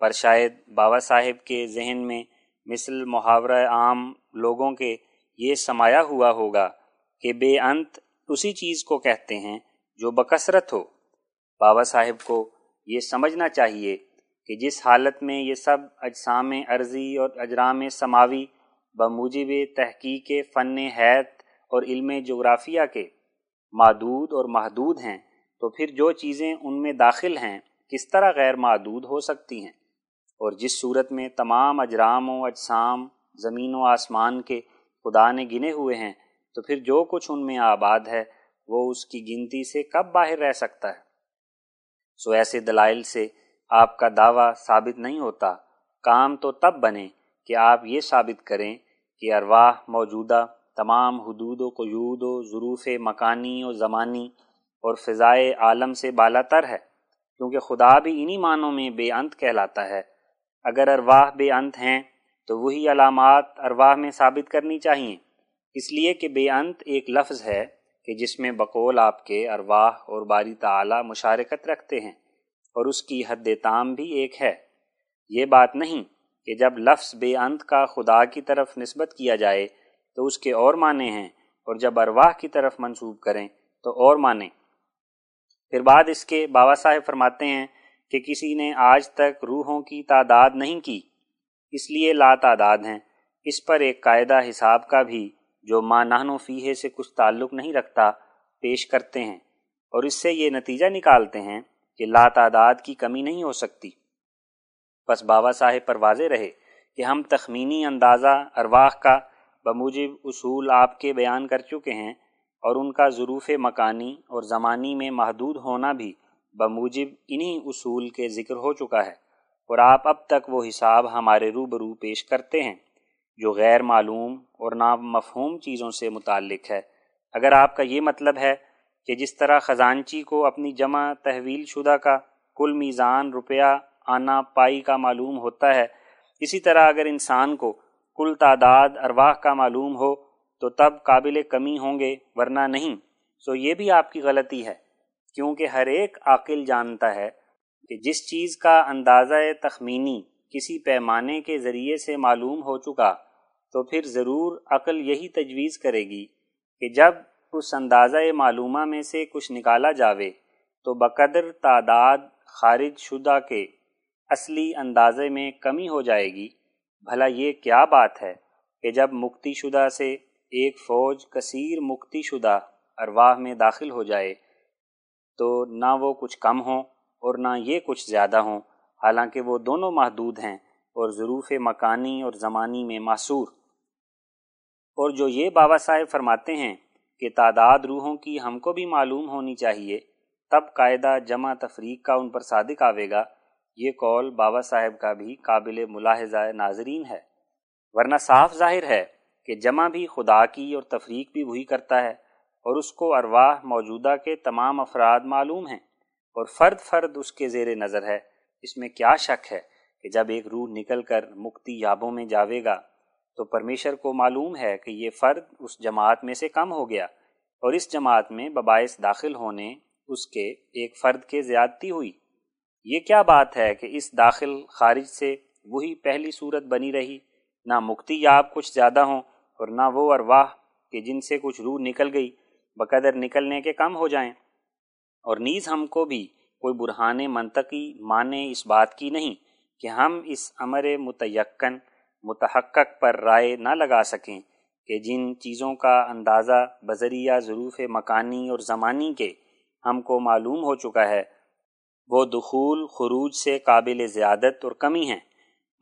پر شاید بابا صاحب کے ذہن میں مثل محاورہ عام لوگوں کے یہ سمایا ہوا ہوگا کہ بے انت اسی چیز کو کہتے ہیں جو بکثرت ہو۔ بابا صاحب کو یہ سمجھنا چاہیے کہ جس حالت میں یہ سب اجسام عرضی اور اجرام سماوی بموجب تحقیق فن حیت اور علم جغرافیہ کے معدود اور محدود ہیں، تو پھر جو چیزیں ان میں داخل ہیں کس طرح غیر معدود ہو سکتی ہیں؟ اور جس صورت میں تمام اجرام و اجسام زمین و آسمان کے خدا نے گنے ہوئے ہیں، تو پھر جو کچھ ان میں آباد ہے، وہ اس کی گنتی سے کب باہر رہ سکتا ہے؟ سو ایسے دلائل سے آپ کا دعویٰ ثابت نہیں ہوتا۔ کام تو تب بنے کہ آپ یہ ثابت کریں کہ ارواح موجودہ تمام حدود و قیود و ظروف مکانی و زمانی اور فضائے عالم سے بالا تر ہے، کیونکہ خدا بھی انہی معنوں میں بے انت کہلاتا ہے۔ اگر ارواح بے انت ہیں، تو وہی علامات ارواح میں ثابت کرنی چاہیے اس لیے کہ بے انت ایک لفظ ہے۔ کہ جس میں بقول آپ کے ارواح اور باری تعالی مشارکت رکھتے ہیں اور اس کی حد تام بھی ایک ہے۔ یہ بات نہیں کہ جب لفظ بے انت کا خدا کی طرف نسبت کیا جائے تو اس کے اور معنی ہیں اور جب ارواح کی طرف منسوب کریں تو اور معنی۔ پھر بعد اس کے بابا صاحب فرماتے ہیں کہ کسی نے آج تک روحوں کی تعداد نہیں کی، اس لیے لا تعداد ہیں، اس پر ایک قاعدہ حساب کا بھی جو ماں و فیحے سے کچھ تعلق نہیں رکھتا، پیش کرتے ہیں اور اس سے یہ نتیجہ نکالتے ہیں کہ لا تعداد کی کمی نہیں ہو سکتی۔ بس بابا صاحب پر واضح رہے کہ ہم تخمینی اندازہ ارواح کا بموجب اصول آپ کے بیان کر چکے ہیں اور ان کا ظروف مکانی اور زمانی میں محدود ہونا بھی بموجب انہی اصول کے ذکر ہو چکا ہے اور آپ اب تک وہ حساب ہمارے روبرو پیش کرتے ہیں۔ جو غیر معلوم اور نامفہوم چیزوں سے متعلق ہے۔ اگر آپ کا یہ مطلب ہے کہ جس طرح خزانچی کو اپنی جمع تحویل شدہ کا کل میزان روپیہ آنا پائی کا معلوم ہوتا ہے، اسی طرح اگر انسان کو کل تعداد ارواح کا معلوم ہو تو تب قابل کمی ہوں گے، ورنہ نہیں۔ سو یہ بھی آپ کی غلطی ہے، کیونکہ ہر ایک عاقل جانتا ہے کہ جس چیز کا اندازہ تخمینی کسی پیمانے کے ذریعے سے معلوم ہو چکا تو پھر ضرور عقل یہی تجویز کرے گی کہ جب اس اندازہ معلومہ میں سے کچھ نکالا جاوے تو بقدر تعداد خارج شدہ کے اصلی اندازے میں کمی ہو جائے گی۔ بھلا یہ کیا بات ہے کہ جب مکتی شدہ سے ایک فوج کثیر مکتی شدہ ارواح میں داخل ہو جائے تو نہ وہ کچھ کم ہوں اور نہ یہ کچھ زیادہ ہوں۔ حالانکہ وہ دونوں محدود ہیں اور ظروف مکانی اور زمانی میں معصور۔ اور جو یہ بابا صاحب فرماتے ہیں کہ تعداد روحوں کی ہم کو بھی معلوم ہونی چاہیے، تب قاعدہ جمع تفریق کا ان پر صادق آوے گا۔ یہ قول بابا صاحب کا بھی قابل ملاحظہ ناظرین ہے۔ ورنہ صاف ظاہر ہے کہ جمع بھی خدا کی اور تفریق بھی وہی کرتا ہے اور اس کو ارواح موجودہ کے تمام افراد معلوم ہیں اور فرد فرد اس کے زیر نظر ہے۔ اس میں کیا شک ہے کہ جب ایک روح نکل کر مکتی یابوں میں جاوے گا، تو پرمیشر کو معلوم ہے کہ یہ فرد اس جماعت میں سے کم ہو گیا اور اس جماعت میں بباعث داخل ہونے اس کے ایک فرد کے زیادتی ہوئی۔ یہ کیا بات ہے کہ اس داخل خارج سے وہی پہلی صورت بنی رہی؟ نہ مکتی یاب کچھ زیادہ ہوں اور نہ وہ ارواح کہ جن سے کچھ روح نکل گئی، بقدر نکلنے کے کم ہو جائیں۔ اور نیز ہم کو بھی کوئی برہان منطقی مانے اس بات کی نہیں کہ ہم اس امر متیقن، متحقق پر رائے نہ لگا سکیں کہ جن چیزوں کا اندازہ بذریعہ ظروف مکانی اور زمانی کے ہم کو معلوم ہو چکا ہے، وہ دخول خروج سے قابل زیادت اور کمی ہیں۔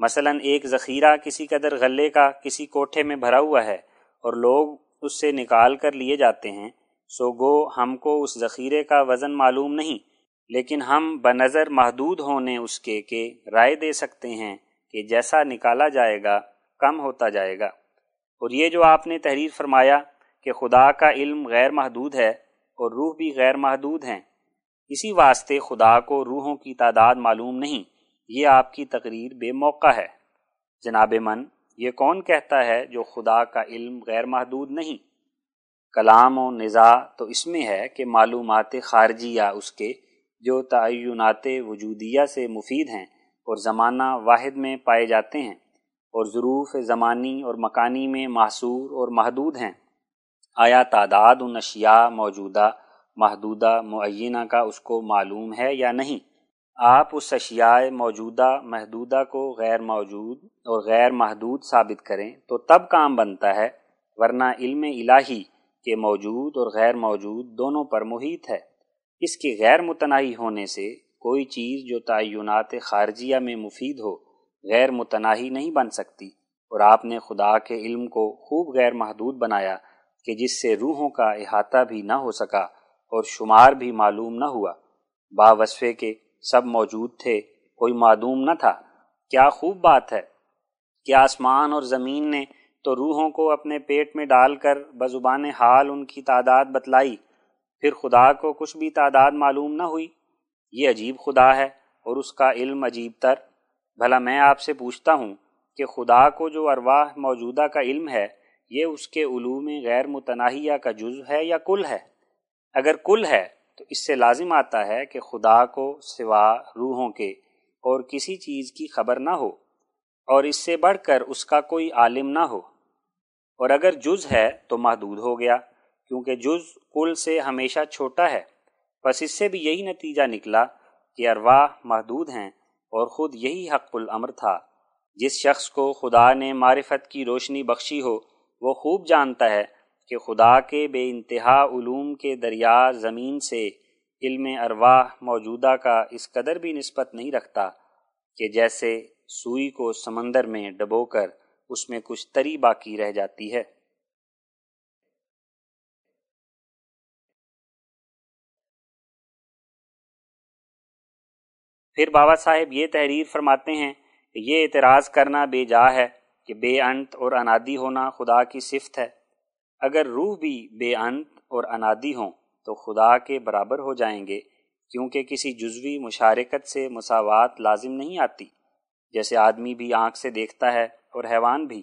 مثلا ایک ذخیرہ کسی قدر غلے کا کسی کوٹھے میں بھرا ہوا ہے اور لوگ اس سے نکال کر لیے جاتے ہیں، سو گو ہم کو اس ذخیرے کا وزن معلوم نہیں۔ لیکن ہم بنظر محدود ہونے اس کے کہ رائے دے سکتے ہیں کہ جیسا نکالا جائے گا، کم ہوتا جائے گا۔ اور یہ جو آپ نے تحریر فرمایا کہ خدا کا علم غیر محدود ہے اور روح بھی غیر محدود ہیں، اسی واسطے خدا کو روحوں کی تعداد معلوم نہیں، یہ آپ کی تقریر بے موقع ہے۔ جناب من، یہ کون کہتا ہے جو خدا کا علم غیر محدود نہیں؟ کلام و نظا تو اس میں ہے کہ معلومات خارجی یا اس کے جو تعینات وجودیہ سے مفید ہیں اور زمانہ واحد میں پائے جاتے ہیں اور ظروف زمانی اور مکانی میں محصور اور محدود ہیں۔ آیا تعداد و اشیاء موجودہ، محدودہ، معینہ کا اس کو معلوم ہے یا نہیں؟ آپ اس اشیاء موجودہ، محدودہ کو غیر موجود اور غیر محدود ثابت کریں تو تب کام بنتا ہے، ورنہ علم الہی کے موجود اور غیر موجود دونوں پر محیط ہے۔ اس کے غیر متناہی ہونے سے کوئی چیز جو تعینات خارجیہ میں مفید ہو، غیر متناہی نہیں بن سکتی۔ اور آپ نے خدا کے علم کو خوب غیر محدود بنایا کہ جس سے روحوں کا احاطہ بھی نہ ہو سکا اور شمار بھی معلوم نہ ہوا۔ باوصفے کے سب موجود تھے، کوئی معدوم نہ تھا۔ کیا خوب بات ہے کہ آسمان اور زمین نے تو روحوں کو اپنے پیٹ میں ڈال کر بزبان حال ان کی تعداد بتلائی۔ پھر خدا کو کچھ بھی تعداد معلوم نہ ہوئی۔ یہ عجیب خدا ہے اور اس کا علم عجیب تر۔ بھلا میں آپ سے پوچھتا ہوں کہ خدا کو جو ارواح موجودہ کا علم ہے، یہ اس کے علوم غیر متناہیہ کا جز ہے یا کل ہے؟ اگر کل ہے، تو اس سے لازم آتا ہے کہ خدا کو سوا روحوں کے اور کسی چیز کی خبر نہ ہو اور اس سے بڑھ کر اس کا کوئی عالم نہ ہو۔ اور اگر جز ہے، تو محدود ہو گیا، کیونکہ جز کل سے ہمیشہ چھوٹا ہے۔ بس اس سے بھی یہی نتیجہ نکلا کہ ارواح محدود ہیں اور خود یہی حق العمر تھا۔ جس شخص کو خدا نے معرفت کی روشنی بخشی ہو، وہ خوب جانتا ہے کہ خدا کے بے انتہا علوم کے دریا زمین سے علم ارواح موجودہ کا اس قدر بھی نسبت نہیں رکھتا کہ جیسے سوئی کو سمندر میں ڈبو کر اس میں کچھ تری باقی رہ جاتی ہے۔ پھر بابا صاحب یہ تحریر فرماتے ہیں کہ یہ اعتراض کرنا بے جا ہے کہ بے انت اور انادی ہونا خدا کی صفت ہے۔ اگر روح بھی بے انت اور انادی ہوں تو خدا کے برابر ہو جائیں گے، کیونکہ کسی جزوی مشارکت سے مساوات لازم نہیں آتی۔ جیسے آدمی بھی آنکھ سے دیکھتا ہے اور حیوان بھی،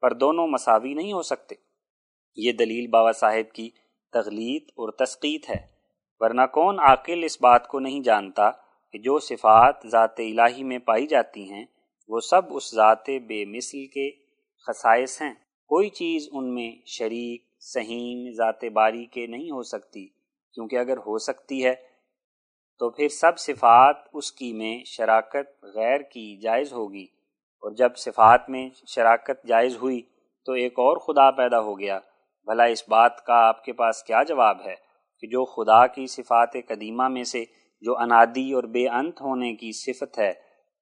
پر دونوں مساوی نہیں ہو سکتے۔ یہ دلیل بابا صاحب کی تغلیط اور تسقیت ہے، ورنہ کون عاقل اس بات کو نہیں جانتا کہ جو صفات ذات الہی میں پائی جاتی ہیں، وہ سب اس ذات بے مثل کے خصائص ہیں۔ کوئی چیز ان میں شریک، سہیم، ذات باری کے نہیں ہو سکتی، کیونکہ اگر ہو سکتی ہے، تو پھر سب صفات اس کی میں شراکت غیر کی جائز ہوگی۔ اور جب صفات میں شراکت جائز ہوئی، تو ایک اور خدا پیدا ہو گیا۔ بھلا اس بات کا آپ کے پاس کیا جواب ہے کہ جو خدا کی صفات قدیمہ میں سے جو انادی اور بے انت ہونے کی صفت ہے،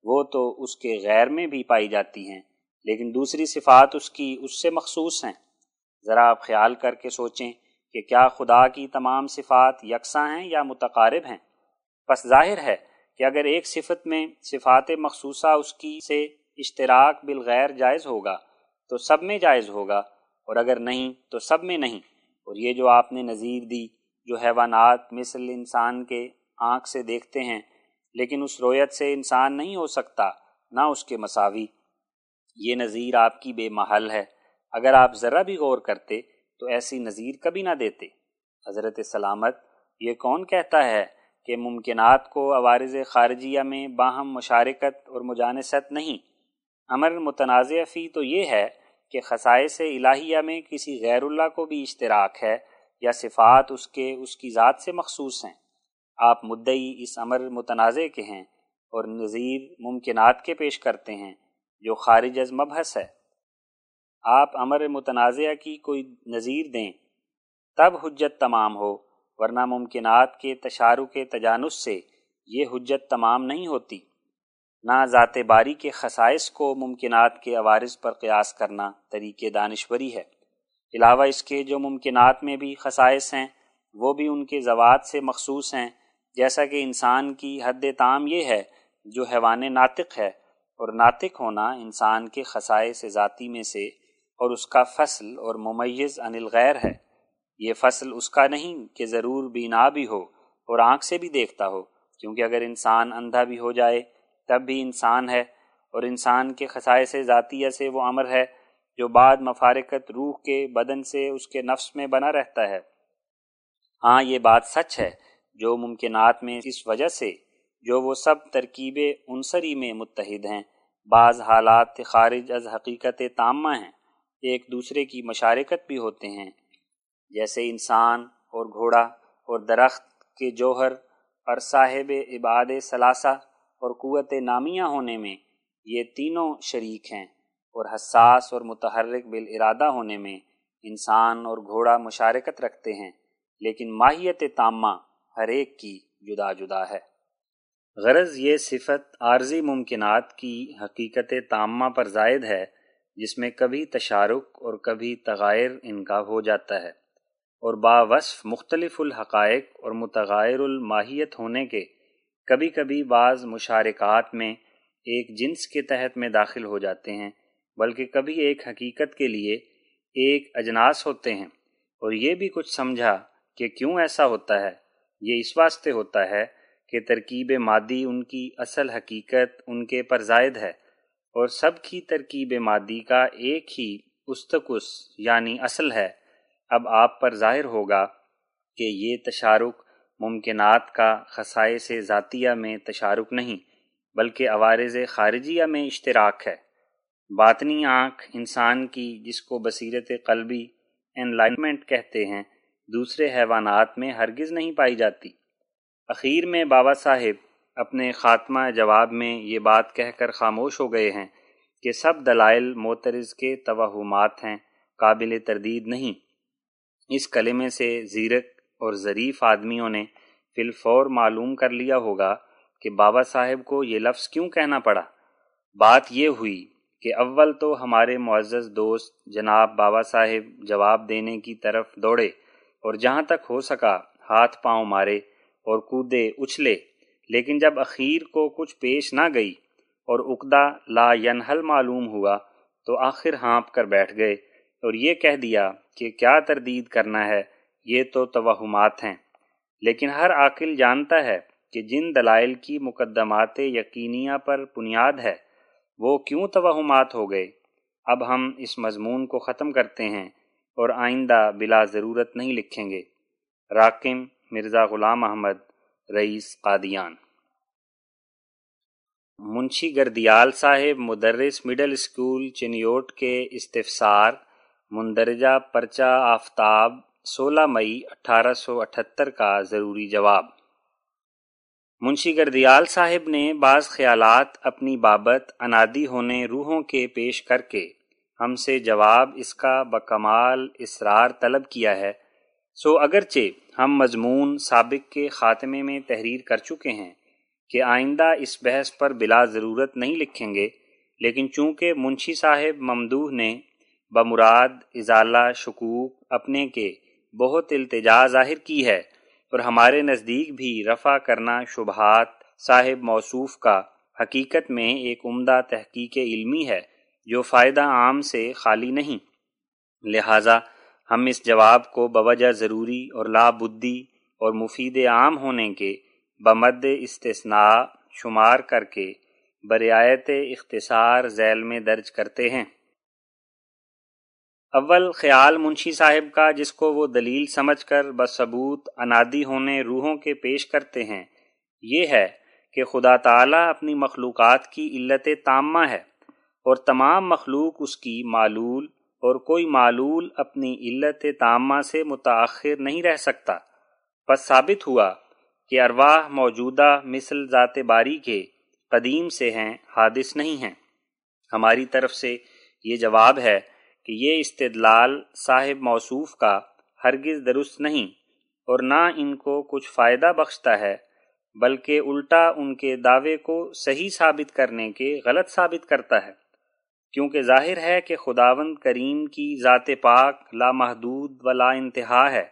وہ تو اس کے غیر میں بھی پائی جاتی ہیں، لیکن دوسری صفات اس کی اس سے مخصوص ہیں۔ ذرا آپ خیال کر کے سوچیں کہ کیا خدا کی تمام صفات یکساں ہیں یا متقارب ہیں۔ بس ظاہر ہے کہ اگر ایک صفت میں صفات مخصوصہ اس کی سے اشتراک بالغیر جائز ہوگا، تو سب میں جائز ہوگا، اور اگر نہیں، تو سب میں نہیں۔ اور یہ جو آپ نے نظیر دی، جو حیوانات، مثل انسان کے آنکھ سے دیکھتے ہیں، لیکن اس رویت سے انسان نہیں ہو سکتا، نہ اس کے مساوی۔ یہ نظیر آپ کی بے محل ہے۔ اگر آپ ذرا بھی غور کرتے تو ایسی نظیر کبھی نہ دیتے۔ حضرت سلامت، یہ کون کہتا ہے کہ ممکنات کو عوارض خارجیہ میں باہم مشارکت اور مجانست نہیں؟ امر متنازع فی تو یہ ہے کہ خصائص الہیہ میں کسی غیر اللہ کو بھی اشتراک ہے یا صفات اس کے، اس کی ذات سے مخصوص ہیں۔ آپ مدعی اس امر متنازع کے ہیں اور نظیر ممکنات کے پیش کرتے ہیں، جو خارج از مبحث ہے۔ آپ امر متنازعہ کی کوئی نظیر دیں، تب حجت تمام ہو، ورنہ ممکنات کے تشارو کے تجانس سے یہ حجت تمام نہیں ہوتی۔ نہ ذات باری کے خصائص کو ممکنات کے عوارض پر قیاس کرنا طریق دانشوری ہے۔ علاوہ اس کے جو ممکنات میں بھی خصائص ہیں، وہ بھی ان کے زوات سے مخصوص ہیں۔ جیسا کہ انسان کی حد تام یہ ہے، جو حیوان ناطق ہے، اور ناطق ہونا انسان کے خصائص ذاتی میں سے اور اس کا فصل اور ممیز عن الغیر ہے۔ یہ فصل اس کا نہیں کہ ضرور بینا بھی ہو اور آنکھ سے بھی دیکھتا ہو، کیونکہ اگر انسان اندھا بھی ہو جائے، تب بھی انسان ہے اور انسان کے خصائص ذاتیہ سے وہ امر ہے جو بعد مفارکت روح کے بدن سے اس کے نفس میں بنا رہتا ہے۔ ہاں یہ بات سچ ہے جو ممکنات میں اس وجہ سے جو وہ سب ترکیب عنصری میں متحد ہیں۔ بعض حالات خارج از حقیقت تامہ ہیں، ایک دوسرے کی مشارکت بھی ہوتے ہیں۔ جیسے انسان اور گھوڑا اور درخت کے جوہر اور صاحب عباد ثلاثہ اور قوت نامیہ ہونے میں یہ تینوں شریک ہیں اور حساس اور متحرک بالارادہ ہونے میں انسان اور گھوڑا مشارکت رکھتے ہیں، لیکن ماہیت تامہ ہر ایک کی جدا جدا ہے۔ غرض یہ صفت عارضی ممکنات کی حقیقت تامہ پر زائد ہے، جس میں کبھی تشارک اور کبھی تغائر ان کا ہو جاتا ہے۔ اور باوصف مختلف الحقائق اور متغیر الماہیت ہونے کے کبھی کبھی بعض مشارکات میں ایک جنس کے تحت میں داخل ہو جاتے ہیں، بلکہ کبھی ایک حقیقت کے لیے ایک اجناس ہوتے ہیں۔ اور یہ بھی کچھ سمجھا کہ کیوں ایسا ہوتا ہے۔ یہ اس واسطے ہوتا ہے کہ ترکیب مادی ان کی اصل حقیقت ان کے پر زائد ہے اور سب کی ترکیب مادی کا ایک ہی استقس یعنی اصل ہے۔ اب آپ پر ظاہر ہوگا کہ یہ تشارک ممکنات کا خصائص ذاتیہ میں تشارک نہیں، بلکہ عوارض خارجیہ میں اشتراک ہے۔ باطنی آنکھ انسان کی جس کو بصیرت قلبی ان لائنمنٹ کہتے ہیں دوسرے حیوانات میں ہرگز نہیں پائی جاتی۔ اخیر میں بابا صاحب اپنے خاتمہ جواب میں یہ بات کہہ کر خاموش ہو گئے ہیں کہ سب دلائل موترز کے توہمات ہیں، قابل تردید نہیں۔ اس کلمے سے زیرک اور ظریف آدمیوں نے فی الفور معلوم کر لیا ہوگا کہ بابا صاحب کو یہ لفظ کیوں کہنا پڑا۔ بات یہ ہوئی کہ اول تو ہمارے معزز دوست جناب بابا صاحب جواب دینے کی طرف دوڑے۔ اور جہاں تک ہو سکا ہاتھ پاؤں مارے اور کودے اچھلے، لیکن جب اخیر کو کچھ پیش نہ گئی اور اقدا لا ینحل معلوم ہوا تو آخر ہانپ کر بیٹھ گئے اور یہ کہہ دیا کہ کیا تردید کرنا ہے، یہ تو توہمات ہیں۔ لیکن ہر عاقل جانتا ہے کہ جن دلائل کی مقدمات یقینیہ پر بنیاد ہے، وہ کیوں توہمات ہو گئے؟ اب ہم اس مضمون کو ختم کرتے ہیں۔ اور آئندہ بلا ضرورت نہیں لکھیں گے۔ راکم مرزا غلام احمد، رئیس قادیان۔ منشی گردیال صاحب، مدرس مڈل اسکول، چنیوٹ کے استفسار، مندرجہ پرچہ آفتاب، سولہ مئی اٹھارہ سو اٹھتر کا ضروری جواب۔ منشی گردیال صاحب نے بعض خیالات اپنی بابت انادی ہونے روحوں کے پیش کر کے ہم سے جواب اس کا بکمال اسرار طلب کیا ہے۔ سو اگرچہ ہم مضمون سابق کے خاتمے میں تحریر کر چکے ہیں کہ آئندہ اس بحث پر بلا ضرورت نہیں لکھیں گے، لیکن چونکہ منشی صاحب ممدوح نے بمراد ازالہ شکوک اپنے کے بہت التجا ظاہر کی ہے اور ہمارے نزدیک بھی رفع کرنا شبہات صاحب موصوف کا حقیقت میں ایک عمدہ تحقیق علمی ہے۔ جو فائدہ عام سے خالی نہیں۔ لہٰذا ہم اس جواب کو بوجہ ضروری اور لا بدی اور مفید عام ہونے کے بمد استثناء شمار کر کے برعایت اختصار ذیل میں درج کرتے ہیں۔ اول، خیال منشی صاحب کا، جس کو وہ دلیل سمجھ کر بثبوت انادی ہونے روحوں کے پیش کرتے ہیں، یہ ہے کہ خدا تعالیٰ اپنی مخلوقات کی علت تامہ ہے۔ اور تمام مخلوق اس کی معلول اور کوئی معلول اپنی علت تامہ سے متاخر نہیں رہ سکتا۔ پس ثابت ہوا کہ ارواح موجودہ مثل ذات باری کے قدیم سے ہیں، حادث نہیں ہیں۔ ہماری طرف سے یہ جواب ہے کہ یہ استدلال صاحب موصوف کا ہرگز درست نہیں اور نہ ان کو کچھ فائدہ بخشتا ہے، بلکہ الٹا ان کے دعوے کو صحیح ثابت کرنے کے غلط ثابت کرتا ہے۔ کیونکہ ظاہر ہے کہ خداوند کریم کی ذات پاک لامحدود و لا انتہا ہے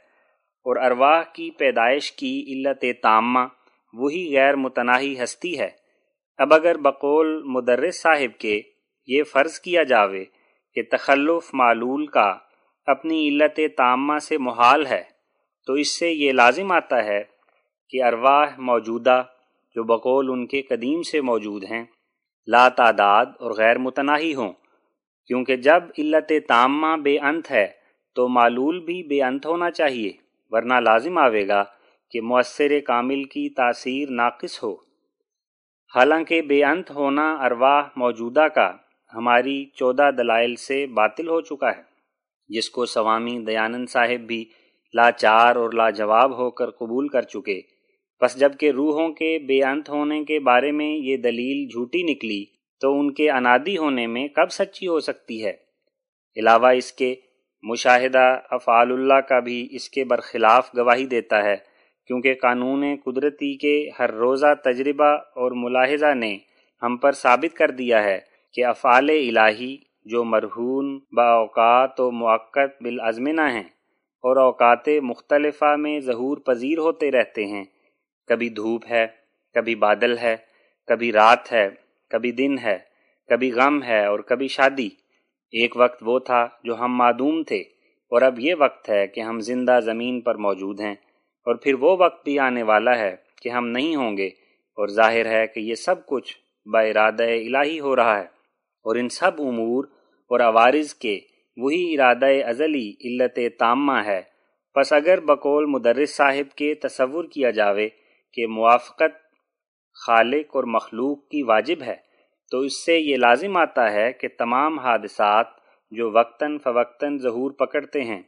اور ارواح کی پیدائش کی علت تامہ وہی غیر متناہی ہستی ہے۔ اب اگر بقول مدرس صاحب کے یہ فرض کیا جاوے کہ تخلف معلول کا اپنی علت تامہ سے محال ہے، تو اس سے یہ لازم آتا ہے کہ ارواح موجودہ جو بقول ان کے قدیم سے موجود ہیں لا تعداد اور غیر متناہی ہوں۔ کیونکہ جب علت تامہ بے انت ہے تو معلول بھی بے انت ہونا چاہیے، ورنہ لازم آوے گا کہ مؤثر کامل کی تاثیر ناقص ہو۔ حالانکہ بے انت ہونا ارواح موجودہ کا ہماری چودہ دلائل سے باطل ہو چکا ہے، جس کو سوامی دیانند صاحب بھی لاچار اور لاجواب ہو کر قبول کر چکے۔ پس جبکہ روحوں کے بے انت ہونے کے بارے میں یہ دلیل جھوٹی نکلی تو ان کے انادی ہونے میں کب سچی ہو سکتی ہے؟ علاوہ اس کے مشاہدہ افعال اللہ کا بھی اس کے برخلاف گواہی دیتا ہے، کیونکہ قانون قدرتی کے ہر روزہ تجربہ اور ملاحظہ نے ہم پر ثابت کر دیا ہے کہ افعال الہی جو مرہون با اوقات و موقع بالازمنہ ہیں اور اوقات مختلفہ میں ظہور پذیر ہوتے رہتے ہیں۔ کبھی دھوپ ہے، کبھی بادل ہے، کبھی رات ہے، کبھی دن ہے، کبھی غم ہے اور کبھی شادی۔ ایک وقت وہ تھا جو ہم معدوم تھے اور اب یہ وقت ہے کہ ہم زندہ زمین پر موجود ہیں۔ اور پھر وہ وقت بھی آنے والا ہے کہ ہم نہیں ہوں گے اور ظاہر ہے کہ یہ سب کچھ ارادہ الہی ہو رہا ہے۔ اور ان سب امور اور عوارض کے وہی ارادہ ازلی علت تامہ ہے۔ پس اگر بقول مدرس صاحب کے تصور کیا جاوے کہ موافقت خالق اور مخلوق کی واجب ہے، تو اس سے یہ لازم آتا ہے کہ تمام حادثات جو وقتاً فوقتاً ظہور پکڑتے ہیں،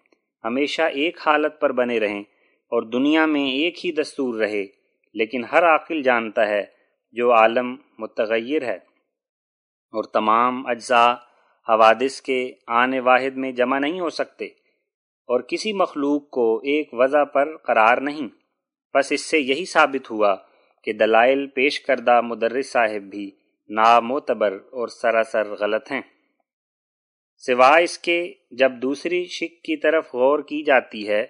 ہمیشہ ایک حالت پر بنے رہیں اور دنیا میں ایک ہی دستور رہے، لیکن ہر عاقل جانتا ہے جو عالم متغیر ہے۔ اور تمام اجزاء حوادث کے آنے واحد میں جمع نہیں ہو سکتے، اور کسی مخلوق کو ایک وضع پر قرار نہیں۔ بس اس سے یہی ثابت ہوا کہ دلائل پیش کردہ مدرس صاحب بھی نامعتبر اور سراسر غلط ہیں۔ سوائے اس کے، جب دوسری شک کی طرف غور کی جاتی ہے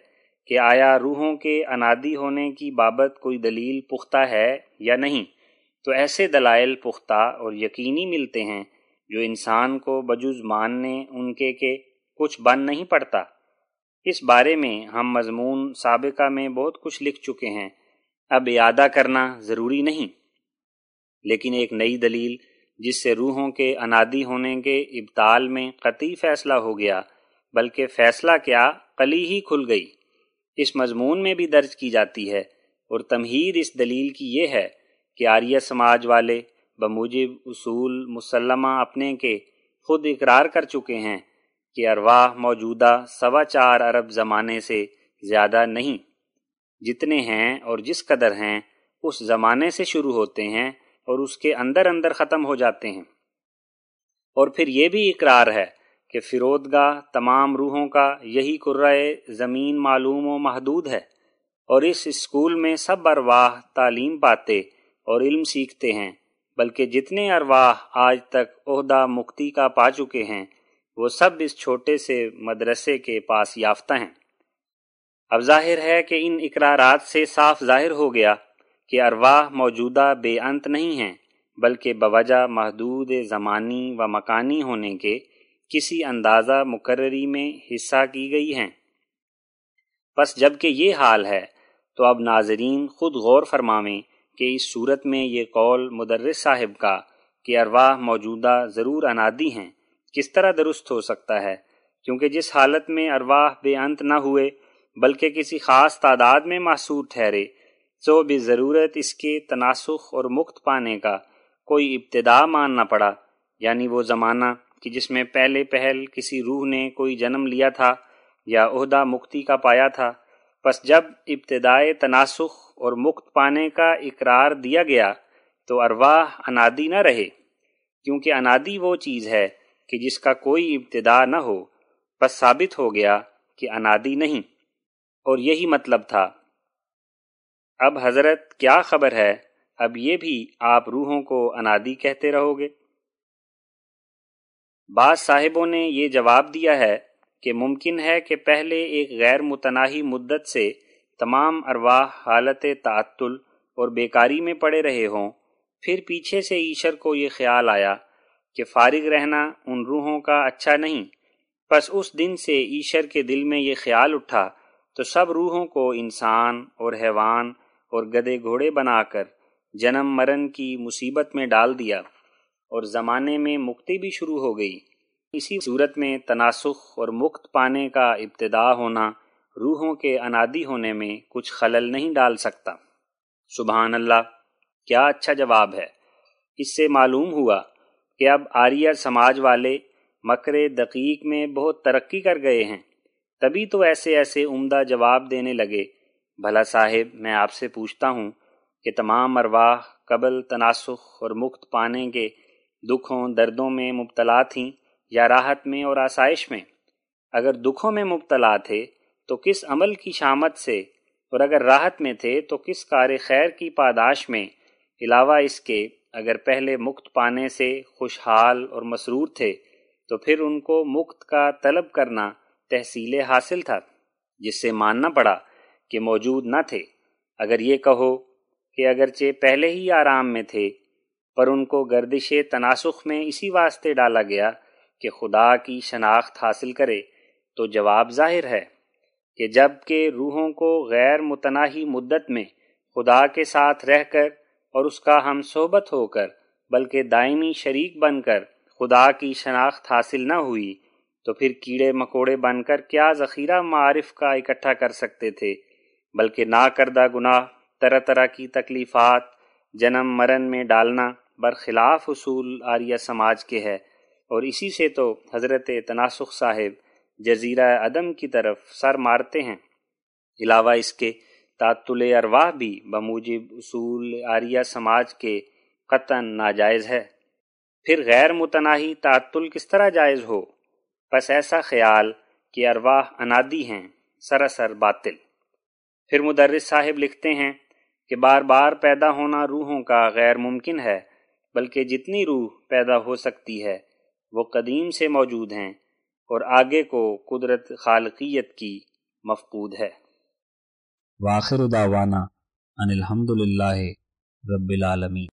کہ آیا روحوں کے انادی ہونے کی بابت کوئی دلیل پختہ ہے یا نہیں، تو ایسے دلائل پختہ اور یقینی ملتے ہیں جو انسان کو بجز ماننے ان کے کہ کچھ بن نہیں پڑتا۔ اس بارے میں ہم مضمون سابقہ میں بہت کچھ لکھ چکے ہیں۔ اب اعادہ کرنا ضروری نہیں۔ لیکن ایک نئی دلیل جس سے روحوں کے انادی ہونے کے ابتال میں قطعی فیصلہ ہو گیا، بلکہ فیصلہ کیا کلی ہی کھل گئی۔ اس مضمون میں بھی درج کی جاتی ہے اور تمہید اس دلیل کی یہ ہے کہ آریہ سماج والے بموجب اصول مسلمہ اپنے کے خود اقرار کر چکے ہیں۔ کہ ارواح موجودہ سوا چار ارب زمانے سے زیادہ نہیں۔ جتنے ہیں اور جس قدر ہیں، اس زمانے سے شروع ہوتے ہیں اور اس کے اندر اندر ختم ہو جاتے ہیں۔ اور پھر یہ بھی اقرار ہے کہ فرودگاہ تمام روحوں کا یہی قرۂ زمین معلوم و محدود ہے اور اس اسکول میں سب ارواح تعلیم پاتے اور علم سیکھتے ہیں، بلکہ جتنے ارواح آج تک عہدہ مکتی کا پا چکے ہیں وہ سب اس چھوٹے سے مدرسے کے پاس یافتہ ہیں۔ اب ظاہر ہے کہ ان اقرارات سے صاف ظاہر ہو گیا کہ ارواح موجودہ بے انت نہیں ہیں، بلکہ بوجہ محدود زمانی و مکانی ہونے کے کسی اندازہ مقرری میں حصہ کی گئی ہیں۔ بس جبکہ یہ حال ہے، تو اب ناظرین خود غور فرماویں کہ اس صورت میں یہ قول مدرس صاحب کا کہ ارواح موجودہ ضرور انادی ہیں۔ کس طرح درست ہو سکتا ہے، کیونکہ جس حالت میں ارواح بے انت نہ ہوئے، بلکہ کسی خاص تعداد میں محصور ٹھہرے، تو بھی ضرورت اس کے تناسخ اور مکت پانے کا کوئی ابتدا ماننا پڑا۔ یعنی وہ زمانہ کہ جس میں پہلے پہل کسی روح نے کوئی جنم لیا تھا یا عہدہ مکتی کا پایا تھا، پس جب ابتدائے تناسخ اور مکت پانے کا اقرار دیا گیا، تو ارواح انادی نہ رہے۔ کیونکہ انادی وہ چیز ہے کہ جس کا کوئی ابتدا نہ ہو، بس ثابت ہو گیا کہ انادی نہیں۔ اور یہی مطلب تھا۔ اب حضرت کیا خبر ہے؟ اب یہ بھی آپ روحوں کو انادی کہتے رہو گے۔ بعض صاحبوں نے یہ جواب دیا ہے کہ ممکن ہے کہ پہلے ایک غیر متناہی مدت سے تمام ارواح حالت تعطل اور بیکاری میں پڑے رہے ہوں۔ پھر پیچھے سے ایشر کو یہ خیال آیا کہ فارغ رہنا ان روحوں کا اچھا نہیں۔ بس اس دن سے ایشر کے دل میں یہ خیال اٹھا تو سب روحوں کو انسان اور حیوان اور گدے گھوڑے بنا کر جنم مرن کی مصیبت میں ڈال دیا اور زمانے میں مکتی بھی شروع ہو گئی۔ اسی صورت میں تناسخ اور مکت پانے کا ابتدا ہونا روحوں کے انادی ہونے میں کچھ خلل نہیں ڈال سکتا۔ سبحان اللہ، کیا اچھا جواب ہے۔ اس سے معلوم ہوا کہ اب آریہ سماج والے مکر دقیق میں بہت ترقی کر گئے ہیں۔ تبھی تو ایسے ایسے عمدہ جواب دینے لگے۔ بھلا صاحب، میں آپ سے پوچھتا ہوں کہ تمام ارواح قبل تناسخ اور مکت پانے کے دکھوں، دردوں میں مبتلا تھیں یا راحت میں اور آسائش میں؟ اگر دکھوں میں مبتلا تھے تو کس عمل کی شامت سے؟ اور اگر راحت میں تھے تو کس کار خیر کی پاداش میں؟ علاوہ اس کے اگر پہلے مکت پانے سے خوشحال اور مسرور تھے، تو پھر ان کو مکت کا طلب کرنا تحصیل حاصل تھا، جس سے ماننا پڑا کہ موجود نہ تھے۔ اگر یہ کہو کہ اگرچہ پہلے ہی آرام میں تھے، پر ان کو گردش تناسخ میں اسی واسطے ڈالا گیا کہ خدا کی شناخت حاصل کرے، تو جواب ظاہر ہے کہ جبکہ روحوں کو غیر متناہی مدت میں خدا کے ساتھ رہ کر اور اس کا ہم صحبت ہو کر، بلکہ دائمی شریک بن کر خدا کی شناخت حاصل نہ ہوئی، تو پھر کیڑے مکوڑے بن کر کیا ذخیرہ معارف کا اکٹھا کر سکتے تھے، بلکہ نہ کردہ گناہ، طرح طرح کی تکلیفات، جنم مرن میں ڈالنا برخلاف اصول آریہ سماج کے ہے۔ اور اسی سے تو حضرت تناسخ صاحب جزیرہ عدم کی طرف سر مارتے ہیں۔ علاوہ اس کے تعطل ارواح بھی بموجب اصول آریہ سماج کے قطن ناجائز ہے۔ پھر غیر متناہی تعطل کس طرح جائز ہو؟ بس ایسا خیال کہ ارواح انادی ہیں، سراسر باطل۔ پھر مدرس صاحب لکھتے ہیں کہ بار بار پیدا ہونا روحوں کا غیر ممکن ہے، بلکہ جتنی روح پیدا ہو سکتی ہے، وہ قدیم سے موجود ہیں اور آگے کو قدرت خالقیت کی مفقود ہے۔ واخر دعوانا ان الحمد للہ رب العالمین۔